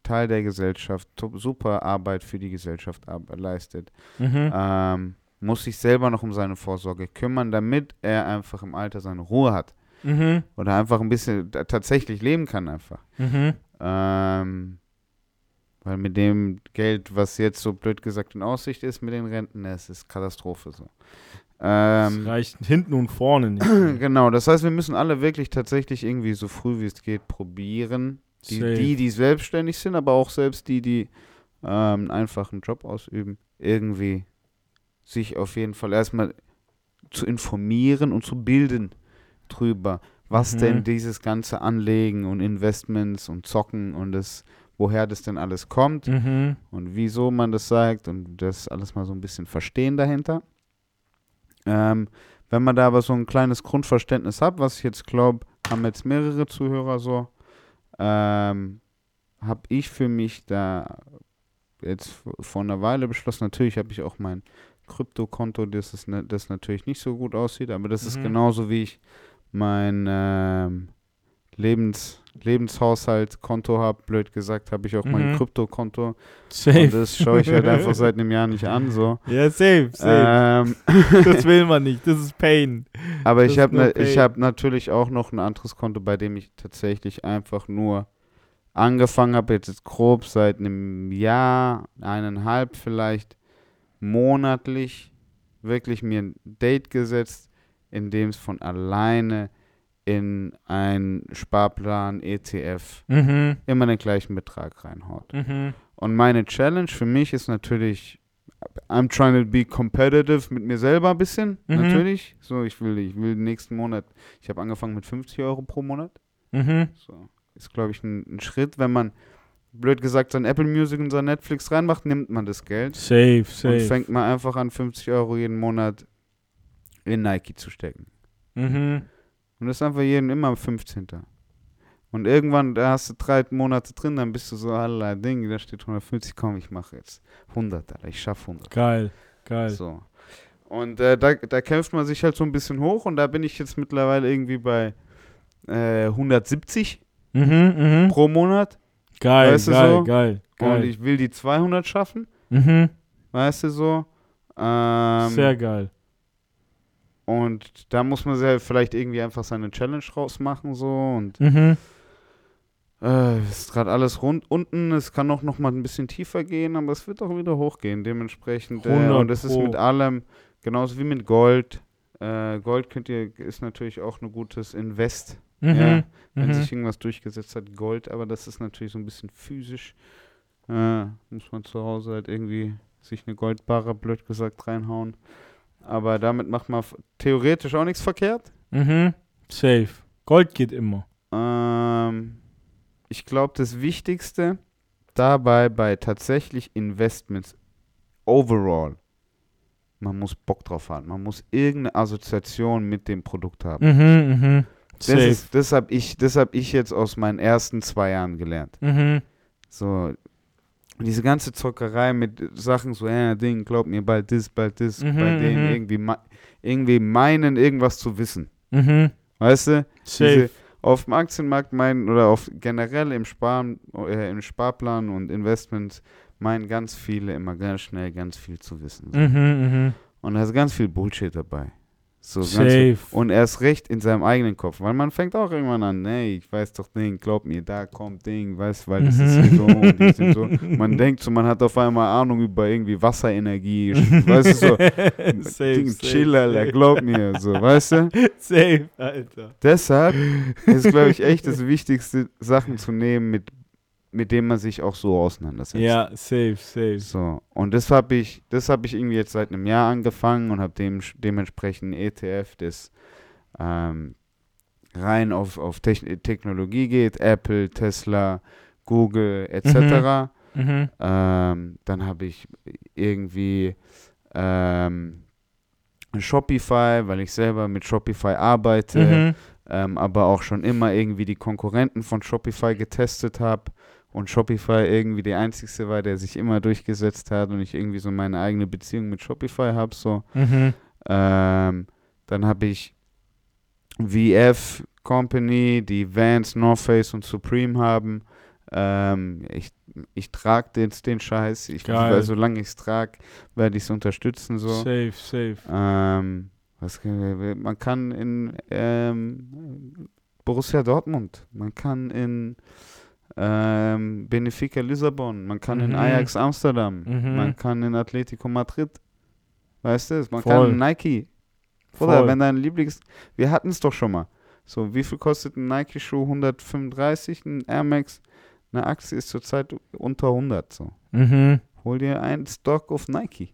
Teil der Gesellschaft, super Arbeit für die Gesellschaft leistet, Mhm. ähm, muss sich selber noch um seine Vorsorge kümmern, damit er einfach im Alter seine Ruhe hat Mhm. oder einfach ein bisschen tatsächlich leben kann einfach. Mhm. Ähm, weil mit dem Geld, was jetzt so blöd gesagt in Aussicht ist, mit den Renten, es ist Katastrophe so. Das Ähm, reicht hinten und vorne nicht. [clears throat] genau, das heißt, wir müssen alle wirklich tatsächlich irgendwie so früh wie es geht probieren. Die, Safe. die, die selbstständig sind, aber auch selbst die, die ähm, einen einfachen Job ausüben, irgendwie sich auf jeden Fall erstmal zu informieren und zu bilden drüber, was Mhm. denn dieses ganze Anlegen und Investments und Zocken und das, woher das denn alles kommt Mhm. und wieso man das sagt und das alles mal so ein bisschen verstehen dahinter. Ähm, wenn man da aber so ein kleines Grundverständnis hat, was ich jetzt glaube, haben jetzt mehrere Zuhörer so, ähm, habe ich für mich da jetzt vor einer Weile beschlossen, natürlich habe ich auch mein Kryptokonto, das, ist ne, das natürlich nicht so gut aussieht, aber das ist Mhm. genauso wie ich mein ähm, Lebens, Lebenshaushaltkonto habe, blöd gesagt, habe ich auch mein Mhm. Kryptokonto. Safe. Und das schaue ich halt einfach seit einem Jahr nicht an, so. [laughs] ja, safe, safe. Ähm, [laughs] das will man nicht. Das ist Pain. aber Das ich ist habe ne, ich hab natürlich auch noch ein anderes Konto, bei dem ich tatsächlich einfach nur angefangen habe, jetzt grob seit einem Jahr, eineinhalb vielleicht, monatlich wirklich mir ein Date gesetzt, in dem es von alleine in einen Sparplan, ETF, Mhm. immer den gleichen Betrag reinhaut. Mhm. Und meine Challenge für mich ist natürlich, I'm trying to be competitive mit mir selber ein bisschen, Mhm. natürlich. So, ich will, ich will nächsten Monat, ich habe angefangen mit 50 Euro pro Monat. Mhm. So, ist, glaube ich, ein, ein Schritt, wenn man, blöd gesagt, sein Apple Music und sein Netflix reinmacht, nimmt man das Geld Safe, und safe. fängt mal einfach an, 50 Euro jeden Monat in Nike zu stecken. Mhm. Und das ist einfach jeden immer am 15. Und irgendwann, da hast du drei Monate drin, dann bist du so, aller Ding, da steht 150, komm, ich mache jetzt 100, Alter, ich schaff 100. Geil, geil. So. Und äh, da, da kämpft man sich halt so ein bisschen hoch und da bin ich jetzt mittlerweile irgendwie bei äh, 170 Mhm, mhm. pro Monat. Geil, Weißt geil, so? geil, Und geil. ich will die 200 schaffen, mhm. weißt du so. Ähm, Sehr geil. und da muss man sich vielleicht irgendwie einfach seine Challenge rausmachen so und Mhm. Äh, es ist gerade alles rund unten. Es kann auch noch mal ein bisschen tiefer gehen, aber es wird auch wieder hochgehen. Dementsprechend. Äh, 100 und das ist mit allem, genauso wie mit Gold. Äh, Gold könnt ihr, ist natürlich auch ein gutes Invest, Mhm. Ja, wenn mhm. sich irgendwas durchgesetzt hat. Gold, aber das ist natürlich so ein bisschen physisch. Äh, muss man zu Hause halt irgendwie sich eine Goldbarre, blöd gesagt, reinhauen. Aber damit macht man theoretisch auch nichts verkehrt. Mhm. Safe. Gold geht immer. Ähm, ich glaube, das Wichtigste dabei bei tatsächlich Investments overall, man muss Bock drauf haben. Man muss irgendeine Assoziation mit dem Produkt haben. Mhm, mhm. Das, Safe. ist, das habe ich, das hab ich jetzt aus meinen ersten zwei Jahren gelernt. mhm. So, diese ganze Zockerei mit Sachen so, ja, Ding, glaub mir, bald das, bald das, Mhm, bei denen mhm. irgendwie, irgendwie meinen, irgendwas zu wissen. Mhm. Weißt du? Safe. Diese, auf dem Aktienmarkt meinen oder auf generell im, Sparen, äh, im Sparplan und Investments meinen ganz viele immer ganz schnell ganz viel zu wissen. So. Mhm, mhm. Und da ist ganz viel Bullshit dabei. So, Safe. und erst recht in seinem eigenen Kopf, weil man fängt auch irgendwann an, nee, ich weiß doch Ding, glaub mir, da kommt Ding, weißt, weil das ist hier so und die sind so. [laughs] Man denkt so, man hat auf einmal Ahnung über irgendwie Wasserenergie, [laughs] weißt du so, safe, Ding, safe, chill, Alter, safe. glaub mir, so, weißt du? [laughs] Safe, Alter. Deshalb ist, glaube ich, echt das Wichtigste, Sachen zu nehmen, mit, mit denen man sich auch so auseinandersetzt. Ja, safe, safe. So, und das habe ich, das habe ich irgendwie jetzt seit einem Jahr angefangen und habe dem, dementsprechend ETF, das ähm, rein auf, auf Techn Technologie geht, Apple, Tesla, Google etc. Mhm. Ähm, dann habe ich irgendwie ähm, Shopify, weil ich selber mit Shopify arbeite Mhm. ähm, aber auch schon immer irgendwie die Konkurrenten von Shopify getestet habe und Shopify irgendwie der einzigste war, der sich immer durchgesetzt hat und ich irgendwie so meine eigene Beziehung mit Shopify habe. So. Mhm. Ähm, dann habe ich VF Company, die Vans, North Face und Supreme haben. Ähm, ich ich trage jetzt den Scheiß. Ich, Geil. weil solange ich es trage, werde ich es unterstützen. So. Safe, safe. Ähm, was man kann in ähm, Borussia Dortmund, man kann in ähm, Benfica Lissabon, man kann in Mhm. Ajax Amsterdam, Mhm. man kann in Atletico Madrid. Weißt du, man Voll. kann in Nike. Oder Voll. wenn dein Lieblings. Wir hatten es doch schon mal. So, wie viel kostet ein Nike-Schuh? 135, ein Air Max. Eine Aktie ist zurzeit unter 100. So. Mhm. Hol dir einen Stock auf Nike.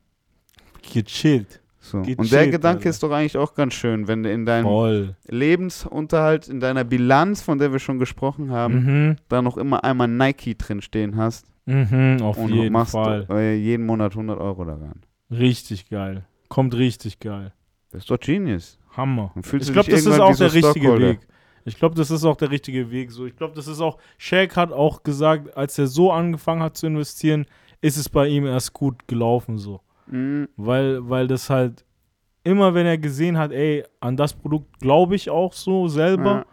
Gechillt. So. Und der Gedanke Alter. ist doch eigentlich auch ganz schön, wenn du in deinem Voll. Lebensunterhalt, in deiner Bilanz, von der wir schon gesprochen haben, Mhm. da noch immer einmal Nike drin stehen hast Mhm. Auf und jeden machst Fall. äh, jeden Monat 100 Euro daran. Richtig geil. Kommt richtig geil. Das ist doch Genius. Hammer. Ich glaube, das ist auch so der richtige. Weg. Ich glaube, das ist auch der richtige Weg. So, ich glaube, das ist auch. Shaq hat auch gesagt, als er so angefangen hat zu investieren, ist es bei ihm erst gut gelaufen so, Mhm. weil weil das halt immer, wenn er gesehen hat, ey, an das Produkt glaube ich auch so selber, Ja.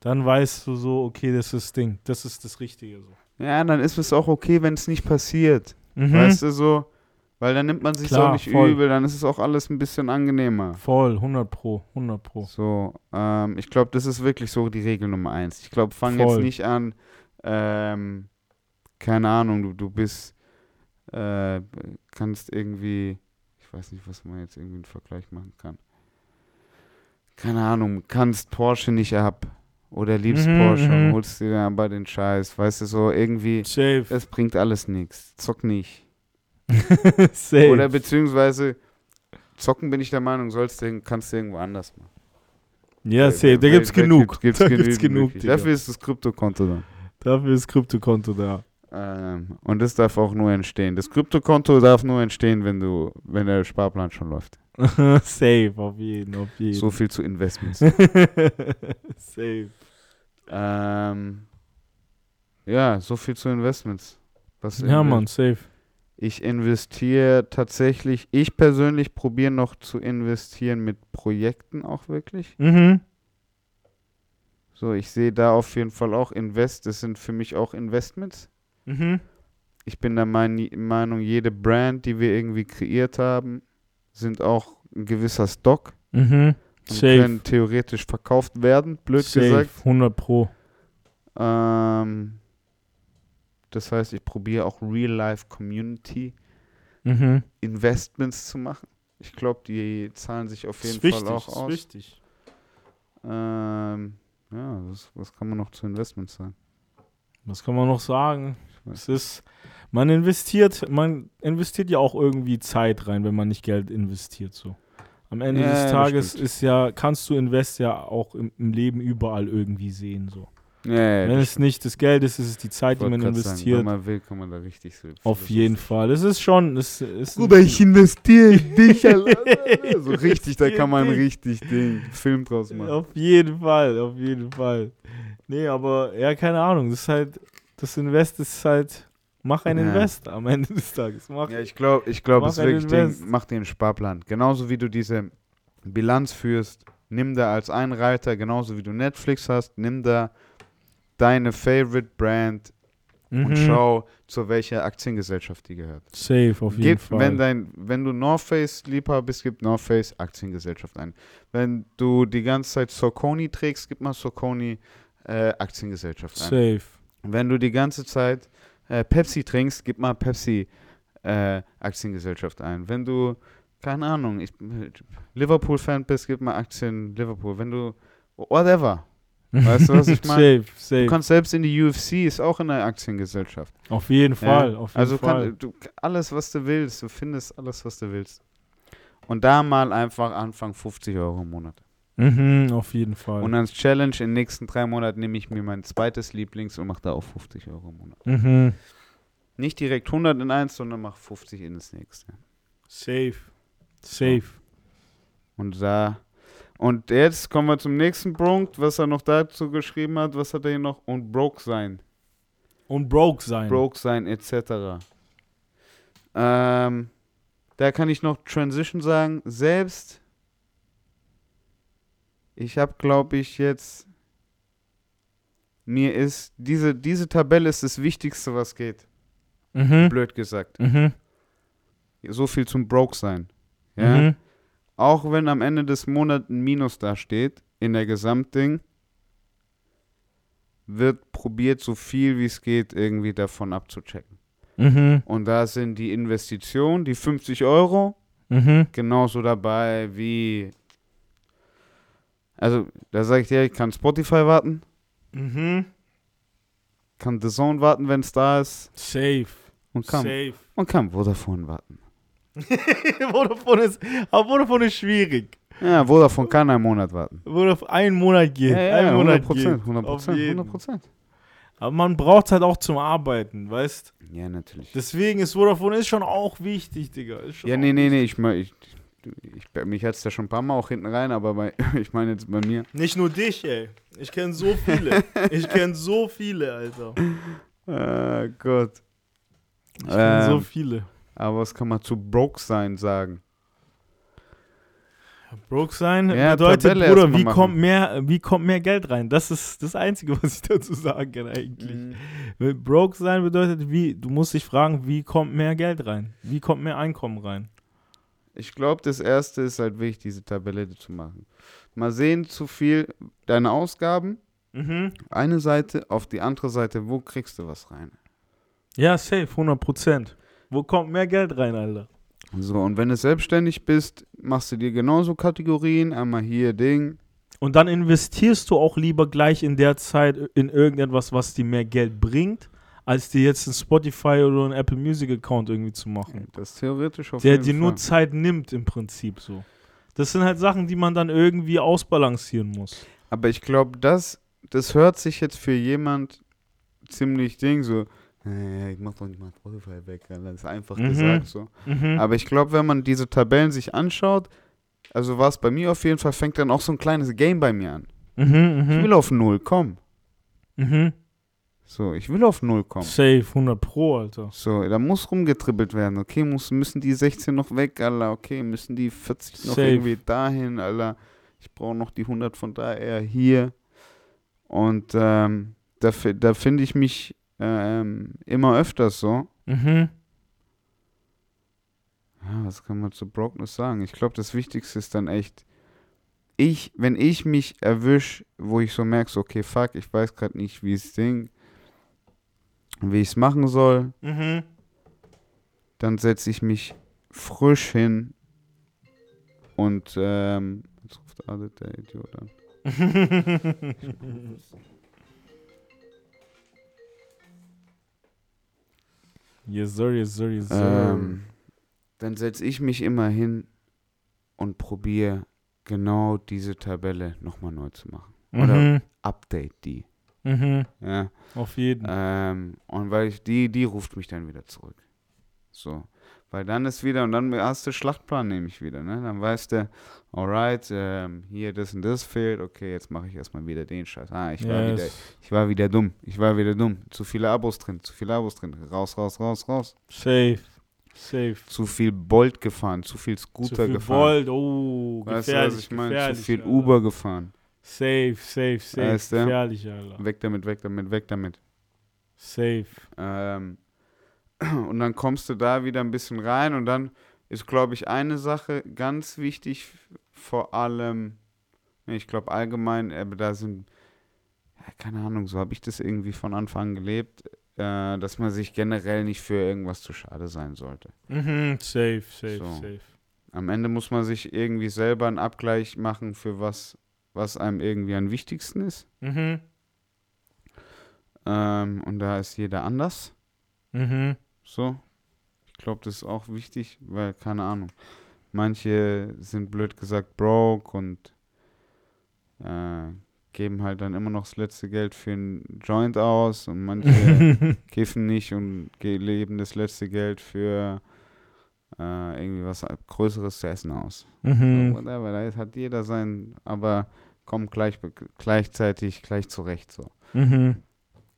dann weißt du so, okay, das ist das Ding, das ist das Richtige so. ja, dann ist es auch okay, wenn es nicht passiert. Mhm. Weißt du so? Weil dann nimmt man sich Klar, auch nicht voll. übel, dann ist es auch alles ein bisschen angenehmer. Voll, 100 pro, 100 pro. So, ähm, ich glaube, das ist wirklich so die Regel Nummer eins. Ich glaube, fang jetzt Voll. nicht an, ähm, keine Ahnung, du, du bist, äh, kannst irgendwie, ich weiß nicht, was man jetzt irgendwie einen Vergleich machen kann. Keine Ahnung, kannst Porsche nicht ab oder liebst Mhm, Porsche und mhm. holst dir dann aber den Scheiß, weißt du, so irgendwie, Safe. es bringt alles nichts. Zock nicht. [laughs] Safe. Oder beziehungsweise, zocken bin ich der Meinung, sollst du, kannst du irgendwo anders machen. ja, safe. [laughs] Da gibt's genug. Gibt's, da genügend gibt's genug. Dafür ist das Kryptokonto da. Dafür ist Kryptokonto da. Ähm, und das darf auch nur entstehen. Das Kryptokonto darf nur entstehen, wenn du, wenn der Sparplan schon läuft. [laughs] Safe, auf jeden, auf jeden. So viel zu Investments. [laughs] Safe. ähm, ja, so viel zu Investments. Was Ja, inve- Mann, safe. Ich investiere tatsächlich, ich persönlich probiere noch zu investieren mit Projekten auch wirklich. Mhm. So, ich sehe da auf jeden Fall auch Invest, das sind für mich auch Investments. Mhm. Ich bin der mein, Meinung, jede Brand, die wir irgendwie kreiert haben, sind auch ein gewisser Stock Mhm. und Safe. können theoretisch verkauft werden, blöd safe. gesagt. 100 pro. Ähm, das heißt, ich probiere auch Real-Life-Community Mhm. Investments zu machen. Ich glaube, die zahlen sich auf jeden ist wichtig, Fall auch ist aus. wichtig. Ähm, ja, was, was kann man noch zu Investments sagen? Was kann man noch sagen? Es ist, man investiert, man investiert ja auch irgendwie Zeit rein, wenn man nicht Geld investiert so. Am Ende Ja, des Tages ist ja, kannst du Invest ja auch im, im Leben überall irgendwie sehen so. Ja, ja, wenn es nicht das Geld ist, ist es die Zeit, die man grad Sagen, investiert. wenn man will, kann man da richtig so Auf jeden Fall. Es ist schon, es ist ich investiere in [laughs] dich. So richtig, da kann man richtig den Film draus machen. Auf jeden Fall, auf jeden Fall. Nee, aber ja, keine Ahnung. Das ist halt, das Invest ist halt, mach ein Ja. Invest am Ende des Tages. Mach, Ja, ich glaube, ich glaube, Mach es ist wirklich. Ding, mach einen Sparplan. Genauso wie du diese Bilanz führst, nimm da als Einreiter, genauso wie du Netflix hast, nimm da deine Favorite Brand und Mhm. schau, zu welcher Aktiengesellschaft die gehört. Safe, auf jeden Gib, Fall. wenn, dein, wenn du North Face Liebhaber bist, gib North Face Aktiengesellschaft ein. Wenn du die ganze Zeit Soconi trägst, gib mal Soconi äh, Aktiengesellschaft ein. Safe. Wenn du die ganze Zeit äh, Pepsi trinkst, gib mal Pepsi äh, Aktiengesellschaft ein. Wenn du, keine Ahnung, ich, Liverpool-Fan bist, gib mal Aktien Liverpool. Wenn du, whatever. [laughs] Weißt du, was ich meine? safe, safe. Du kannst selbst in die UFC, ist auch in der Aktiengesellschaft. auf jeden Fall, Ja, auf jeden also Fall. Kann, du, alles, was du willst, du findest alles, was du willst. Und da mal einfach anfangen, 50 Euro im Monat. Mhm, auf jeden Fall. Und als Challenge in den nächsten drei Monaten nehme ich mir mein zweites Lieblings und mache da auch 50 Euro im Monat. mhm. Nicht direkt 100 in eins, sondern mach 50 in das nächste. Safe. Safe. Und da. Und jetzt kommen wir zum nächsten Punkt, was er noch dazu geschrieben hat. Was hat er hier noch? Und broke sein. Und broke sein. Broke sein, etc. Ähm, da kann ich noch Transition sagen. Selbst ich habe, glaube ich, jetzt. Mir ist. Diese, diese Tabelle ist das Wichtigste, was geht. Mhm. Blöd gesagt. Mhm. So viel zum Broke sein. Ja. Mhm. Auch wenn am Ende des Monats ein Minus da steht, in der Gesamtding, wird probiert, so viel wie es geht, irgendwie davon abzuchecken. Mhm. Und da sind die Investitionen, die 50 Euro, Mhm. genauso dabei wie. Also, da sage ich dir, ich kann Spotify warten, Mhm. kann The warten, wenn es da ist, Safe. und kann, Safe. und kann Vodafone warten. [laughs] Vodafone ist, aber Vodafone ist schwierig. Ja, Vodafone kann einen Monat warten. Vodafone einen Monat geht. Ja, ja, einen Monat 100 Prozent, geht. 100 Auf Prozent, jeden. 100 Prozent. Aber man braucht halt auch zum Arbeiten, weißt? Ja, natürlich. Deswegen ist Vodafone ist schon auch wichtig, Digga. Ja, nee, nee, nee, ich meine, ich, ich, mich hat es ja schon ein paar Mal auch hinten rein, aber bei, [laughs] ich meine jetzt bei mir. Nicht nur dich, ey. Ich kenne so viele. ich kenne so viele, Alter. [laughs] Ah, Gott. Ich kenne so Ähm, viele. Aber was kann man zu broke sein sagen? Broke sein Ja, bedeutet, Tabelle Bruder, wie machen. kommt, mehr, wie kommt mehr Geld rein? Das ist das Einzige, [laughs] was ich dazu sagen kann eigentlich. Mhm. Broke sein bedeutet, wie, du musst dich fragen, wie kommt mehr Geld rein? Wie kommt mehr Einkommen rein? Ich glaube, das erste ist halt wichtig, diese Tabelle zu machen. Mal sehen, zu viel deine Ausgaben, Mhm. eine Seite, auf die andere Seite, wo kriegst du was rein? Ja, safe, 100 Prozent. Wo kommt mehr Geld rein, Alter? So, und wenn du selbstständig bist, machst du dir genauso Kategorien, einmal hier Ding. Und dann investierst du auch lieber gleich in der Zeit in irgendetwas, was dir mehr Geld bringt, als dir jetzt ein Spotify oder ein Apple Music Account irgendwie zu machen. Das ist theoretisch auf Der jeden dir nur. Zeit nimmt im Prinzip so. Das sind halt Sachen, die man dann irgendwie ausbalancieren muss. Aber ich glaube, das, das hört sich jetzt für jemand ziemlich Ding so, "Äh, ich mach doch nicht mal Spotify weg, Alter." das ist einfach Mhm. gesagt so. Mhm. Aber ich glaube, wenn man diese Tabellen sich anschaut, also war es bei mir auf jeden Fall, fängt dann auch so ein kleines Game bei mir an. Mhm, Ich mhm. will auf Null kommen. Mhm. So, ich will auf Null kommen. Safe, 100 Pro, Alter. So, da muss rumgetribbelt werden. Okay, muss, müssen die 16 noch weg, Alter. Okay, müssen die 40 noch Safe. irgendwie dahin, Alter. Ich brauche noch die 100 von da eher hier. Und ähm, da, da finde ich mich ähm, immer öfters so. Mhm. Ja, was kann man zu Brokenness sagen? Ich glaube, das Wichtigste ist dann echt, ich, wenn ich mich erwisch, wo ich so merke, so, okay, fuck, ich weiß gerade nicht, wie es Ding, wie ich es machen soll, Mhm. dann setze ich mich frisch hin und ähm, jetzt ruft Adit der Idiot an. [laughs] yes, sir, yes, sir, yes, sir. Ähm, dann setze ich mich immer hin und probiere genau diese Tabelle nochmal neu zu machen. Oder mhm. update die. Mhm. Ja. Auf jeden. Ähm, und weil ich die, die ruft mich dann wieder zurück. So. Weil dann ist wieder, und dann hast du Schlachtplan nämlich wieder, ne? Dann weißt du, alright, ähm, hier das und das fehlt, okay, jetzt mache ich erstmal wieder den Scheiß. Ah, ich war wieder, Yes. ich war wieder dumm, ich war wieder dumm. Zu viele Abos drin, zu viele Abos drin. Raus, raus, raus, raus. Safe. Safe. Zu viel Bolt gefahren, zu viel Zu Scooter viel gefahren. Volt, oh, Weißt du, gefährlich, was ich meine? Zu gefährlich, viel. Uber gefahren. Safe, safe, safe, Weißt du? gefährlich, Alter. Weg damit, weg damit, weg damit. Safe. Ähm, [clears throat] und dann kommst du da wieder ein bisschen rein und dann ist, glaube ich, eine Sache ganz wichtig, vor allem, ich glaube allgemein, aber da sind, ja, keine Ahnung, so habe ich das irgendwie von Anfang an gelebt, äh, dass man sich generell nicht für irgendwas zu schade sein sollte. Mhm, safe, safe, So. safe. Am Ende muss man sich irgendwie selber einen Abgleich machen für was, was einem irgendwie am wichtigsten ist. Mhm. Ähm, und da ist jeder anders. Mhm. So. Ich glaube, das ist auch wichtig, weil, keine Ahnung, manche sind blöd gesagt broke und äh, geben halt dann immer noch das letzte Geld für einen Joint aus und manche [laughs] kiffen nicht und leben das letzte Geld für äh, irgendwie was Größeres zu essen aus. So, mhm. whatever, da hat jeder sein, aber kommt gleich, gleichzeitig gleich zurecht so. Mhm.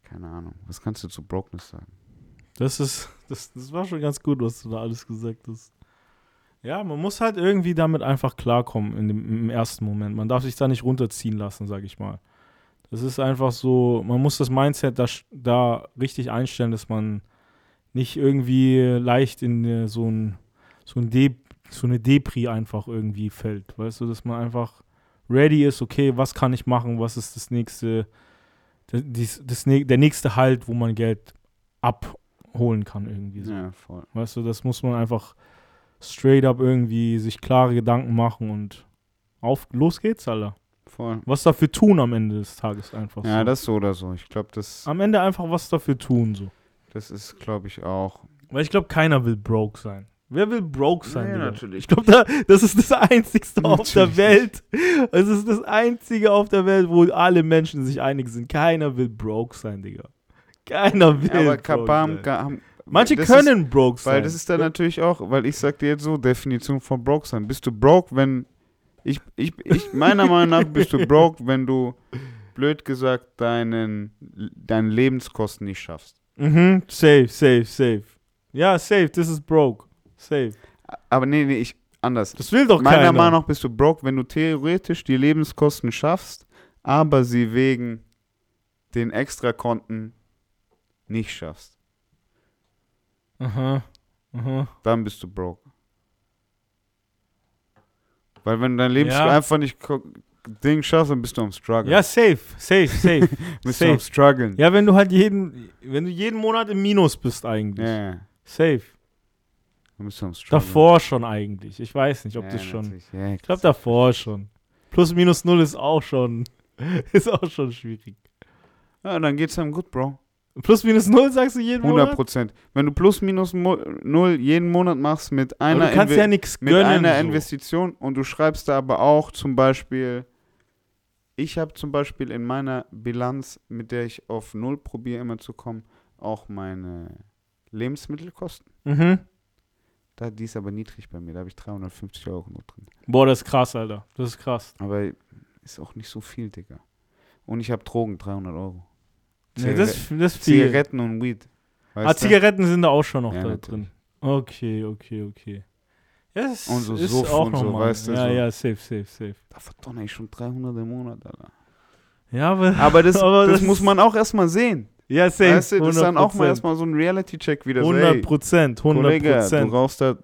Keine Ahnung. Was kannst du zu Brokenness sagen? Das ist, das, das war schon ganz gut, was du da alles gesagt hast. Ja, man muss halt irgendwie damit einfach klarkommen in dem, im ersten Moment. Man darf sich da nicht runterziehen lassen, sag ich mal. Das ist einfach so, man muss das Mindset da, da richtig einstellen, dass man nicht irgendwie leicht in äh, so ein, so ein De so eine Depri einfach irgendwie fällt. Weißt du, dass man einfach ready ist, okay, was kann ich machen, was ist das nächste, das, das, der nächste Halt, wo man Geld abholen kann irgendwie so. Ja, voll. Weißt du, das muss man einfach straight up irgendwie sich klare Gedanken machen und auf, los geht's, Alter. Voll. Was dafür tun am Ende des Tages einfach Ja, so. das so oder so. Ich glaube, das, am Ende einfach was dafür tun, so. das ist, glaube ich, auch. Weil ich glaube, keiner will broke sein. Wer will broke sein? Nee, Digga? natürlich. Ich glaube, da, das ist das Einzigste auf der Welt. Es ist das Einzige auf der Welt, wo alle Menschen sich einig sind. Keiner will broke sein, Digga. Keiner will Ja, aber broke Kabam, haben, Manche können broke Ist, sein. weil das ist dann natürlich auch, weil ich sag dir jetzt so, Definition von broke sein. Bist du broke, wenn. Ich, ich, ich, meiner Meinung nach bist du broke, wenn du, blöd gesagt, deinen, deine Lebenskosten nicht schaffst. Mhm, safe, safe, safe. Ja, safe, this is broke. Safe. Aber nee, nee, ich, anders. Das will doch Meiner keiner. Meinung nach bist du broke, wenn du theoretisch die Lebenskosten schaffst, aber sie wegen den Extrakonten nicht schaffst. Aha, aha. Dann bist du broke. Weil wenn du dein Leben Ja. einfach nicht Ding schaffst, dann bist du am Struggle. Ja, safe, safe, safe. [laughs] bist du am safe. Struggeln. ja, wenn du halt jeden, wenn du jeden Monat im Minus bist eigentlich. Ja, ja. Safe. Dann bist du am Struggeln. Davor schon eigentlich. Ich weiß nicht, ob ja, das schon. Ja, Ich glaube davor schon. Plus minus null ist auch schon, [laughs] ist auch schon schwierig. ja, dann geht's einem gut, Bro. Plus minus null sagst du jeden 100 Monat? Prozent. Wenn du plus minus null jeden Monat machst mit einer, du kannst Inve- ja nichts mit gönnen. einer so. Investition und du schreibst da aber auch zum Beispiel, ich habe zum Beispiel in meiner Bilanz, mit der ich auf null probiere immer zu kommen, auch meine Lebensmittelkosten. Mhm. Da, die ist aber niedrig bei mir, da habe ich 350 Euro nur drin. Boah, das ist krass, Alter. Das ist krass. Aber ist auch nicht so viel, Digga. Und ich habe Drogen, 300 Euro. Nee, das, das. Zigaretten und Weed. Weißt Ah? Zigaretten sind da auch schon noch Ja, da natürlich. drin. Okay, okay, okay. Das Und so Suff auch und so, normal. weißt du, Ja, so. ja, safe, safe, safe. Da verdonner ich schon 300 im Monat, Alter. Ja, aber, Aber das, [laughs] Aber das, das muss man auch erstmal sehen. Ja, safe. Weißt du, das ist dann auch mal 100%. erstmal so ein Reality-Check wieder. So, 100 ey, Prozent, 100 Kollege, du Prozent. rauchst da,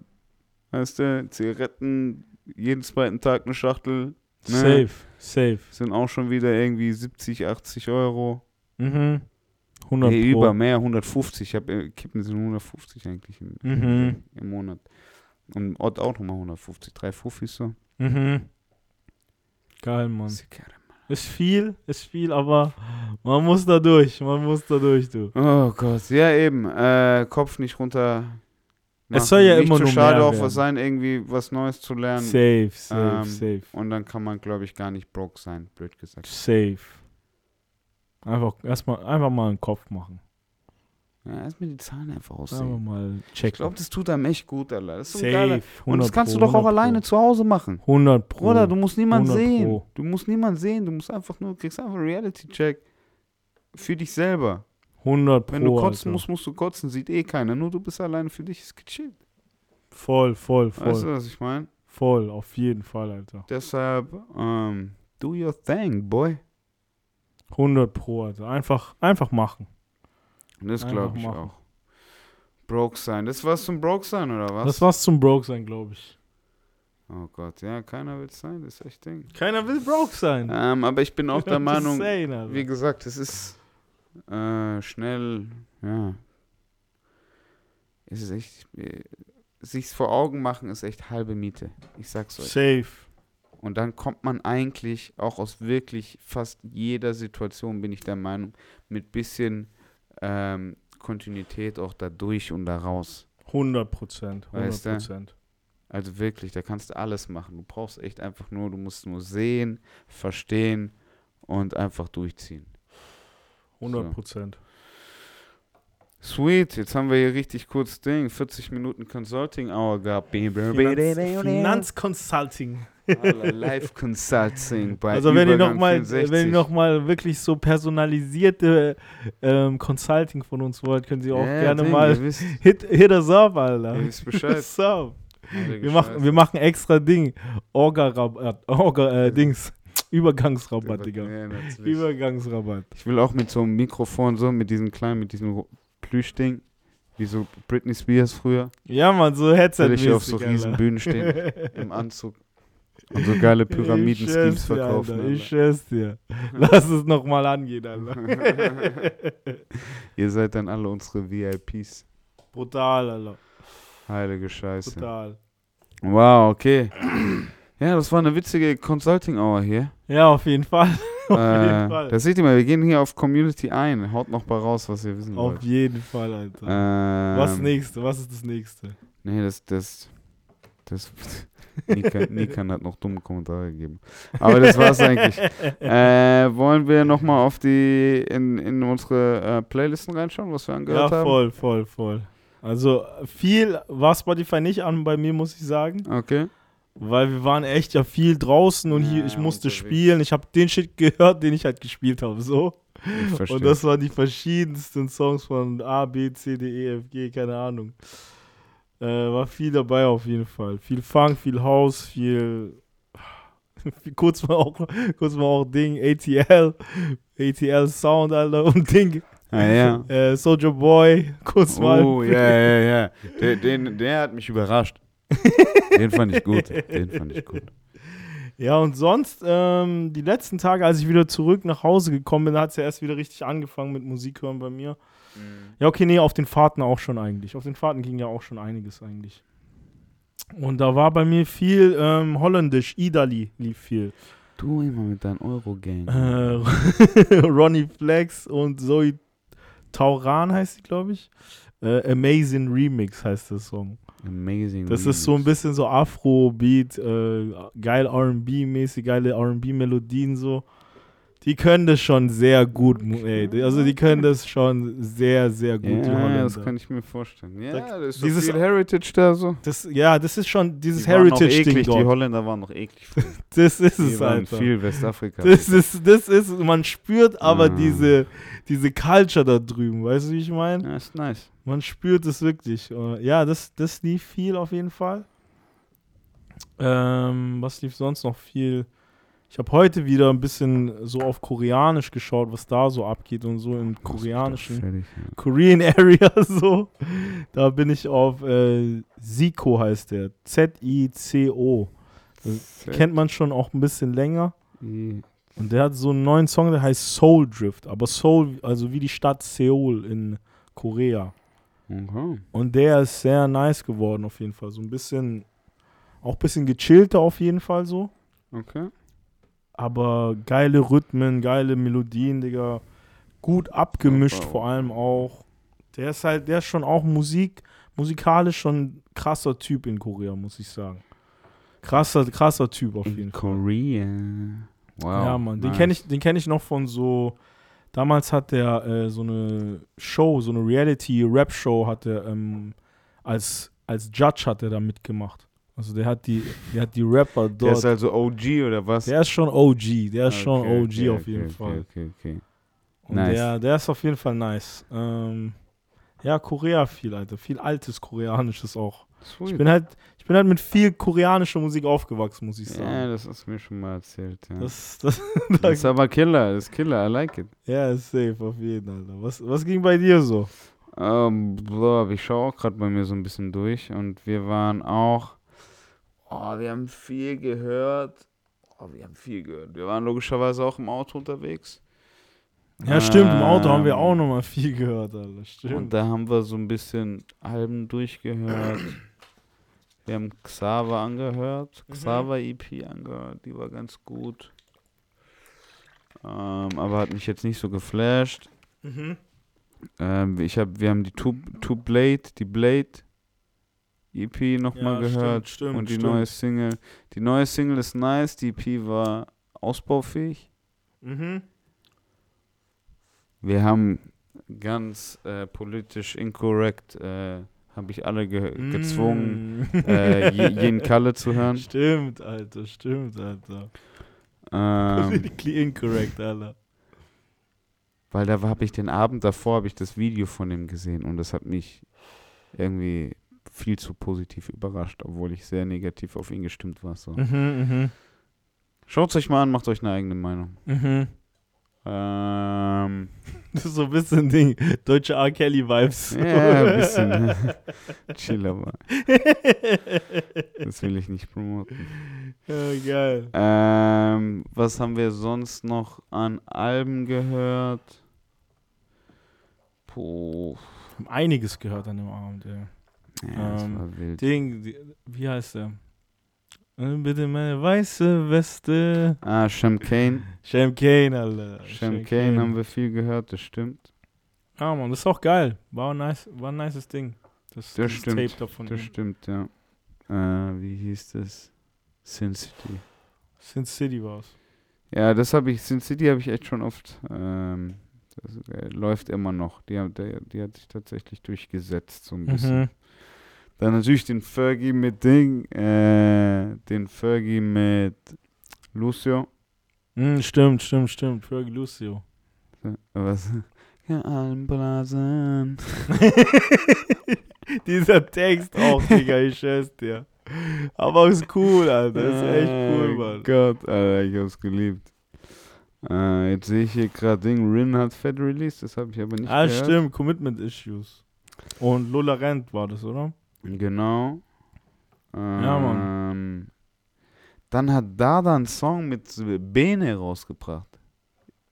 weißt du, Zigaretten, jeden zweiten Tag eine Schachtel. Ne? Safe, safe. Sind auch schon wieder irgendwie 70, 80 Euro. Mhm. 100 Nee, über mehr, 150. Ich habe Kippen sind 150 eigentlich im, Mhm. im Monat. Und Ott auch nochmal 150. Drei Fuffis so. Mhm. Geil, Mann. Zigarre. Ist viel, ist viel, aber man muss da durch, man muss da durch, du. Oh Gott, ja eben. Äh, Kopf nicht runter. Es soll ja nicht immer zu nur schade mehr auch werden. was sein, irgendwie was Neues zu lernen. Safe, safe, Ähm, safe, Und dann kann man, glaube ich, gar nicht broke sein, blöd gesagt. safe. Einfach erstmal einfach mal einen Kopf machen. Ja, erstmal die Zahlen einfach aussehen. mal Ich checken. glaube, das tut einem echt gut, Alter. Das ist so geiler. Und das 100 kannst du Pro, doch auch 100 Pro. alleine zu Hause machen. 100 Pro. Bruder, du musst niemand 100 sehen. Pro. Du musst niemand sehen. Du musst einfach nur, kriegst einfach einen Reality-Check für dich selber. 100 Pro. Wenn du kotzen Alter. musst, musst du kotzen. Sieht eh keiner. Nur du bist alleine für dich. Ist gechillt. Voll, voll, voll. Weißt du, was ich meine? Voll, auf jeden Fall, Alter. Deshalb, ähm, do your thing, boy. 100 Pro, Alter. Einfach, einfach machen. Das glaube ich machen. auch. Broke sein. Das war's zum Broke sein, oder was? Das war's zum Broke sein, glaube ich. Oh Gott, ja, keiner will sein. Das ist echt Ding. Keiner will Broke sein. Ähm, aber ich bin auch [laughs] der Meinung, Alter. wie gesagt, es ist äh, schnell, ja. Es ist echt, äh, sich's vor Augen machen ist echt halbe Miete. Ich sag's euch. Safe. Und dann kommt man eigentlich auch aus wirklich fast jeder Situation, bin ich der Meinung, mit bisschen ähm, Kontinuität auch da durch und da raus. 100 Prozent. 100 Weißt du? Prozent. Also wirklich, da kannst du alles machen. Du brauchst echt einfach nur, du musst nur sehen, verstehen und einfach durchziehen. 100 Prozent. Sweet, jetzt haben wir hier richtig kurz Ding, 40 Minuten Consulting Hour gehabt. Finanz, Finanzconsulting. Live Consulting bei Also wenn ihr Übergang noch mal, 64. wenn ihr noch mal wirklich so personalisierte ähm, Consulting von uns wollt, können Sie auch Ja, gerne Ding, mal Ihr wisst, hit, hit us up, Alter. ihr wisst Hit Bescheid. us up. Wir machen, wir machen extra Ding. Orga-Rabatt. Orga, äh, Dings. [laughs] Übergangsrabatt, Digga. Ja. Übergangsrabatt. Ich will auch mit so einem Mikrofon, so mit diesem kleinen, mit diesem Plüschding, wie so Britney Spears früher, Ja, Mann, so headset will ich auf so riesen Bühnen stehen, [laughs] im Anzug und so geile Pyramiden-Schemes verkaufen. Ich schwör's dir. Lass es nochmal angehen, Alter. Alter. [laughs] Ihr seid dann alle unsere VIPs. Brutal, Alter. Heilige Scheiße. Brutal. Wow, okay. Ja, das war eine witzige Consulting-Hour hier. Ja, auf jeden Fall. [laughs] auf jeden Äh, Fall. das seht ihr mal, wir gehen hier auf Community ein. Haut noch mal raus, was ihr wissen Auf wollt. jeden Fall, Alter. Ähm, Was nächste? Was ist das nächste? Nee, das, das, das, Nikan, Nikan hat noch dumme Kommentare gegeben. Aber das war's eigentlich. [laughs] Äh, wollen wir nochmal auf die, in, in unsere äh, Playlisten reinschauen, was wir Ja, angehört haben? voll, voll, voll. Also viel war Spotify nicht an bei mir, muss ich sagen. Okay. Weil wir waren echt ja viel draußen und hier, Ja, ich musste unterwegs. spielen. Ich habe den Shit gehört, den ich halt gespielt habe. So. Und das waren die verschiedensten Songs von A, B, C, D, E, F, G, keine Ahnung. Äh, war viel dabei auf jeden Fall. Viel Funk, viel House, viel. [laughs] kurz mal auch, kurz mal auch Ding, ATL, ATL Sound, Alter, [laughs] und Ding, ah, ja. äh, Soldier Boy, kurz mal. Oh, ja, ja, ja. Der, den, der hat mich überrascht. Den fand ich gut. Den fand ich gut. Ja, und sonst, ähm, die letzten Tage, als ich wieder zurück nach Hause gekommen bin, hat es ja erst wieder richtig angefangen mit Musik hören bei mir. Ja, okay, nee, auf den Fahrten auch schon eigentlich. Auf den Fahrten ging ja auch schon einiges eigentlich. Und da war bei mir viel ähm, holländisch, Idali lief viel. Du immer mit deinem Euro-Gang. Äh, [laughs] Ronnie Flex und Zoe Tauran heißt sie, glaube ich. Äh, Amazing Remix heißt der Song. Amazing. Das ist so ein bisschen so Afro-Beat, äh, geil RB-mäßig, geile RB-Melodien so. Die können das schon sehr gut, ey. Also die können das schon sehr, sehr gut, die Ja, Holländer. das kann ich mir vorstellen. Ja, Da- das ist so dieses- viel Heritage da so. Das, ja, das ist schon dieses Heritage-Ding eklig, Die dort. Holländer waren noch eklig. [laughs] Das ist Die es, waren Alter. viel Westafrika. Das ist, das ist, man spürt aber Ah. diese, diese Culture da drüben, weißt du, wie ich meine? ja, ist nice. Man spürt es wirklich. Ja, das, das lief viel auf jeden Fall. Ähm, was lief sonst noch viel? Ich habe heute wieder ein bisschen so auf Koreanisch geschaut, was da so abgeht und so im koreanischen. Fertig, ja. Korean Area [laughs] so. Da bin ich auf äh, Zico heißt der. Z-I-C-O. Kennt man schon auch ein bisschen länger. I- Und der hat so einen neuen Song, der heißt Soul Drift. Aber Seoul, also wie die Stadt Seoul in Korea. Aha. Und der ist sehr nice geworden auf jeden Fall. So ein bisschen, auch ein bisschen gechillter auf jeden Fall so. Okay. Aber geile Rhythmen, geile Melodien, Digga. Gut abgemischt Wow. vor allem auch. Der ist halt, der ist schon auch Musik, musikalisch schon krasser Typ in Korea, muss ich sagen. Krasser, krasser Typ auf jeden In Fall. Korea. Wow. ja, Mann. Den nice. kenne ich, den kenn ich noch von so. Damals hat der äh, so eine Show, so eine Reality-Rap-Show hat er ähm, als, als Judge hat er da mitgemacht. Also der hat die, der hat die Rapper Der dort. ist also OG oder was? Der ist schon OG, der ist schon Okay, OG okay, auf okay, jeden okay, Fall. Okay, okay. Und Nice. der, der ist auf jeden Fall nice. Ähm, ja, Korea viel, Alter. Viel altes Koreanisches auch. Ich Sweet. bin halt, ich bin halt mit viel koreanischer Musik aufgewachsen, muss ich ja, sagen. das hast du mir schon mal erzählt. Ja. Das, Das, [laughs] das, ist aber Killer, das ist Killer, I like it. ja, ist safe auf jeden, Alter. Was, was ging bei dir so? Ähm, boah, ich schaue auch gerade bei mir so ein bisschen durch und wir waren auch, oh, wir haben viel gehört. Oh, wir haben viel gehört. Wir waren logischerweise auch im Auto unterwegs. Ja, stimmt, im Auto haben wir Ähm, auch nochmal viel gehört, Alter. Und Stimmt. da haben wir so ein bisschen Alben durchgehört. [clears throat] Wir haben Xaver angehört, Mhm. Xaver EP angehört, die war ganz gut. Ähm, aber hat mich jetzt nicht so geflasht. Mhm. Ähm, ich hab, wir haben die Two, Two Blade, die Blade EP nochmal Ja, gehört. stimmt, stimmt, und die stimmt. neue Single. Die neue Single ist nice, die EP war ausbaufähig. Mhm. Wir haben ganz äh, politisch inkorrekt, äh, habe ich alle ge gezwungen, Mm. [laughs] äh, je, jeden Kalle zu hören. Stimmt, Alter, stimmt, Alter. Ähm, Politically incorrect, Alter. weil da habe ich den Abend davor habe ich das Video von ihm gesehen und das hat mich irgendwie viel zu positiv überrascht, obwohl ich sehr negativ auf ihn gestimmt war. So. Mhm, mhm, Schaut euch mal an, macht euch eine eigene Meinung. mhm. Ähm, [laughs] Das ist so ein bisschen Ding. Deutsche R. Kelly-Vibes. ja, ein bisschen. [laughs] Chill aber. Das will ich nicht promoten. ja, geil. Ähm, was haben wir sonst noch an Alben gehört? Puh. Haben einiges gehört an dem Abend, ey. Ja, das Ähm, war wild. Ding, die, wie heißt der? Äh, Bitte meine weiße Weste. Ah, Shem Kane. Sham [laughs] Kane, Alter. Shem Kane haben wir viel gehört, das stimmt. Ja, Mann, das ist auch geil. War ein, nice, war ein nices Ding. Das, Das stimmt, Tape davon. Das stimmt, ja. Äh, wie hieß das? Sin City. Sin City war's. Ja, das habe ich, Sin City habe ich echt schon oft. Ähm, das äh, läuft immer noch. Die, hat- der, die hat sich tatsächlich durchgesetzt, so ein bisschen. Mhm. Dann natürlich den Fergie mit Ding, äh, den Fergie mit Lucio. Mhm, stimmt, stimmt, stimmt. Fergie Lucio. Äh, Was? [laughs] Ja, Almblasen. [laughs] Dieser Text auch, Digga, ich schwör's dir. Aber ist cool, Alter. Das ist echt cool, Oh Mann. Gott, Alter, ich hab's geliebt. Äh, jetzt sehe ich hier gerade Ding, Rin hat Fed Release, das habe ich aber nicht Ah, gehört. stimmt, Commitment Issues. Und Lola Rent war das, oder? Genau. Ähm, Ja, Mann. Dann hat Dada einen Song mit Bene rausgebracht.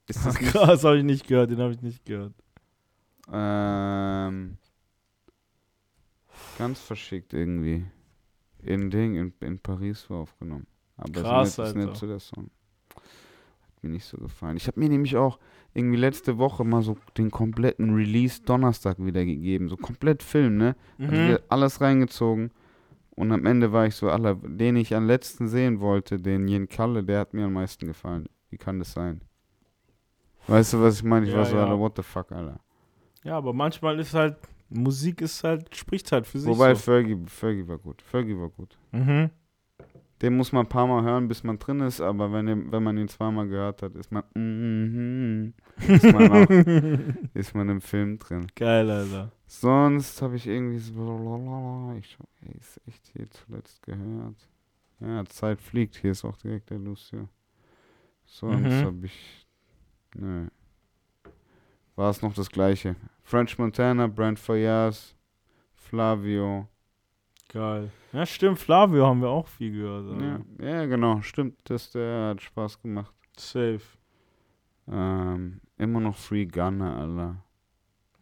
Ist das nicht, Krass, habe ich nicht gehört, den habe ich nicht gehört. ähm, ganz verschickt irgendwie. In Ding, in, in Paris war aufgenommen. Aber Krass, ist, nicht, ist nicht so der Song. Hat mir nicht so gefallen. Ich habe mir nämlich auch irgendwie letzte Woche mal so den kompletten Release Donnerstag wieder gegeben. So komplett Film, ne? Also Mhm. wieder alles reingezogen. Und am Ende war ich so, aller, den ich am letzten sehen wollte, den Jen Kalle, der hat mir am meisten gefallen. Wie kann das sein? Weißt du, was ich meine? Ich Ja, war so, ja. Alter, what the fuck, Alter. Ja, aber manchmal ist halt, Musik ist halt, spricht halt für sich. Wobei so. Fergie, Fergie war gut. Fergie war gut. Mhm. Den muss man ein paar Mal hören, bis man drin ist, aber wenn, wenn man ihn zweimal gehört hat, ist man, mhm, ist man, auch, ist man im Film drin. Geil, Alter. Sonst habe ich irgendwie so, ich ey, ist echt hier zuletzt gehört. Ja, Zeit fliegt, hier ist auch direkt der Lucio. Sonst Mhm. habe ich, nö. War es noch das gleiche. French Montana, Brand Fayaz, Flavio. Geil. Ja, stimmt, Flavio haben wir auch viel gehört. Ja, ja, genau, stimmt, das, der hat Spaß gemacht. Safe. Ähm, immer noch Free Gunner, Alter.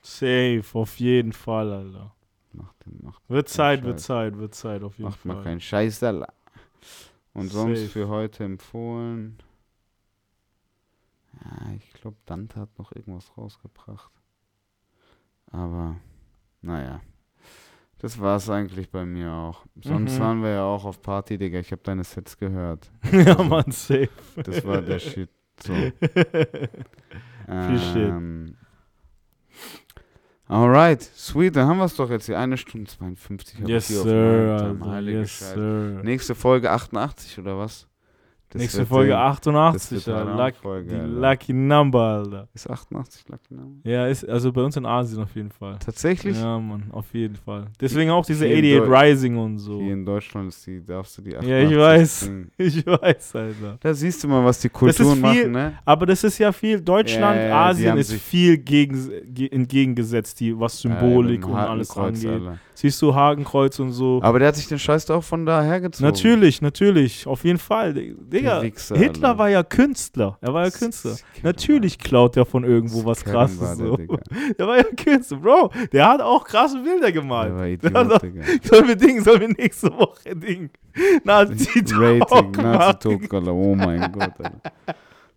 Safe, auf jeden Fall, Alter. Macht, macht, Wird Zeit, wird. Zeit, wird Zeit, auf jeden macht mal Fall. keinen Scheiß, Alter. Und sonst Safe. für heute empfohlen. Ja, ich glaube, Dante hat noch irgendwas rausgebracht. Aber, naja. Das war's eigentlich bei mir auch. Sonst Mhm. waren wir ja auch auf Party, Digga. Ich habe deine Sets gehört. [laughs] ja, Mann, safe. Das war der Shit. So. [laughs] Viel Shit. Ähm, Alright, sweet, dann haben wir es doch jetzt hier. Eine Stunde 52. hab ich yes, sir, Time. Alter. Heilige Yes, Scheiße. sir. Nächste Folge 88 oder was? Das Nächste Folge den- 88, das wird Alter. Lucky, Folge, die Alter. Lucky Number, Alter. Ist 88 Lucky Number? Ja, ist also bei uns in Asien auf jeden Fall. Tatsächlich? Ja, Mann, auf jeden Fall. Deswegen auch diese Hier in 88 Deu- Rising und so. Hier in Deutschland ist die, darfst du die 88 Ja, ich weiß. [laughs] Ich weiß, Alter. Da siehst du mal, was die Kulturen viel- machen, ne? Aber das ist ja viel, Deutschland, Ja, ja, ja, Asien ist viel gegen, ge, entgegengesetzt, die, was Symbolik dem und alles Hakenkreuz, angeht. Alter. Siehst du Hakenkreuz und so. Aber der hat sich den Scheiß doch von da hergezogen. Natürlich, natürlich, auf jeden Fall. Digga, Wichser, Hitler Alter. war ja Künstler. Er war ja Künstler. Natürlich klaut er von irgendwo was Kevin war krasses. der, So. [laughs] Der war ja Künstler, Bro. Der hat auch krasse Bilder gemalt. Der war Der hat auch- Idiot, Digga. [laughs] Sollen wir Ding, sollen wir nächste Woche Ding? Nazi-Talk Alter. Oh mein [laughs] Gott, Alter.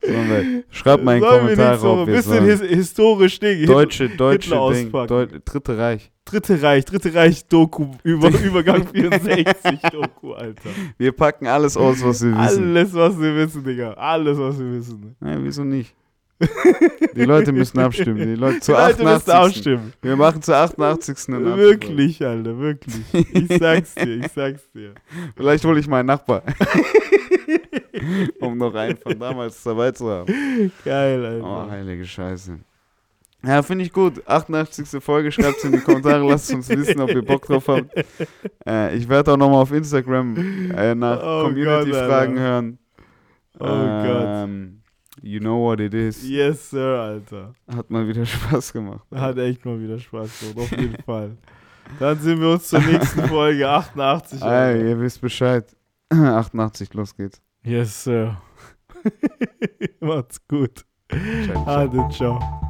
Wir, schreibt mal in die Kommentare, Woche ob ein bisschen his historisch Ding. Deutsche, deutsche Ding, auspacken. Deu Dritte Reich. Dritte Reich, Dritte Reich Doku, über, [laughs] Übergang 64 Doku, Alter. Wir packen alles aus, was wir wissen. Alles, was wir wissen, Digga. Alles, was wir wissen. Nein, wieso nicht? Die Leute müssen abstimmen. Die Leute Die zur Leute müssen 88. abstimmen. Wir machen zur 88. eine Nazi-Folge. Wirklich, Alter, wirklich. Ich sag's dir, ich sag's dir. Vielleicht hole ich meinen Nachbar. [laughs] um noch einen von damals dabei zu haben. Geil, Oh, Alter. heilige Scheiße. Ja, finde ich gut. 88. Folge, schreibt es in die Kommentare, lasst uns [laughs] wissen, ob ihr Bock drauf habt. Äh, ich werde auch nochmal auf Instagram äh, nach Oh Community-Fragen Gott, hören. Oh Gott. ähm, You know what it is. Yes, Sir, Alter. Hat mal wieder [laughs] Spaß gemacht. Hat echt mal wieder Spaß gemacht, auf jeden Fall. Dann sehen wir uns zur nächsten [laughs] Folge 88. Ey, ihr wisst Bescheid. [clears throat] 88, los geht's. Yes, Sir. Macht's gut. Ciao, ciao. Ade, ciao.